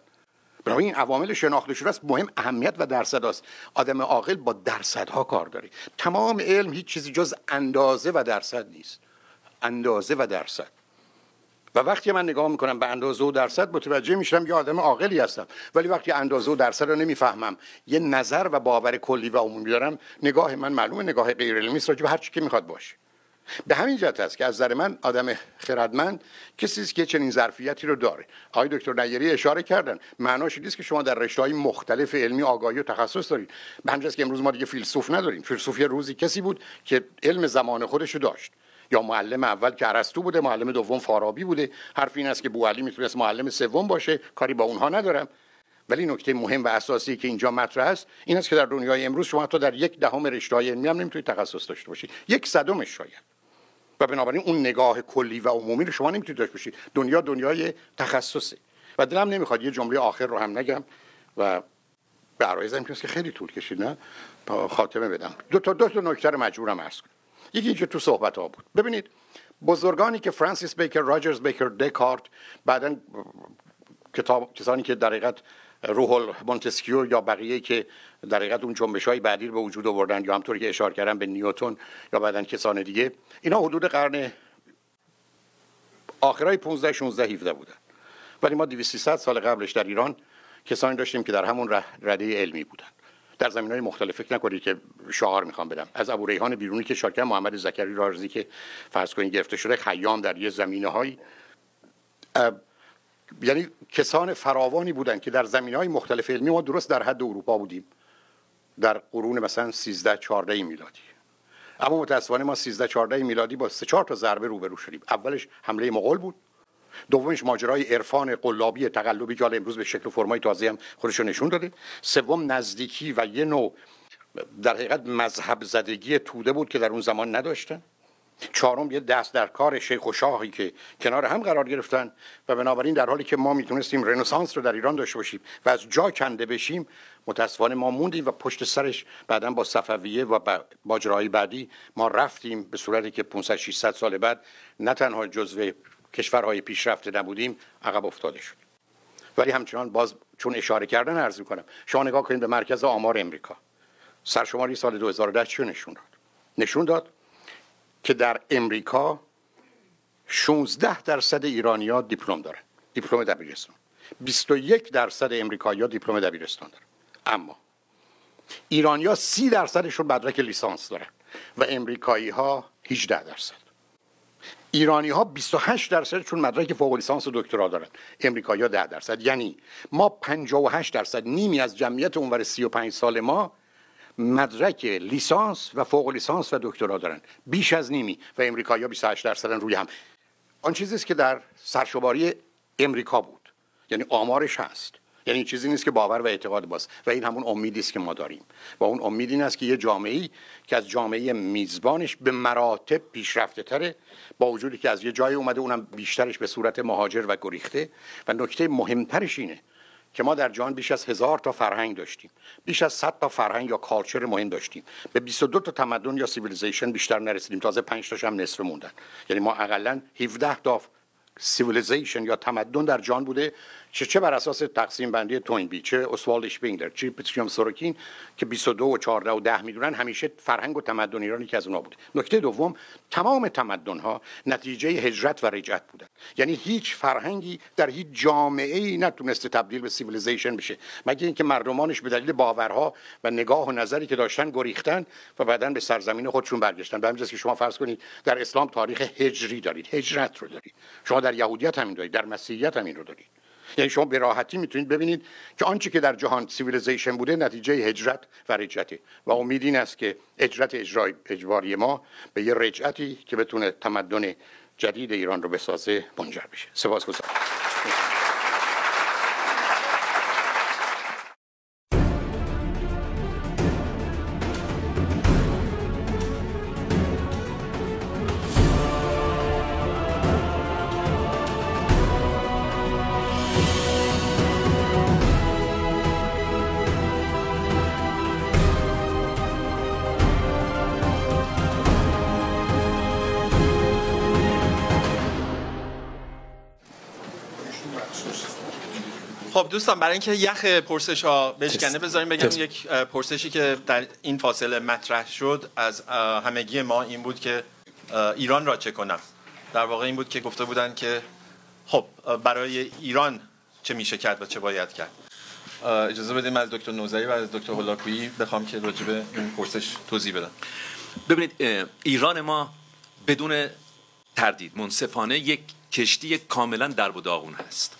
بنابراین این عوامل شناخته شده است مهم اهمیت و درصد است. آدم عاقل با درصدها کار داره. تمام علم هیچ چیزی جز اندازه و درصد نیست. اندازه و درصد. و وقتی من نگاه می‌کنم به اندازه و درصد متوجه میشم یه آدم عاقلی هستم. ولی وقتی اندازه و درصد رو نمی‌فهمم یه نظر و باور کلی و عمومی دارم نگاه من معلومه نگاه غیر علمی است هر چی که می‌خواد باشه. به همین جهت است که از نظر من آدم خردمند کسی است که چنین ظرفیتی رو داره. آقای دکتر نیری اشاره کردن. معناش نیست که شما در رشته‌های مختلف علمی آگاهی و تخصص دارید. به همین که امروز ما دیگه فیلسوف نداریم. فیلسوف یه روزی کسی بود که علم زمان خودش رو داشت. یا معلم اول که بوده معلم دوم فارابی بوده. حرف این است که بوعلی می‌تونست معلم سوم باشه. کاری با اونها ندارم. ولی نکته مهم و اساسی که اینجا مطرح است این است که در دنیای امروز شما تا در یک دهم رشته علمی هم نمی‌تونید تخصص داشته باشید. یک صدمش شاید. و بنابراین اون نگاه کلی و عمومی رو شما نمی‌تونید داشته باشید. دنیا دنیای تخصصه. و دلم نمی‌خواد یه جمله آخر رو هم نگم و برای که خیلی طول کشید نه؟ خاتمه بدم. دو تا دو تا نکته رو مجبورم عرض کنم. یکی اینجا تو صحبت ها بود. ببینید بزرگانی که فرانسیس بیکر راجرز بیکر دکارت بعدا کتاب کسانی که در حقیقت روح مونتسکیو یا بقیه که در حقیقت اون جنبش های بعدی به وجود آوردن یا همطوری که اشاره کردم به نیوتون یا بعدا کسان دیگه اینا حدود قرن آخرای 15 16 17 بودن. ولی ما 200 سال قبلش در ایران کسانی داشتیم که در همون رده علمی بودن. در زمین های مختلف. فکر نکنید که شعار می‌خوام بدم. از ابو ریحان بیرونی که شاکر محمد زکری رازی که فرض کنید گرفته شده خیام در یه زمینه های یعنی کسان فراوانی بودن که در زمین های مختلف علمی ما درست در حد اروپا بودیم. در قرون مثلا 13 14 میلادی. اما متاسفانه ما 13 14 میلادی با سه چهار تا ضربه روبرو شدیم. اولش حمله مغول بود. دومش ماجرای عرفان قلابی تقلبی که امروز به شکل فرمای تازه هم خودش نشون داده. سوم نزدیکی و یه نوع در حقیقت مذهب زدگی توده بود که در اون زمان نداشتن. چهارم یه دست در کار شیخ و شاهی که کنار هم قرار گرفتن و بنابراین در حالی که ما می‌تونستیم رنسانس رو در ایران داشته باشیم و از جا کنده بشیم متاسفانه ما موندیم و پشت سرش بعدا با صفویه و ماجراهای بعدی ما رفتیم به صورتی که 500 600 سال بعد نه تنها جزو کشورهای پیشرفته نبودیم عقب افتاده شد. ولی همچنان باز چون اشاره کردن عرض می‌کنم شما نگاه کنید به مرکز آمار امریکا. سرشماری سال 2010 چی نشون داد؟ نشون داد که در امریکا 16 درصد ایرانیا دیپلم دارن دیپلم دبیرستان. 21 درصد امریکایی‌ها دیپلم دبیرستان دارن اما ایرانیا 30 درصدشون مدرک لیسانس دارن و امریکایی ها 18 درصد. ایرانی ها 28 درصد چون مدرک فوق لیسانس و دکترا دارن. امریکایی ها 10 درصد. یعنی ما 58 درصد نیمی از جمعیت اونور 35 سال ما مدرک لیسانس و فوق لیسانس و دکترا دارن. بیش از نیمی. و امریکایی ها 28 درصدن روی هم. آن چیزی است که در سرشماری امریکا بود. یعنی آمارش هست. یعنی چیزی نیست که باور و اعتقاد باست. و این همون امیدی است که ما داریم. و اون امید این است که یه جامعه که از جامعه میزبانش به مراتب پیشرفته تره با وجودی که از یه جای اومده اونم بیشترش به صورت مهاجر و گریخته. و نکته مهمترش اینه که ما در جهان بیش از هزار تا فرهنگ داشتیم. بیش از 100 تا فرهنگ یا culture مهم داشتیم. به 22 تا تمدن یا civilization بیشتر نرسیدیم. تازه 5 تاش هم نصف موندن. یعنی ما اقلا 17 تا civilization یا تمدن در جهان بوده چه چه بر اساس تقسیم بندی توینبی چه اسوالد اشپنگلر چه پیتریم سوروکین که 22 و 14 و 10 می‌دونن همیشه فرهنگ و تمدن ایرانی که از اونها بوده. نکته دوم تمام تمدن ها نتیجه هجرت و رجعت بودن یعنی هیچ فرهنگی در هیچ جامعه ای نتونسته تبدیل به civilization بشه. مگه اینکه مردمانش به دلیل باورها و نگاه و نظری که داشتن گریختن و بعدا به سرزمین خودشون برگشتن. به همین که شما فرض کنید در اسلام تاریخ هجری دارید هجرت رو دارید. شما در یهودیت همین دارید در مسیحیت همین رو دارید. یعنی شما به راحتی می‌تونید ببینید که آنچه که در جهان civilization بوده نتیجه هجرت و رجعته. و امید این است که هجرت اجرای اجباری ما به یه رجعتی که بتونه تمدن جدید ایران رو بسازه منجر بشه. سپاسگزارم. دوستان برای اینکه یخ پرسش ها بشکنه بذاریم بگم یک پرسشی که در این فاصله مطرح شد از همگی ما این بود که ایران را چه کنم. در واقع این بود که گفته بودن که خب برای ایران چه میشه کرد و چه باید کرد. اجازه بدیم از دکتر نوزری و از دکتر هولاکویی بخوام که راجع به این پرسش توضیح بدم. ببینید ایران ما بدون تردید منصفانه یک کشتی کاملا درب و داغون هست.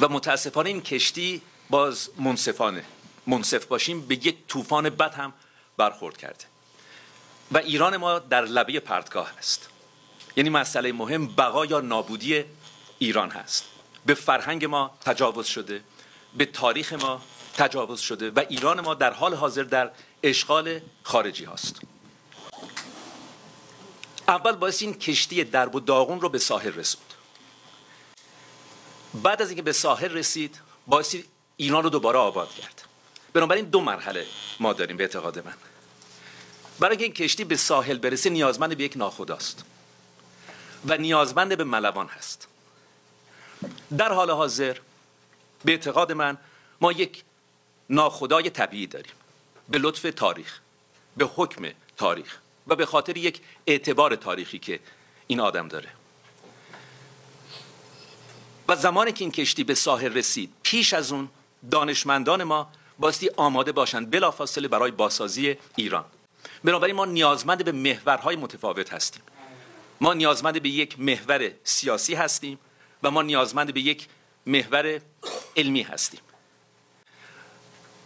و متاسفانه این کشتی باز منصفانه. منصف باشیم به یک طوفان بد هم برخورد کرده. و ایران ما در لبه پرتگاه است. یعنی مسئله مهم بقا یا نابودی ایران هست. به فرهنگ ما تجاوز شده به تاریخ ما تجاوز شده و ایران ما در حال حاضر در اشغال خارجی هست اول باعث این کشتی درب و داغون رو به ساحل رسوند. بعد از اینکه به ساحل رسید باعث ایران رو دوباره آباد کرد. بنابراین دو مرحله ما داریم به اعتقاد من. برای اینکه این کشتی به ساحل برسه نیازمند به یک ناخداست. و نیازمند به ملوان هست. در حال حاضر به اعتقاد من ما یک ناخدای طبیعی داریم. به لطف تاریخ به حکم تاریخ و به خاطر یک اعتبار تاریخی که این آدم داره. و زمانی که این کشتی به ساحل رسید پیش از اون دانشمندان ما باستی آماده باشند بلافاصله برای باسازی ایران. بنابراین ما نیازمند به محورهای متفاوت هستیم. ما نیازمند به یک محور سیاسی هستیم و ما نیازمند به یک محور علمی هستیم.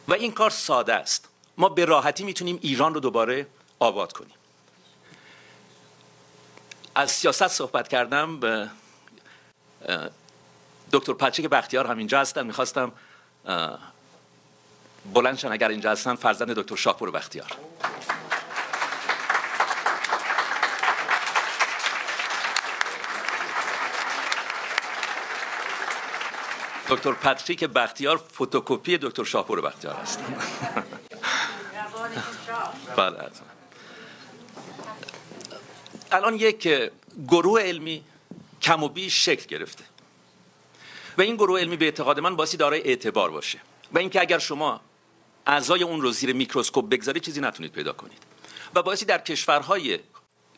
و این کار ساده است. ما به راحتی می‌تونیم ایران رو دوباره آباد کنیم. از سیاست صحبت کردم به دکتر پچک بختیار هم اینجا هستن. می‌خواستم بلندشن اگر اینجا هستن فرزند دکتر شاپور بختیار. دکتر پتریک بختیار فتوکپی دکتر شاپور بختیار هست بله الان یک گروه علمی کم و بیش شکل گرفته. و این گروه علمی به اعتقاد من بایستی دارای اعتبار باشه. و اینکه اگر شما اعضای اون رو زیر میکروسکوپ بگذارید چیزی نتونید پیدا کنید. و بایستی در کشورهای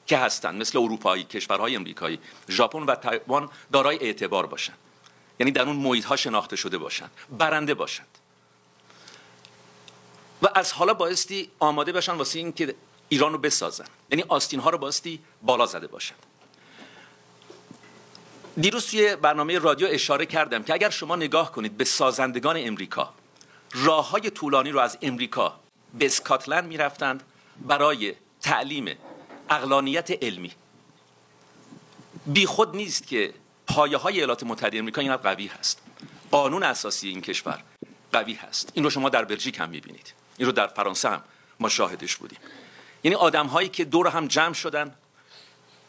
که هستند مثل اروپایی کشورهای امریکایی ژاپن و تایوان دارای اعتبار باشند یعنی در اون محیط ها شناخته شده باشند برنده باشند و از حالا بایستی آماده باشن واسه اینکه ایران رو بسازن. یعنی آستین ها رو بایستی بالا زده باشند دیروز توی برنامه رادیو اشاره کردم که اگر شما نگاه کنید به سازندگان امریکا راه های طولانی رو از امریکا به اسکاتلند می‌رفتند برای تعلیم اقلانیت علمی. بی خود نیست که پایه های ایالات متحده امریکا اینقدر قوی هست. قانون اساسی این کشور قوی هست. این رو شما در بلژیک هم می‌بینید. این رو در فرانسه هم ما شاهدش بودیم. یعنی آدم هایی که دور هم جمع شدن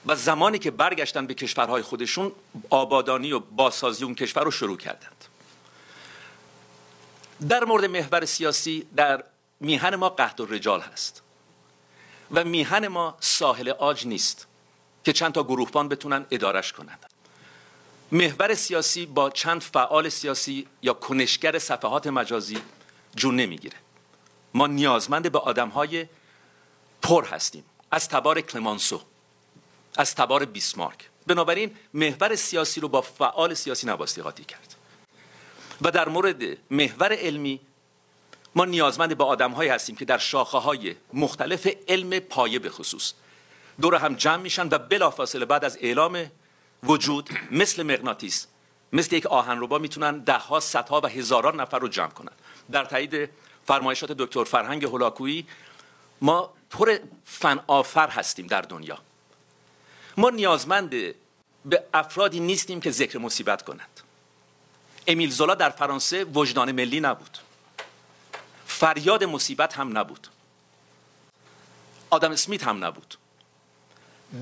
و زمانی که برگشتن به کشورهای خودشون آبادانی و بازسازی اون کشور رو شروع کردند. در مورد محور سیاسی در میهن ما قهد و رجال هست. و میهن ما ساحل آج نیست که چند تا گروهبان بتونن ادارش کنند محور سیاسی با چند فعال سیاسی یا کنشگر صفحات مجازی جون نمی‌گیره. ما نیازمند به آدم های پر هستیم. از تبار کلمانسو. از تبار بیسمارک. بنابراین محور سیاسی رو با فعال سیاسی نباستی قاطی کرد. و در مورد محور علمی ما نیازمند به آدم هستیم که در شاخه های مختلف علم پایه به خصوص دور هم جمع میشن و بلافاصله بعد از اعلام وجود مثل مغناطیس مثل یک آهنربا می‌تونن ده ها و هزاران نفر رو جمع کنن. در تایید فرمایشات دکتر فرهنگ هولاکویی ما پر فن آفر هستیم در دنیا. ما نیازمند به افرادی نیستیم که ذکر مصیبت کنند. امیل زولا در فرانسه وجدان ملی نبود. فریاد مصیبت هم نبود. آدم اسمیت هم نبود.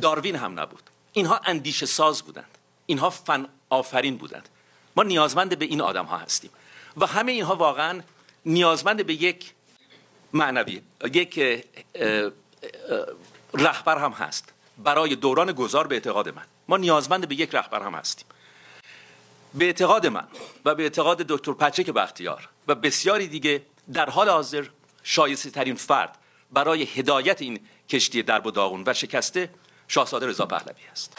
داروین هم نبود. اینها اندیشه ساز بودند. اینها فن آفرین بودند. ما نیازمند به این آدم ها هستیم. و همه اینها واقعا نیازمند به یک معنوی یک رهبر هم هست. برای دوران گذار به اعتقاد من. ما نیازمند به یک رهبر هم هستیم. به اعتقاد من و به اعتقاد دکتر پچک بختیار و بسیاری دیگه در حال حاضر شایسته ترین فرد برای هدایت این کشتی درب و داغون و شکسته شاهزاده رضا پهلوی است.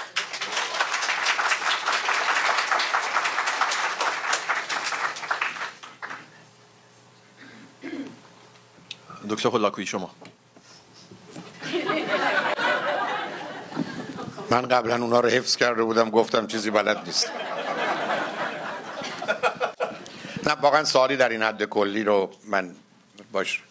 دکتر خلاکوی شما. من قبلا اونا رو حفظ کرده بودم گفتم چیزی بلد نیست. نه واقعا سوالی در این حد کلی رو من باش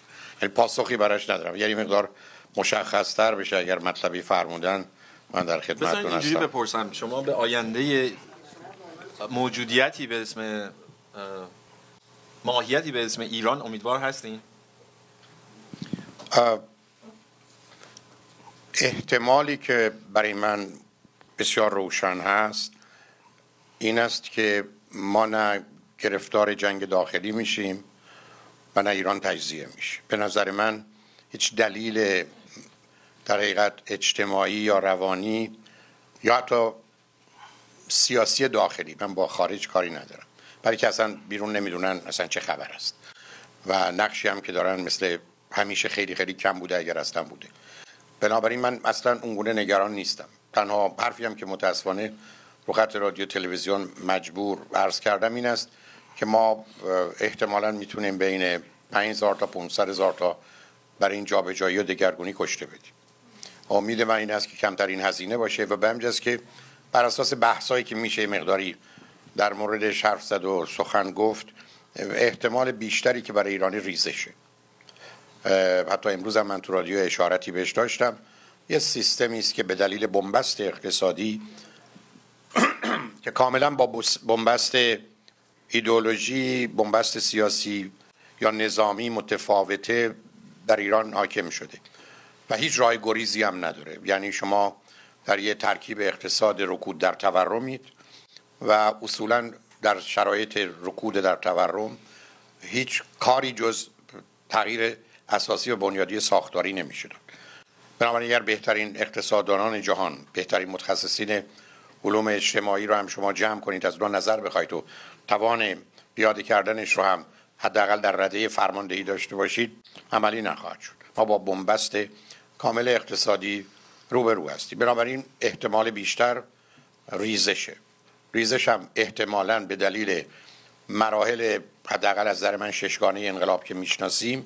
یعنی پاسخی براش ندارم. یعنی مقدار مشخص تر بشه اگر مطلبی فرمودن من در خدمتتون هستم اینجوری بپرسم. شما به آینده موجودیتی به اسم ماهیتی به اسم ایران امیدوار هستین؟ احتمالی که برای من بسیار روشن هست این است که ما نه گرفتار جنگ داخلی میشیم و نه ایران تجزیه میشه. به نظر من هیچ دلیل در حقیقت اجتماعی یا روانی یا حتی سیاسی داخلی من با خارج کاری ندارم. برای که اصلا بیرون نمی‌دونن اصلا چه خبر است. و نقشی هم که دارن مثل همیشه خیلی خیلی کم بوده اگر اصلا بوده. بنابراین من اصلا اونگونه نگران نیستم. تنها حرفی هم که متاسفانه رو خط رادیو تلویزیون مجبور عرض کردم این است که ما احتمالا می‌تونیم بین 5000 تا 500 هزار تا برای این جابجایی و دگرگونی کشته بدیم. امید من این است که کمترین هزینه باشه و به که بر اساس بحثایی که میشه مقداری در مورد حرف زد و سخن گفت احتمال بیشتری که برای ایرانی ریزشه. حتی امروز هم من تو رادیو اشارتی بهش داشتم. یه سیستمی است که به دلیل بنبست اقتصادی که کاملا با بنبست ایدئولوژی بنبست سیاسی یا نظامی متفاوته در ایران حاکم شده. و هیچ راه گریزی هم نداره. یعنی شما در یه ترکیب اقتصاد رکود در تورمید و اصولا در شرایط رکود در تورم هیچ کاری جز تغییر اساسی و بنیادی ساختاری نمیشه داد بنابراین اگر بهترین اقتصاددانان جهان بهترین متخصصین علوم اجتماعی رو هم شما جمع کنید از اون نظر بخواید و توان پیاده کردنش رو هم حداقل در رده فرماندهی داشته باشید عملی نخواهد شد. ما با بنبست کامل اقتصادی روبرو هستیم. بنابراین احتمال بیشتر ریزشه. ریزش هم احتمالا به دلیل مراحل حداقل از نظر من ششگانه انقلاب که می‌شناسیم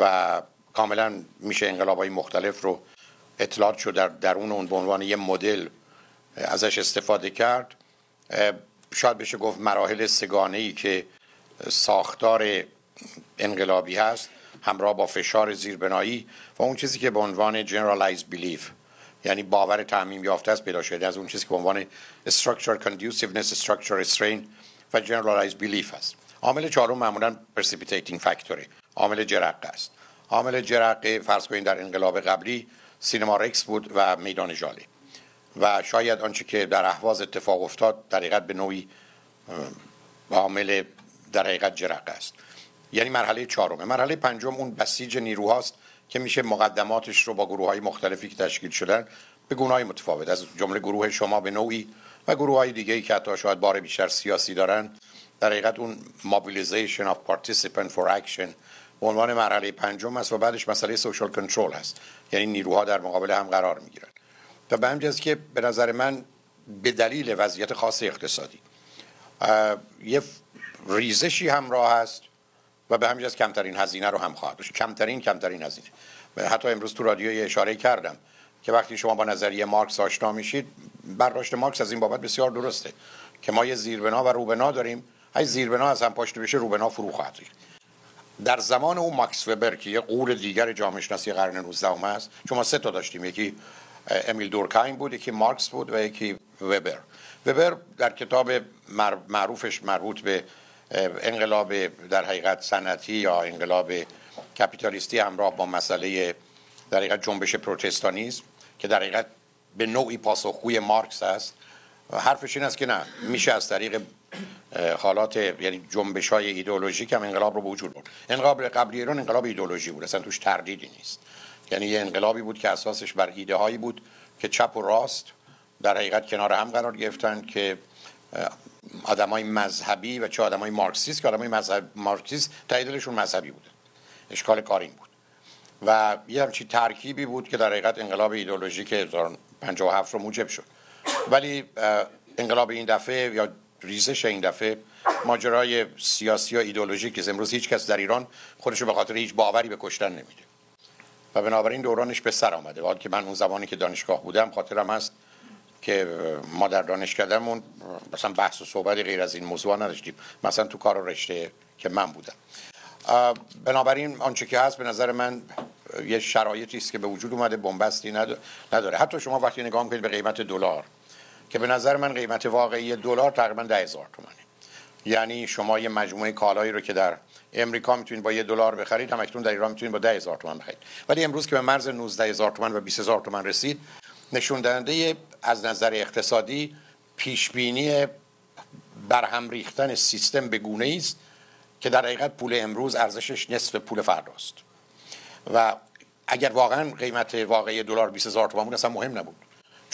و کاملا میشه انقلاب های مختلف رو اطلاع شد در درون اون به عنوان یه مدل ازش استفاده کرد. شاید بشه گفت مراحل سه‌گانه ای که ساختار انقلابی هست همراه با فشار زیربنایی و اون چیزی که به عنوان generalized belief یعنی باور تعمیم یافته است پیدا شده از اون چیزی که به عنوان structural conduciveness structural strain و generalized belief است عامل چهارم معمولا precipitating factor ه عامل جرقه است. عامل جرقه فرض کنید در انقلاب قبلی سینما رکس بود و میدان جالی. و شاید آنچه که در اهواز اتفاق افتاد در حقیقت به نوعی عامل در حقیقت جرقه است. یعنی مرحله چهارم مرحله پنجم اون بسیج نیروهاست که میشه مقدماتش رو با گروه های مختلفی که تشکیل شدن به گونه های متفاوت. از جمله گروه شما به نوعی و گروه های دیگه ای که حتی شاید بار بیشتر سیاسی دارن در حقیقت اون mobilization of participant for action عنوان مرحله پنجم است و بعدش مسئله سوشال کنترل هست یعنی نیروها در مقابل هم قرار می‌گیرن. و به همجاز که به نظر من به دلیل وضعیت خاص اقتصادی یه ریزشی همراه هست و به همین کمترین هزینه رو هم خواهد داشت. کمترین کمترین هزینه. حتی امروز تو رادیو اشاره کردم که وقتی شما با نظریه مارکس آشنا میشید برداشت مارکس از این بابت بسیار درسته که ما یه زیربنا و روبنا داریم. های زیربنا از هم پاشته بشه روبنا فرو خواهد در زمان اون ماکس وبر که یه قول دیگر جامعه شناسی قرن 19 است شما سه تا داشتیم یکی امیل دورکایم بود یکی مارکس بود و یکی وبر. وبر در کتاب معروفش مربوط به انقلاب در حقیقت صنعتی یا انقلاب کپیتالیستی همراه با مسئله در حقیقت جنبش پروتستانیسم که در حقیقت به نوعی پاسخگوی مارکس است. حرفش این است که نه میشه از طریق حالات یعنی جنبش های ایدئولوژیک هم انقلاب رو به وجود برد. انقلاب قبلی ایران انقلاب ایدئولوژی بود اصلا توش تردیدی نیست. یعنی یه انقلابی بود که اساسش بر ایده هایی بود که چپ و راست در حقیقت کنار هم قرار گرفتن که آدمای مذهبی و چه آدمای مارکسیست که آدمای مذهب مارکسیست تاییدشون مذهبی بوده اشکال کارین بود. و یه همچی ترکیبی بود که در حقیقت انقلاب ایدئولوژیک 1957 رو موجب شد. ولی انقلاب این دفعه یا ریزش این دفعه ماجرای سیاسی و ایدئولوژیک که امروز هیچ کس در ایران خودش به خاطر هیچ باوری به کشتن نمیده. و بنابراین دورانش به سر آمده. حال که من اون زمانی که دانشگاه بودم خاطرم هست که ما در دانشکدهمون مثلا بحث و صحبت غیر از این موضوع نداشتیم. مثلا تو کار و رشته که من بودم. بنابراین آنچه که هست به نظر من یه شرایطی است که به وجود اومده بنبستی نداره. حتی شما وقتی نگاه می‌کنید به قیمت دلار که به نظر من قیمت واقعی دلار تقریبا ده هزار تومنه. یعنی شما یه مجموعه کالایی رو که در امریکا می‌تونید با یه دلار بخرید هم اکنون در ایران می‌تونید با ده هزار تومن بخرید. ولی امروز که به مرز 19 هزار تومن و 20 هزار تومن رسید نشون دهنده از نظر اقتصادی پیش بینی برهم ریختن سیستم به گونه است که در حقیقت پول امروز ارزشش نصف پول فرداست. و اگر واقعا قیمت واقعی دلار 20000 تومان بود اصلا مهم نبود.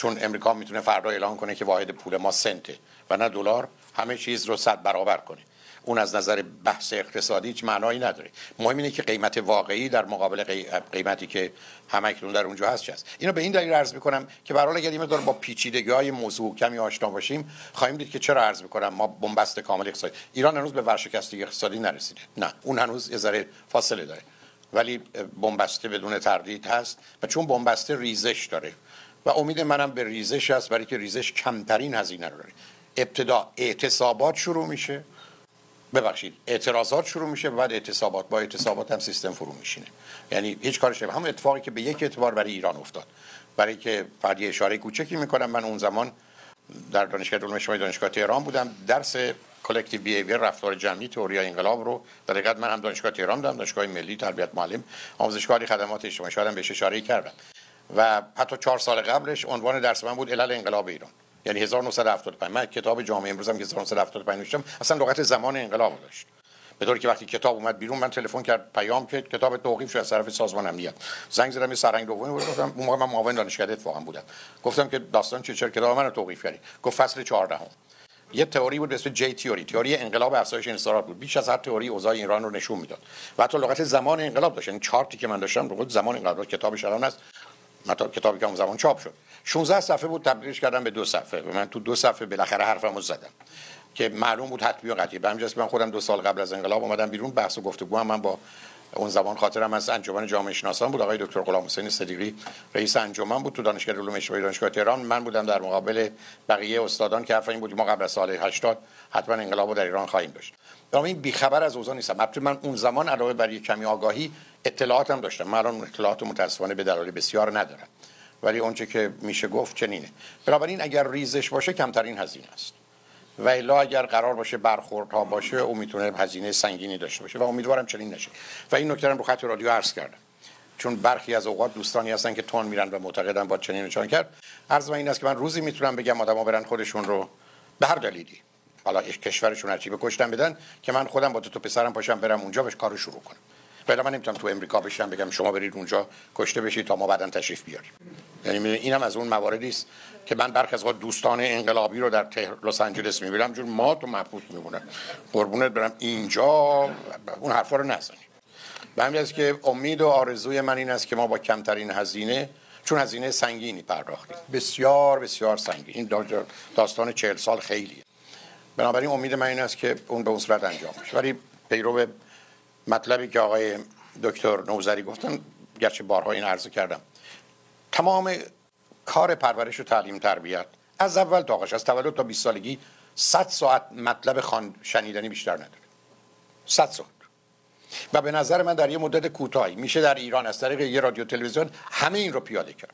چون امریکا می‌تونه فردا اعلام کنه که واحد پول ما سنته و نه دلار همه چیز رو صد برابر کنه. اون از نظر بحث اقتصادی هیچ معنایی نداره. مهم اینه که قیمت واقعی در مقابل قیمتی که همکنون در اونجا هست هست اینو به این دلیل عرض می‌کنم که برای اگر این با پیچیدگی های موضوع کمی آشنا باشیم خواهیم دید که چرا عرض می‌کنم ما بنبست کامل اقتصادی. ایران هنوز به ورشکستگی اقتصادی نرسیده. نه اون هنوز یه ذره فاصله داره. ولی بنبسته بدون تردید هست و چون بنبسته ریزش داره. و امید منم به ریزش هست برای که ریزش کمترین هزینه رو داره. ابتدا اعتصابات شروع میشه. ببخشید اعتراضات شروع میشه بعد اعتصابات. با اعتصابات هم سیستم فرو میشینه. یعنی هیچ کارش همون اتفاقی که به یک اعتبار برای ایران افتاد. برای که فقط اشاره کوچکی می‌کنم من اون زمان در دانشگاه علوم اجتماعی دانشگاه تهران بودم. درس collective behavior رفتار جمعی تئوری انقلاب رو در من هم دانشگاه تهران بودم دانشگاه ملی تربیت معلم آموزشگاه خدمات اجتماعی. شاید بهش اشاره کردم. و حتی چهار سال قبلش عنوان درس من بود علل انقلاب ایران. یعنی 1975 من کتاب جامعه امروز هم که 1975 نوشتم اصلا لغت زمان انقلاب داشت. به طوری که وقتی کتاب اومد بیرون من تلفن کرد پیام که کتاب توقیف شد از طرف سازمان امنیت. زنگ زدم یه سرنگ دومی بود گفتم. اون موقع من معاون دانشکده اتفاقا بودم. گفتم که داستان چه چرا کتاب منو توقیف کردی؟ گفت فصل 14 هم. یه تئوری بود به اسم جی تئوری تئوری انقلاب افزایش انصارات بود. بیش از هر تئوری اوضاع ایران رو نشون می‌داد. و حتی لغت زمان انقلاب داشت. یعنی چارتی که من داشتم رو زمان انقلاب کتابش الان مطلب کتابی که اون زمان چاپ شد. 16 صفحه بود تبدیلش کردم به دو صفحه. و من تو دو صفحه بالاخره حرفمو زدم. که معلوم بود حتمی و قطعی. به همجاست من خودم دو سال قبل از انقلاب اومدم بیرون بحث و گفتگو هم من با اون زمان خاطرم از انجمن جامعه شناسان بود. آقای دکتر غلام حسین صدیقی رئیس انجمن بود تو دانشگاه علوم اجتماعی دانشگاه تهران. من بودم در مقابل بقیه استادان که حرف این بود ما قبل سال 80 حتما انقلاب رو در ایران خواهیم داشت. این بیخبر از اوضاع نیستم. البته من اون زمان علاوه بر کمی آگاهی اطلاعاتم داشتم. من الان اطلاعات متاسفانه به دلایل بسیار ندارم. ولی اونچه که میشه گفت چنینه. بنابراین اگر ریزش باشه کمترین هزینه است. و الا اگر قرار باشه ها باشه او می‌تونه هزینه سنگینی داشته باشه. و امیدوارم چنین نشه. و این نکته رو خط رادیو عرض کردم. چون برخی از اوقات دوستانی هستن که تون میرن و معتقدن با چنین نشان کرد. عرض من این است که من روزی می‌تونم بگم آدما برن خودشون رو به هر دلیلی. حالا کشورشون هرچی بکشتن بدن که من خودم با تو پسرم پاشم برم اونجا بهش کارو شروع کنم. ولی من نمی‌تونم تو امریکا بشم بگم شما برید اونجا کشته بشید تا ما بعدا تشریف بیاریم. یعنی اینم از اون مواردی است که من برخی از دوستان انقلابی رو در لس آنجلس می‌بینم جور ما تو محبوس میمونه. قربونت برم اینجا اون حرفا رو نزنید به همین که امید و آرزوی من این است که ما با کمترین هزینه چون هزینه سنگینی پرداختیم. بسیار بسیار سنگین. این داستان چهل سال خیلیه. بنابراین امید من این است که اون به اون صورت انجام بشه. ولی پیرو مطلبی که آقای دکتر نوزری گفتن گرچه بارها این عرض کردم. تمام کار پرورش و تعلیم تربیت از اول تا آخرش از تولد تا 20 سالگی 100 ساعت مطلب خان شنیدنی بیشتر نداره. 100 ساعت. و به نظر من در یه مدت کوتاهی. میشه در ایران از طریق یه رادیو تلویزیون همه این رو پیاده کرد.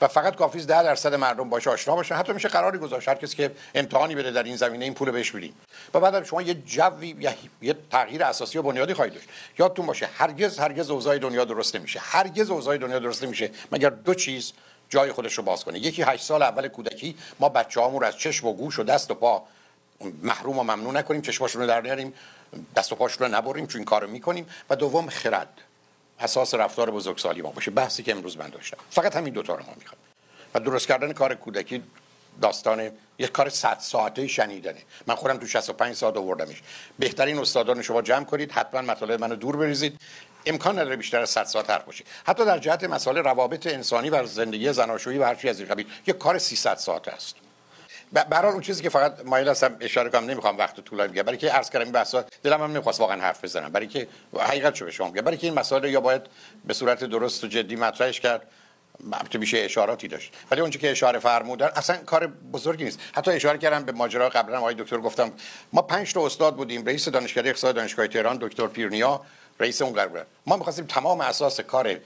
و فقط کافی است 10 درصد مردم باشه آشنا باشن حتی میشه قراری گذاشت. هر کسی که امتحانی بده در این زمینه این پول بهش بدیم و بعد شما یه جوی یه تغییر اساسی و بنیادی خواهید داشت. یادتون باشه هرگز هرگز اوضاع دنیا درست نمیشه. هرگز اوضاع دنیا درست نمیشه مگر دو چیز جای خودش رو باز کنه. یکی هشت سال اول کودکی. ما بچه رو از چشم و گوش و دست و پا محروم و ممنوع نکنیم. چشماشون رو در نیاریم. دست و پاشون رو نبریم. چون این کارو می‌کنیم. و دوم خرد. اساس رفتار بزرگسالی ما باشه بحثی که امروز من داشتم. فقط همین دوتا رو ما می‌خوام. و درست کردن کار کودکی داستان یک کار 100 ساعته شنیدنه. من خودم تو 65 ساعت آوردمش. بهترین استادان شما جمع کنید حتما مطالب منو دور بریزید. امکان نداره بیشتر از 100 ساعت حرف باشه. حتی در جهت مسائل روابط انسانی و زندگی زناشویی و هر چیزی از این قبیل یک کار 300 ساعت است. برای اون چیزی که فقط مایل هستم اشاره کنم نمی‌خوام وقت طولانی بگم. برای که عرض کردم این بحثا دلم هم نمی‌خواست واقعا حرف بزنم. برای که حقیقت شو به شما برای که این مسائل یا باید به صورت درست و جدی مطرحش کرد البته میشه اشاراتی داشت. ولی اونجا که اشاره فرمودن اصلا کار بزرگی نیست. حتی اشاره کردم به ماجرا قبلا آقای دکتر گفتم ما پنج تا استاد بودیم. رئیس دانشکده اقتصاد دانشگاه تهران دکتر پیرنیا رئیس اون قرار ما می‌خواستیم تمام اساس کار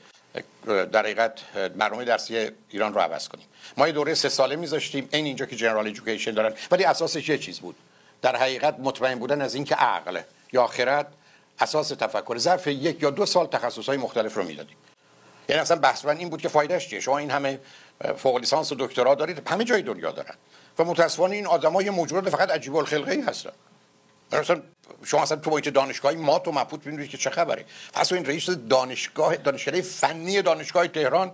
در حقیقت برنامه درسی ایران رو عوض کنیم. ما یه دوره سه ساله میذاشتیم این اینجا که جنرال ایژوکیشن دارن. ولی اساسش یه چیز بود. در حقیقت مطمئن بودن از اینکه عقل یا خرد اساس تفکر. ظرف یک یا دو سال تخصص مختلف رو می‌دادیم. یعنی اصلا بحث من این بود که فایدهش چیه؟ شما این همه فوق لیسانس و دکترا دارید همه جای دنیا دارن. و متاسفانه این آدمای موجود فقط عجیب الخلقه ای هستن. مثلا شما اصلا تو محیط دانشگاهی ما تو مپوت ببینید که چه خبره. پس این رئیس دانشگاه دانشکده فنی دانشگاه تهران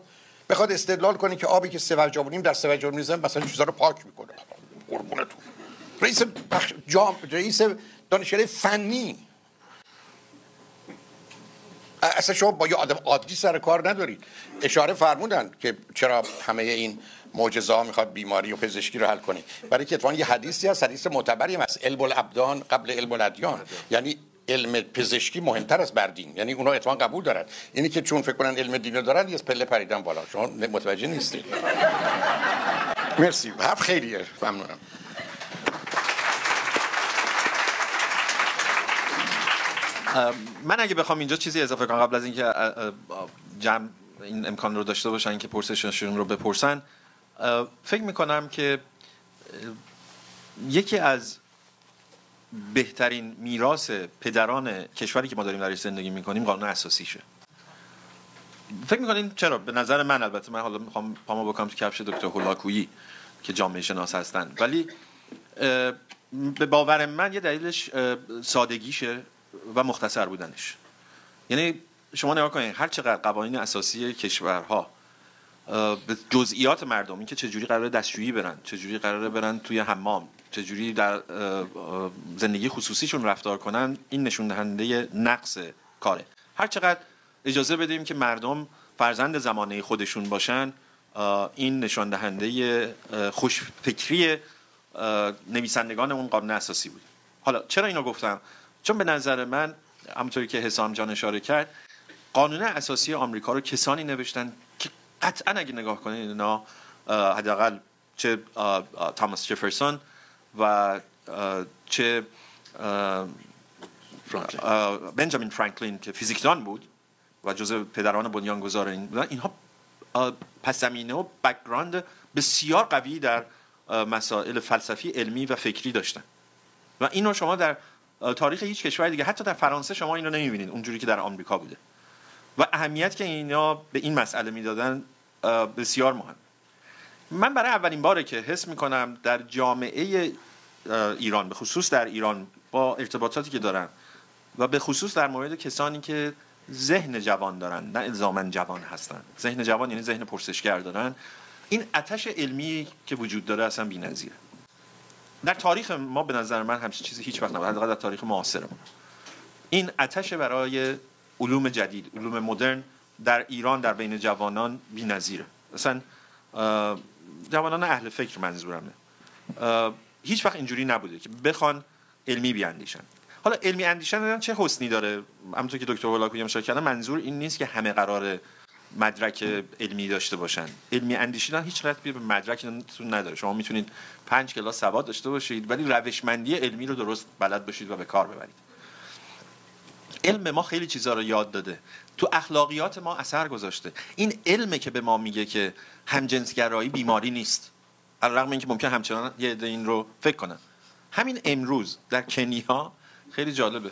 بخواد استدلال کنه که آبی که سوجا بودیم در سوجا میزن مثلا چیزا رو پاک می‌کنه. قربونتون. رئیس بخش جام رئیس دانشکده فنی. اصلا شما با یه آدم عادی سر کار ندارید. اشاره فرمودن که چرا همه این معجزه ها می‌خواد بیماری و پزشکی رو حل کنه. برای که اتفاقا یه حدیثی هست حدیث معتبری هست. علم الابدان قبل علم الادیان یعنی علم پزشکی مهمتر از بردین. یعنی اونا اتفاقا قبول دارن. اینی که چون فکر کنن علم دین دارن یه پله پریدن بالا. شما متوجه نیستید مرسی. حرف خیلیه ممنونم. من اگه بخوام اینجا چیزی اضافه کنم قبل از اینکه جمع این امکان رو داشته باشن که پرسششون رو بپرسن فکر می‌کنم که یکی از بهترین میراث پدران کشوری که ما داریم درش زندگی می‌کنیم قانون اساسیشه فکر می‌کنین چرا؟ به نظر من البته من حالا می‌خوام پامو بکنم تو کفش دکتر هولاکویی که جامعه شناس هستن. ولی به باور من یه دلیلش سادگیشه و مختصر بودنش. یعنی شما نگاه کنید هر چقدر قوانین اساسی کشورها به جزئیات مردم این که چجوری قرار دستشویی برن چجوری قراره برن توی حمام چجوری در زندگی خصوصیشون رفتار کنن این نشون دهنده نقص کاره. هر چقدر اجازه بدیم که مردم فرزند زمانه خودشون باشن این نشان دهنده خوش فکری نویسندگان اون قانون اساسی بود. حالا چرا اینو گفتم؟ چون به نظر من همونطوری که حسام جان اشاره کرد قانون اساسی آمریکا رو کسانی نوشتن که قطعا اگه نگاه کنید اینا حداقل چه تاماس جفرسون و چه بنجامین فرانکلین که فیزیکدان بود و جزء پدران بنیانگذار این بودن اینها پس زمینه و background بسیار قوی در مسائل فلسفی علمی و فکری داشتن. و اینو شما در تاریخ هیچ کشور دیگه حتی در فرانسه شما اینو نمی‌بینید اونجوری که در آمریکا بوده. و اهمیت که اینا به این مسئله می‌دادن بسیار مهم. من برای اولین باره که حس می‌کنم در جامعه ایران به خصوص در ایران با ارتباطاتی که دارن و به خصوص در مورد کسانی که ذهن جوان دارن نه الزامن جوان هستن. ذهن جوان یعنی ذهن پرسشگر دارن. این اتش علمی که وجود داره اصلا بی‌نظیره. در تاریخ ما به نظر من همچین چیزی هیچ وقت نبود. در تاریخ معاصرمون این اتش برای علوم جدید علوم مدرن در ایران در بین جوانان بی‌نظیره. مثلا جوانان اهل فکر منظورمه. هیچ وقت اینجوری نبوده که بخوان علمی بیاندیشن. حالا علمی اندیشن چه حسنی داره؟ همونطور که دکتر هولاکویی هم کردن منظور این نیست که همه قرار مدرک علمی داشته باشن. علمی اندیشیدن هیچ ربطی به مدرک نداره. شما می‌تونید پنج کلاس سواد داشته باشید ولی روشمندی علمی رو درست بلد باشید و به کار ببرید. علم ما خیلی چیزها رو یاد داده. تو اخلاقیات ما اثر گذاشته. این علمه که به ما میگه که همجنسگرایی بیماری نیست. علیرغم اینکه ممکن همچنان یه این رو فکر کنن. همین امروز در کنیا خیلی جالبه.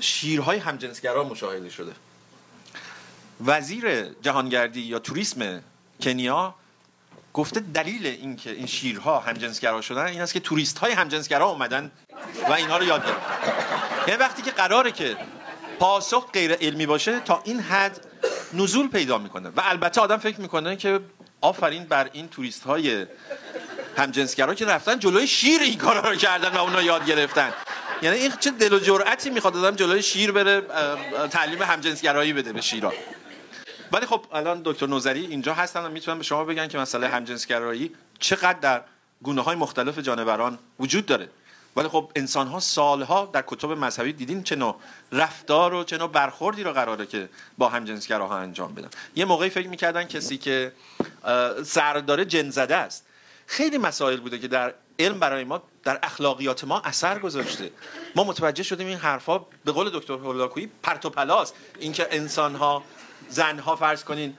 شیرهای همجنسگرا مشاهده شده. وزیر جهانگردی یا توریسم کنیا گفته دلیل اینکه این شیرها همجنسگرا شدن این است که توریست های همجنسگرا اومدن و اینها رو یاد گرفتن. یعنی وقتی که قراره که پاسخ غیر علمی باشه تا این حد نزول پیدا می‌کنه. و البته آدم فکر می‌کنه که آفرین بر این توریست های همجنسگرا که رفتن جلوی شیر این کارا رو کردن و اونا یاد گرفتن. یعنی این چه دل و جرأتی می‌خواد آدم جلوی شیر بره تعلیم همجنسگرایی بده به شیرا. ولی خب الان دکتر نوزری اینجا هستن و می‌تونن به شما بگن که مسئله همجنسگرایی چقدر در گونه های مختلف جانوران وجود داره. ولی خب انسان ها سالها در کتب مذهبی دیدین چه نوع رفتار و چه نوع برخوردی رو قراره که با همجنسگراها انجام بدن. یه موقعی فکر می‌کردن کسی که سرداره جن زده است. خیلی مسائل بوده که در علم برای ما در اخلاقیات ما اثر گذاشته. ما متوجه شدیم این حرفا به قول دکتر هولاکویی پرت و پلاس اینکه انسان ها زن ها فرض کنین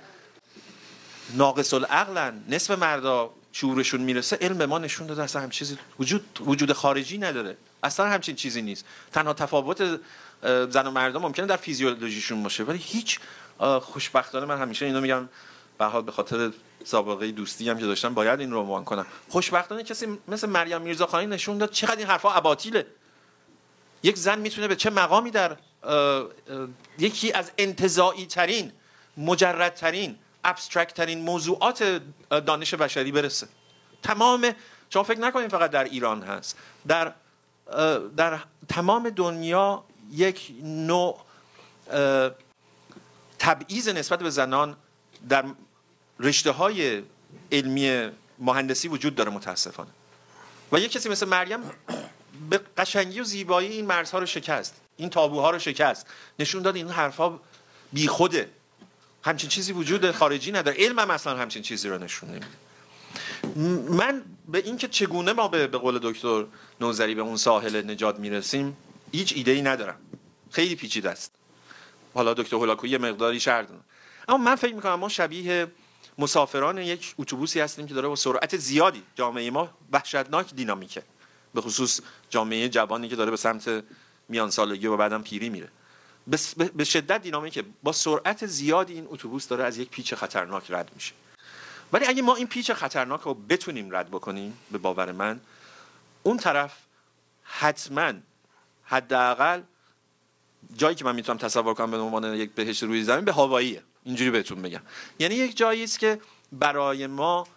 ناقص العقلن نصف مردا شعورشون می‌رسه علم ما نشون داده اصلا هم چیزی وجود وجود خارجی نداره. اصلا همچین چیزی نیست. تنها تفاوت زن و مردا ممکنه در فیزیولوژیشون باشه ولی هیچ خوشبختانه من همیشه اینو میگم به حال به خاطر سابقه دوستی هم که داشتم باید این رو عنوان کنم. خوشبختانه کسی مثل مریم میرزاخانی نشون داد چقدر این حرفا اباطیله. یک زن می‌تونه به چه مقامی در یکی از انتزاعی ترین مجردترین ابسترکت ترین موضوعات دانش بشری برسه. تمام شما فکر نکنید فقط در ایران هست. در در تمام دنیا یک نوع تبعیض نسبت به زنان در رشته های علمی مهندسی وجود داره متاسفانه. و یک کسی مثل مریم به قشنگی و زیبایی این مرزها رو شکست این تابوها رو شکست. نشون داد این حرفها بیخوده. همچین چیزی وجود خارجی نداره. علم هم اصلا همچین چیزی رو نشون نمیده. من به اینکه چگونه ما به قول دکتر نوزری به اون ساحل نجات می‌رسیم هیچ ایده ای ندارم. خیلی پیچیده است. حالا دکتر هولاکو یه مقداری شرط اما من فکر می‌کنم ما شبیه مسافران یک اتوبوسی هستیم که داره با سرعت زیادی جامعه ما وحشتناک دینامیکه. به خصوص جامعه جوانی که داره به سمت میان سالگی و بعدم پیری میره. به شدت دینامیکه با سرعت زیادی این اتوبوس داره از یک پیچ خطرناک رد میشه. ولی اگه ما این پیچ خطرناک رو بتونیم رد بکنیم به باور من اون طرف حتما حداقل جایی که من می‌تونم تصور کنم به عنوان یک بهشت روی زمین به هواییه اینجوری بهتون بگم. یعنی یک جایی است که برای ما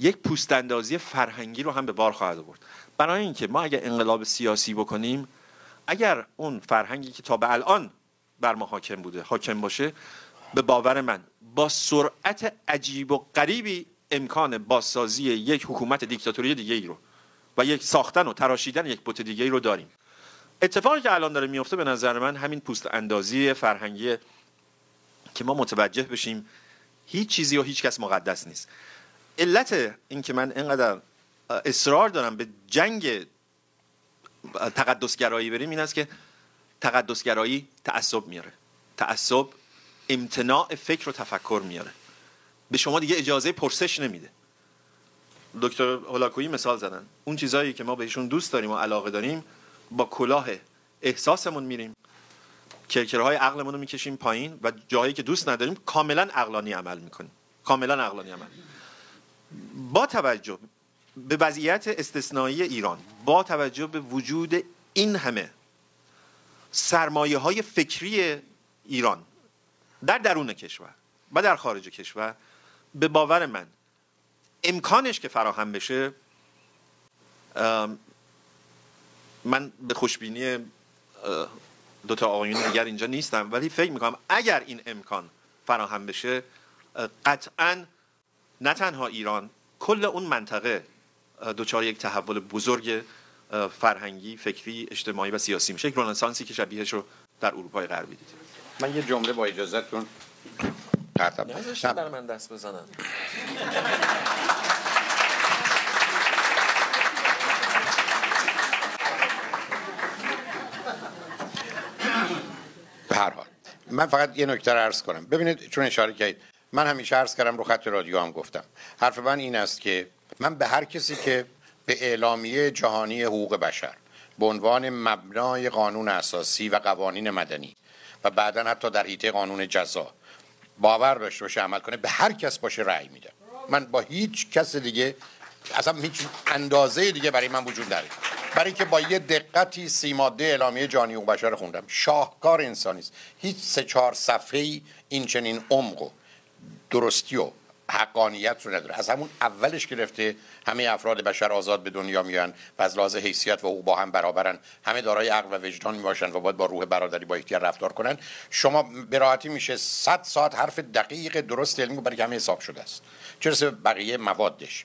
یک پوستاندازی فرهنگی رو هم به بار خواهد آورد. برای اینکه ما اگر انقلاب سیاسی بکنیم اگر اون فرهنگی که تا به الان بر ما حاکم بوده حاکم باشه به باور من با سرعت عجیب و غریبی امکان بازسازی یک حکومت دیکتاتوری دیگه ای رو و یک ساختن و تراشیدن یک بوت دیگه ای رو داریم. اتفاقی که الان داره میفته به نظر من همین پوست اندازی فرهنگی که ما متوجه بشیم هیچ چیزی و هیچ کس مقدس نیست. علت این که من اینقدر اصرار دارم به جنگ تقدسگرایی بریم این است که تقدسگرایی تعصب میاره. تعصب امتناع فکر و تفکر میاره. به شما دیگه اجازه پرسش نمیده. دکتر هولاکویی مثال زدن. اون چیزهایی که ما بهشون دوست داریم و علاقه داریم با کلاه احساسمون میریم. کرکرهای عقلمون رو می‌کشیم پایین و جایی که دوست نداریم کاملا عقلانی عمل می‌کنیم. کاملا عقلانی عمل. با توجه به وضعیت استثنایی ایران با توجه به وجود این همه سرمایه های فکری ایران در درون کشور و در خارج کشور به باور من امکانش که فراهم بشه من به خوشبینی دو تا آقایون دیگر اینجا نیستم ولی فکر می‌کنم اگر این امکان فراهم بشه قطعا نه تنها ایران کل اون منطقه دوچار یک تحول بزرگ فرهنگی فکری اجتماعی و سیاسی میشه. یک رنسانسی که شبیهش رو در اروپای غربی دید من یه جمله با اجازهتون نذاشتن در من دست بزنن. به هر حال. من فقط یه نکته رو عرض کنم. ببینید چون اشاره کردید من همیشه عرض کردم رو خط رادیو هم گفتم. حرف من این است که من به هر کسی که به اعلامیه جهانی حقوق بشر به عنوان مبنای قانون اساسی و قوانین مدنی و بعدا حتی در حیطه قانون جزا باور داشته باشه عمل کنه به هر کس باشه رأی میدم من با هیچ کس دیگه اصلا هیچ اندازه دیگه برای من وجود نداره. برای اینکه با یه دقتی سی ماده اعلامیه جانی و بشر خوندم. شاهکار انسانی است. هیچ سه چهار صفحه این چنین عمق و درستی و حقانیت رو نداره. از همون اولش گرفته همه افراد بشر آزاد به دنیا میان و از لحاظ حیثیت و حقوق با هم برابرن. همه دارای عقل و وجدان می‌باشن و باید با روح برادری با یکدیگر رفتار کنن. شما به راحتی میشه 100 ساعت حرف دقیق درست علمی برای همه حساب شده است. چرا بقیه موادش.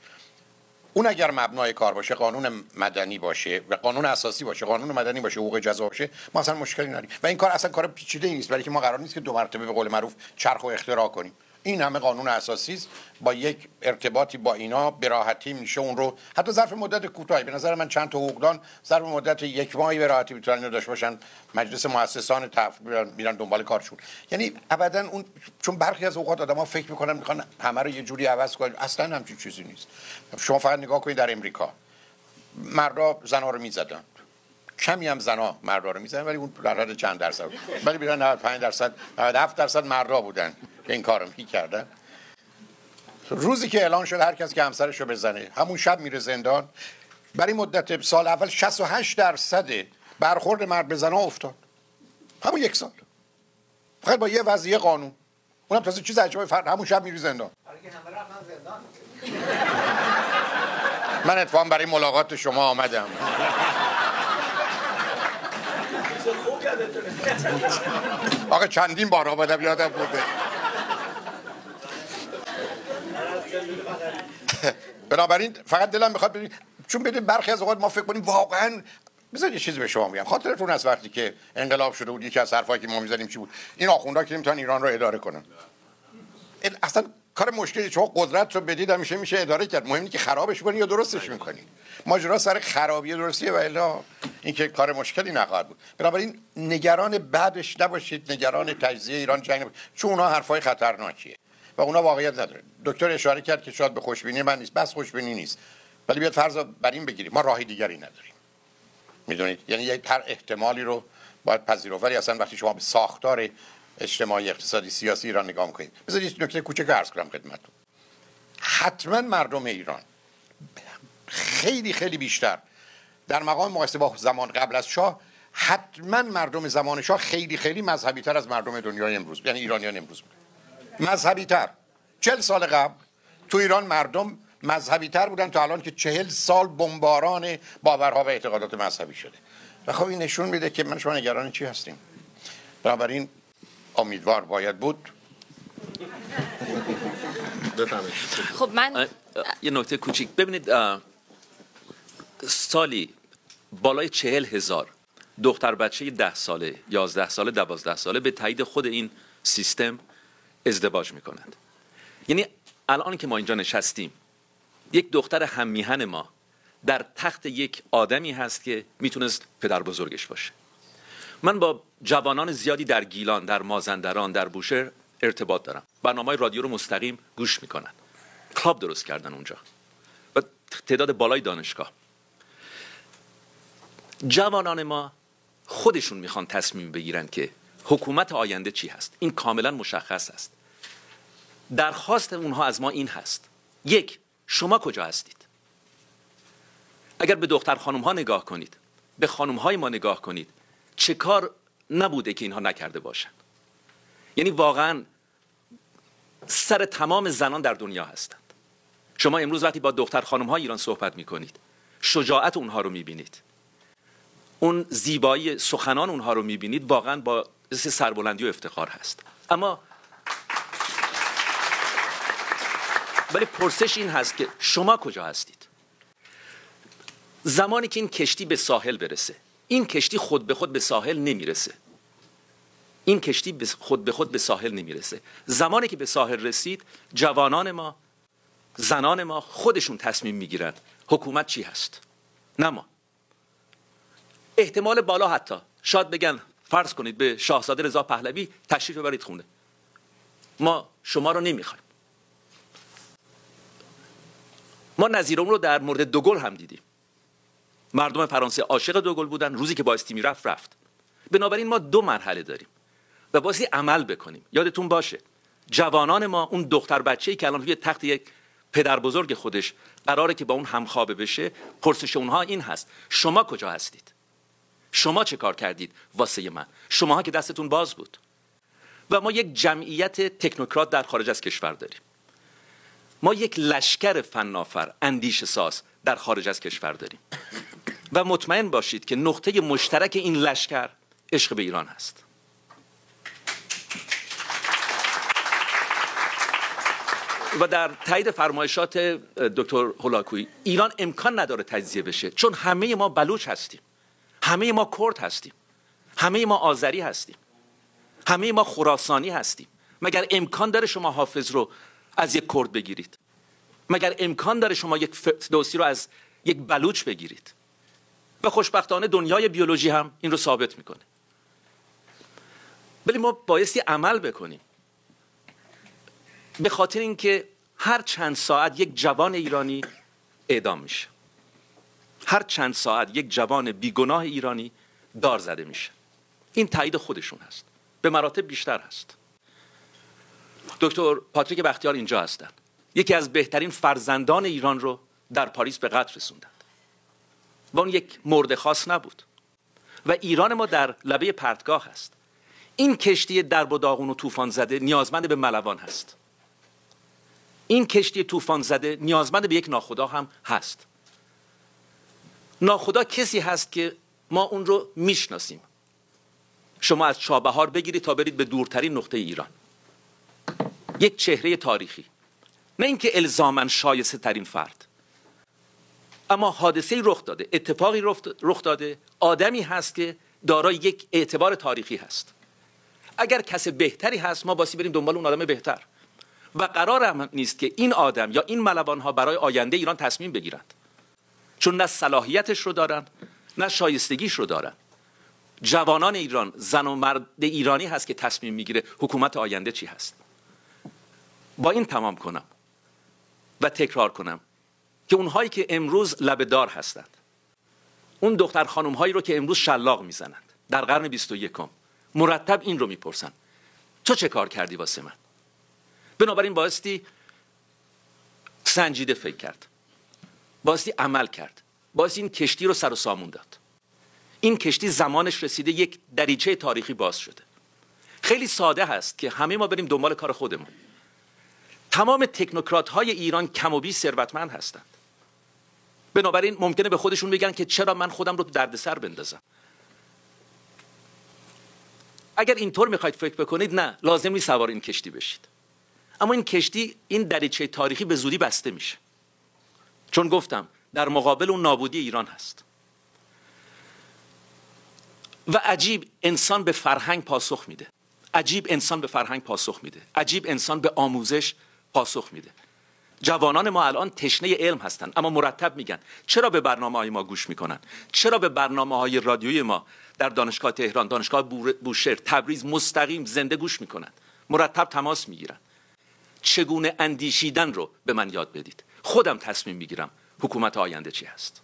اون اگر مبنای کار باشه قانون مدنی باشه و قانون اساسی باشه قانون مدنی باشه حقوق جزا باشه ما اصلا مشکلی نداریم. و این کار اصلا کار پیچیده نیست برای که ما قرار نیست که دو مرتبه به قول معروف چرخ و اختراع کنیم. این همه قانون اساسی است. با یک ارتباطی با اینا به راحتی میشه اون رو حتی ظرف مدت کوتاهی. به نظر من چند تا حقوقدان ظرف مدت یک ماهی به راحتی می‌تونن داشته باشن. مجلس مؤسسان تف... میرن دنبال کارشون. یعنی ابدا اون چون برخی از اوقات آدما فکر می‌کنن می‌خوان همه رو یه جوری عوض کنن. اصلا همچین چیزی نیست. شما فقط نگاه کنید در امریکا. مردا زنها رو می‌زدن کمی هم زنا مردا رو می‌زنن ولی اون در حد چند درصد. ولی بیرون 95 درصد 97 درصد مردا بودن. که این کارو می‌کردن روزی که اعلان شد هر کس که همسرش رو بزنه. همون شب میره زندان. برای مدت سال اول 68 درصد برخورد مرد به زنها افتاد. همون یک سال. فقط با یه وضعیه قانون. اونم تازه چیز عجیبه فرد همون شب میری زندان. من اتفاقا برای ملاقات شما آمدم. آقا چندین بار آمدم یادم بوده. بنابراین فقط دلم می‌خواد ببین چون بدین برخی از اوقات ما فکر کنیم واقعا بذار یه چیزی به شما میگم خاطرتون از وقتی که انقلاب شده بود یکی از حرفایی که ما می‌زنیم چی بود؟ این آخوندا که نمی‌تونن ایران رو اداره کنن. اصلا کار مشکلی شما قدرت رو بدید میشه میشه اداره کرد. مهم که خرابش کنی یا درستش می‌کنی. ماجرا سر خرابی درستیه و الا اینکه کار مشکلی نخواهد بود. بنابراین نگران بعدش نباشید. نگران تجزیه ایران جنگ چون اونها حرفای خطرناکیه و اونا واقعیت نداره دکتر اشاره کرد که شاید به خوشبینی من نیست. بس خوشبینی نیست. ولی بیاد فرض بر این بگیریم. ما راهی دیگری نداریم. می‌دونید؟ یعنی هر احتمالی رو باید پذیرفت. ولی اصلا وقتی شما به ساختار اجتماعی اقتصادی سیاسی ایران نگاه می‌کنید بذارید نکته کوچک عرض کنم خدمتتون. حتما مردم ایران خیلی خیلی بیشتر در مقام مقایسه با زمان قبل از شاه حتما مردم زمان شاه خیلی خیلی مذهبی تر از مردم دنیای امروز یعنی ایرانیان امروز. مذهبی تر چل سال قبل تو ایران مردم مذهبی تر بودن تا الان که چهل سال بمباران باورها و اعتقادات مذهبی شده. و خب این نشون میده که من شما نگران چی هستیم. بنابراین امیدوار باید بود. خب من یه نکته کوچیک. ببینید سالی بالای چهل هزار دختر بچه ده ساله یازده ساله دوازده ساله به تایید خود این سیستم ازدواج می‌کنند. یعنی الان که ما اینجا نشستیم یک دختر هممیهن ما در تخت یک آدمی هست که می‌تونست پدر بزرگش باشه. من با جوانان زیادی در گیلان در مازندران در بوشهر ارتباط دارم. برنامه رادیو رو مستقیم گوش می‌کنن. کلاب درست کردن اونجا. و تعداد بالای دانشگاه. جوانان ما خودشون می‌خوان تصمیم بگیرن که حکومت آینده چی هست. این کاملا مشخص است. درخواست اونها از ما این هست. یک شما کجا هستید؟ اگر به دختر خانم ها نگاه کنید به خانم های ما نگاه کنید چه کار نبوده که اینها نکرده باشند یعنی واقعا سر تمام زنان در دنیا هستند. شما امروز وقتی با دختر خانم های ایران صحبت می کنید شجاعت اونها رو می بینید اون زیبایی سخنان اونها رو می بینید واقعا با سربلندی و افتخار هست. اما ولی پرسش این هست که شما کجا هستید؟ زمانی که این کشتی به ساحل برسه. این کشتی خود به خود به ساحل نمی‌رسه. این کشتی خود به خود به ساحل نمی‌رسه. زمانی که به ساحل رسید جوانان ما زنان ما خودشون تصمیم می‌گیرند حکومت چی هست. نه ما. احتمال بالا حتی. شاید بگن فرض کنید به شاهزاده رضا پهلوی تشریف ببرید خونه. ما شما رو نمی‌خوایم. ما نظیرمون رو در مورد دوگل هم دیدیم. مردم فرانسه عاشق دوگل بودن روزی که بایستی می‌رفت رفت بنابراین ما دو مرحله داریم و بازی عمل بکنیم. یادتون باشه جوانان ما اون دختر بچه ای که الان روی تخت یک پدر بزرگ خودش قراره که با اون همخوابه بشه پرسش اونها این هست شما کجا هستید؟ شما چه کار کردید واسه من؟ شماها که دستتون باز بود. و ما یک جمعیت تکنوکرات در خارج از کشور داریم. ما یک لشکر فنافر اندیش ساز در خارج از کشور داریم. و مطمئن باشید که نقطه مشترک این لشکر عشق به ایران هست. و در تایید فرمایشات دکتر هولاکویی ایران امکان نداره تجزیه بشه چون همه ما بلوچ هستیم. همه ما کرد هستیم. همه ما آذری هستیم. همه ما خراسانی هستیم. مگر امکان داره شما حافظ رو از یک کرد بگیرید. مگر امکان داره شما یک فردوسی رو از یک بلوچ بگیرید؟ و خوشبختانه دنیای بیولوژی هم این رو ثابت می‌کنه. ولی ما بایستی عمل بکنیم. به خاطر اینکه هر چند ساعت یک جوان ایرانی اعدام میشه. هر چند ساعت یک جوان بیگناه ایرانی دار زده میشه. این تایید خودشون هست. به مراتب بیشتر هست. دکتر پاتریک بختیار اینجا هستند. یکی از بهترین فرزندان ایران رو در پاریس به قتل رسوندند. و اون یک مرد خاص نبود. و ایران ما در لبه پرتگاه هست. این کشتی درب و داغون و طوفان زده نیازمند به ملوان هست. این کشتی طوفان زده نیازمند به یک ناخدا هم هست. ناخدا کسی هست که ما اون رو می‌شناسیم. شما از چابهار بگیرید تا برید به دورترین نقطه ایران. یک چهره تاریخی. نه اینکه الزاما شایسته ترین فرد. اما حادثه رخ داده اتفاقی رخ داده. آدمی هست که دارای یک اعتبار تاریخی هست. اگر کس بهتری هست ما باسی بریم دنبال اون آدم بهتر. و قرار هم نیست که این آدم یا این ملوان ها برای آینده ایران تصمیم بگیرند. چون نه صلاحیتش رو دارن نه شایستگیش رو دارن جوانان ایران زن و مرد ایرانی هست که تصمیم می‌گیره حکومت آینده چی هست. با این تمام کنم و تکرار کنم که اونهایی که امروز لبهدار هستند اون دختر خانم هایی رو که امروز شلاق می‌زنند در قرن 21 مرتب این رو می‌پرسن. تو چه کار کردی واسه من؟ بنابراین بایستی سنجیده فکر کرد. بایستی عمل کرد. بایستی این کشتی رو سر و سامون داد. این کشتی زمانش رسیده یک دریچه تاریخی باز شده. خیلی ساده هست که همه ما بریم دنبال کار خودمون. تمام تکنوکرات های ایران کم و بی ثروتمند هستند. بنابراین ممکنه به خودشون بگن که چرا من خودم رو دردسر بندازم. اگر اینطور می‌خواید فکر بکنید نه لازم نیست سوار این کشتی بشید. اما این کشتی این دریچه تاریخی به زودی بسته میشه. چون گفتم در مقابل اون نابودی ایران هست. و عجیب انسان به فرهنگ پاسخ میده. عجیب انسان به فرهنگ پاسخ میده. عجیب انسان به آموزش پاسخ میده. جوانان ما الان تشنه علم هستن اما مرتب میگن چرا به برنامه های ما گوش می‌کنن؟ چرا به برنامه های رادیویی ما در دانشگاه تهران دانشگاه بوشهر تبریز مستقیم زنده گوش می‌کنن؟ مرتب تماس می‌گیرن. چگونه اندیشیدن رو به من یاد بدید؟ خودم تصمیم می‌گیرم حکومت آینده چی هست.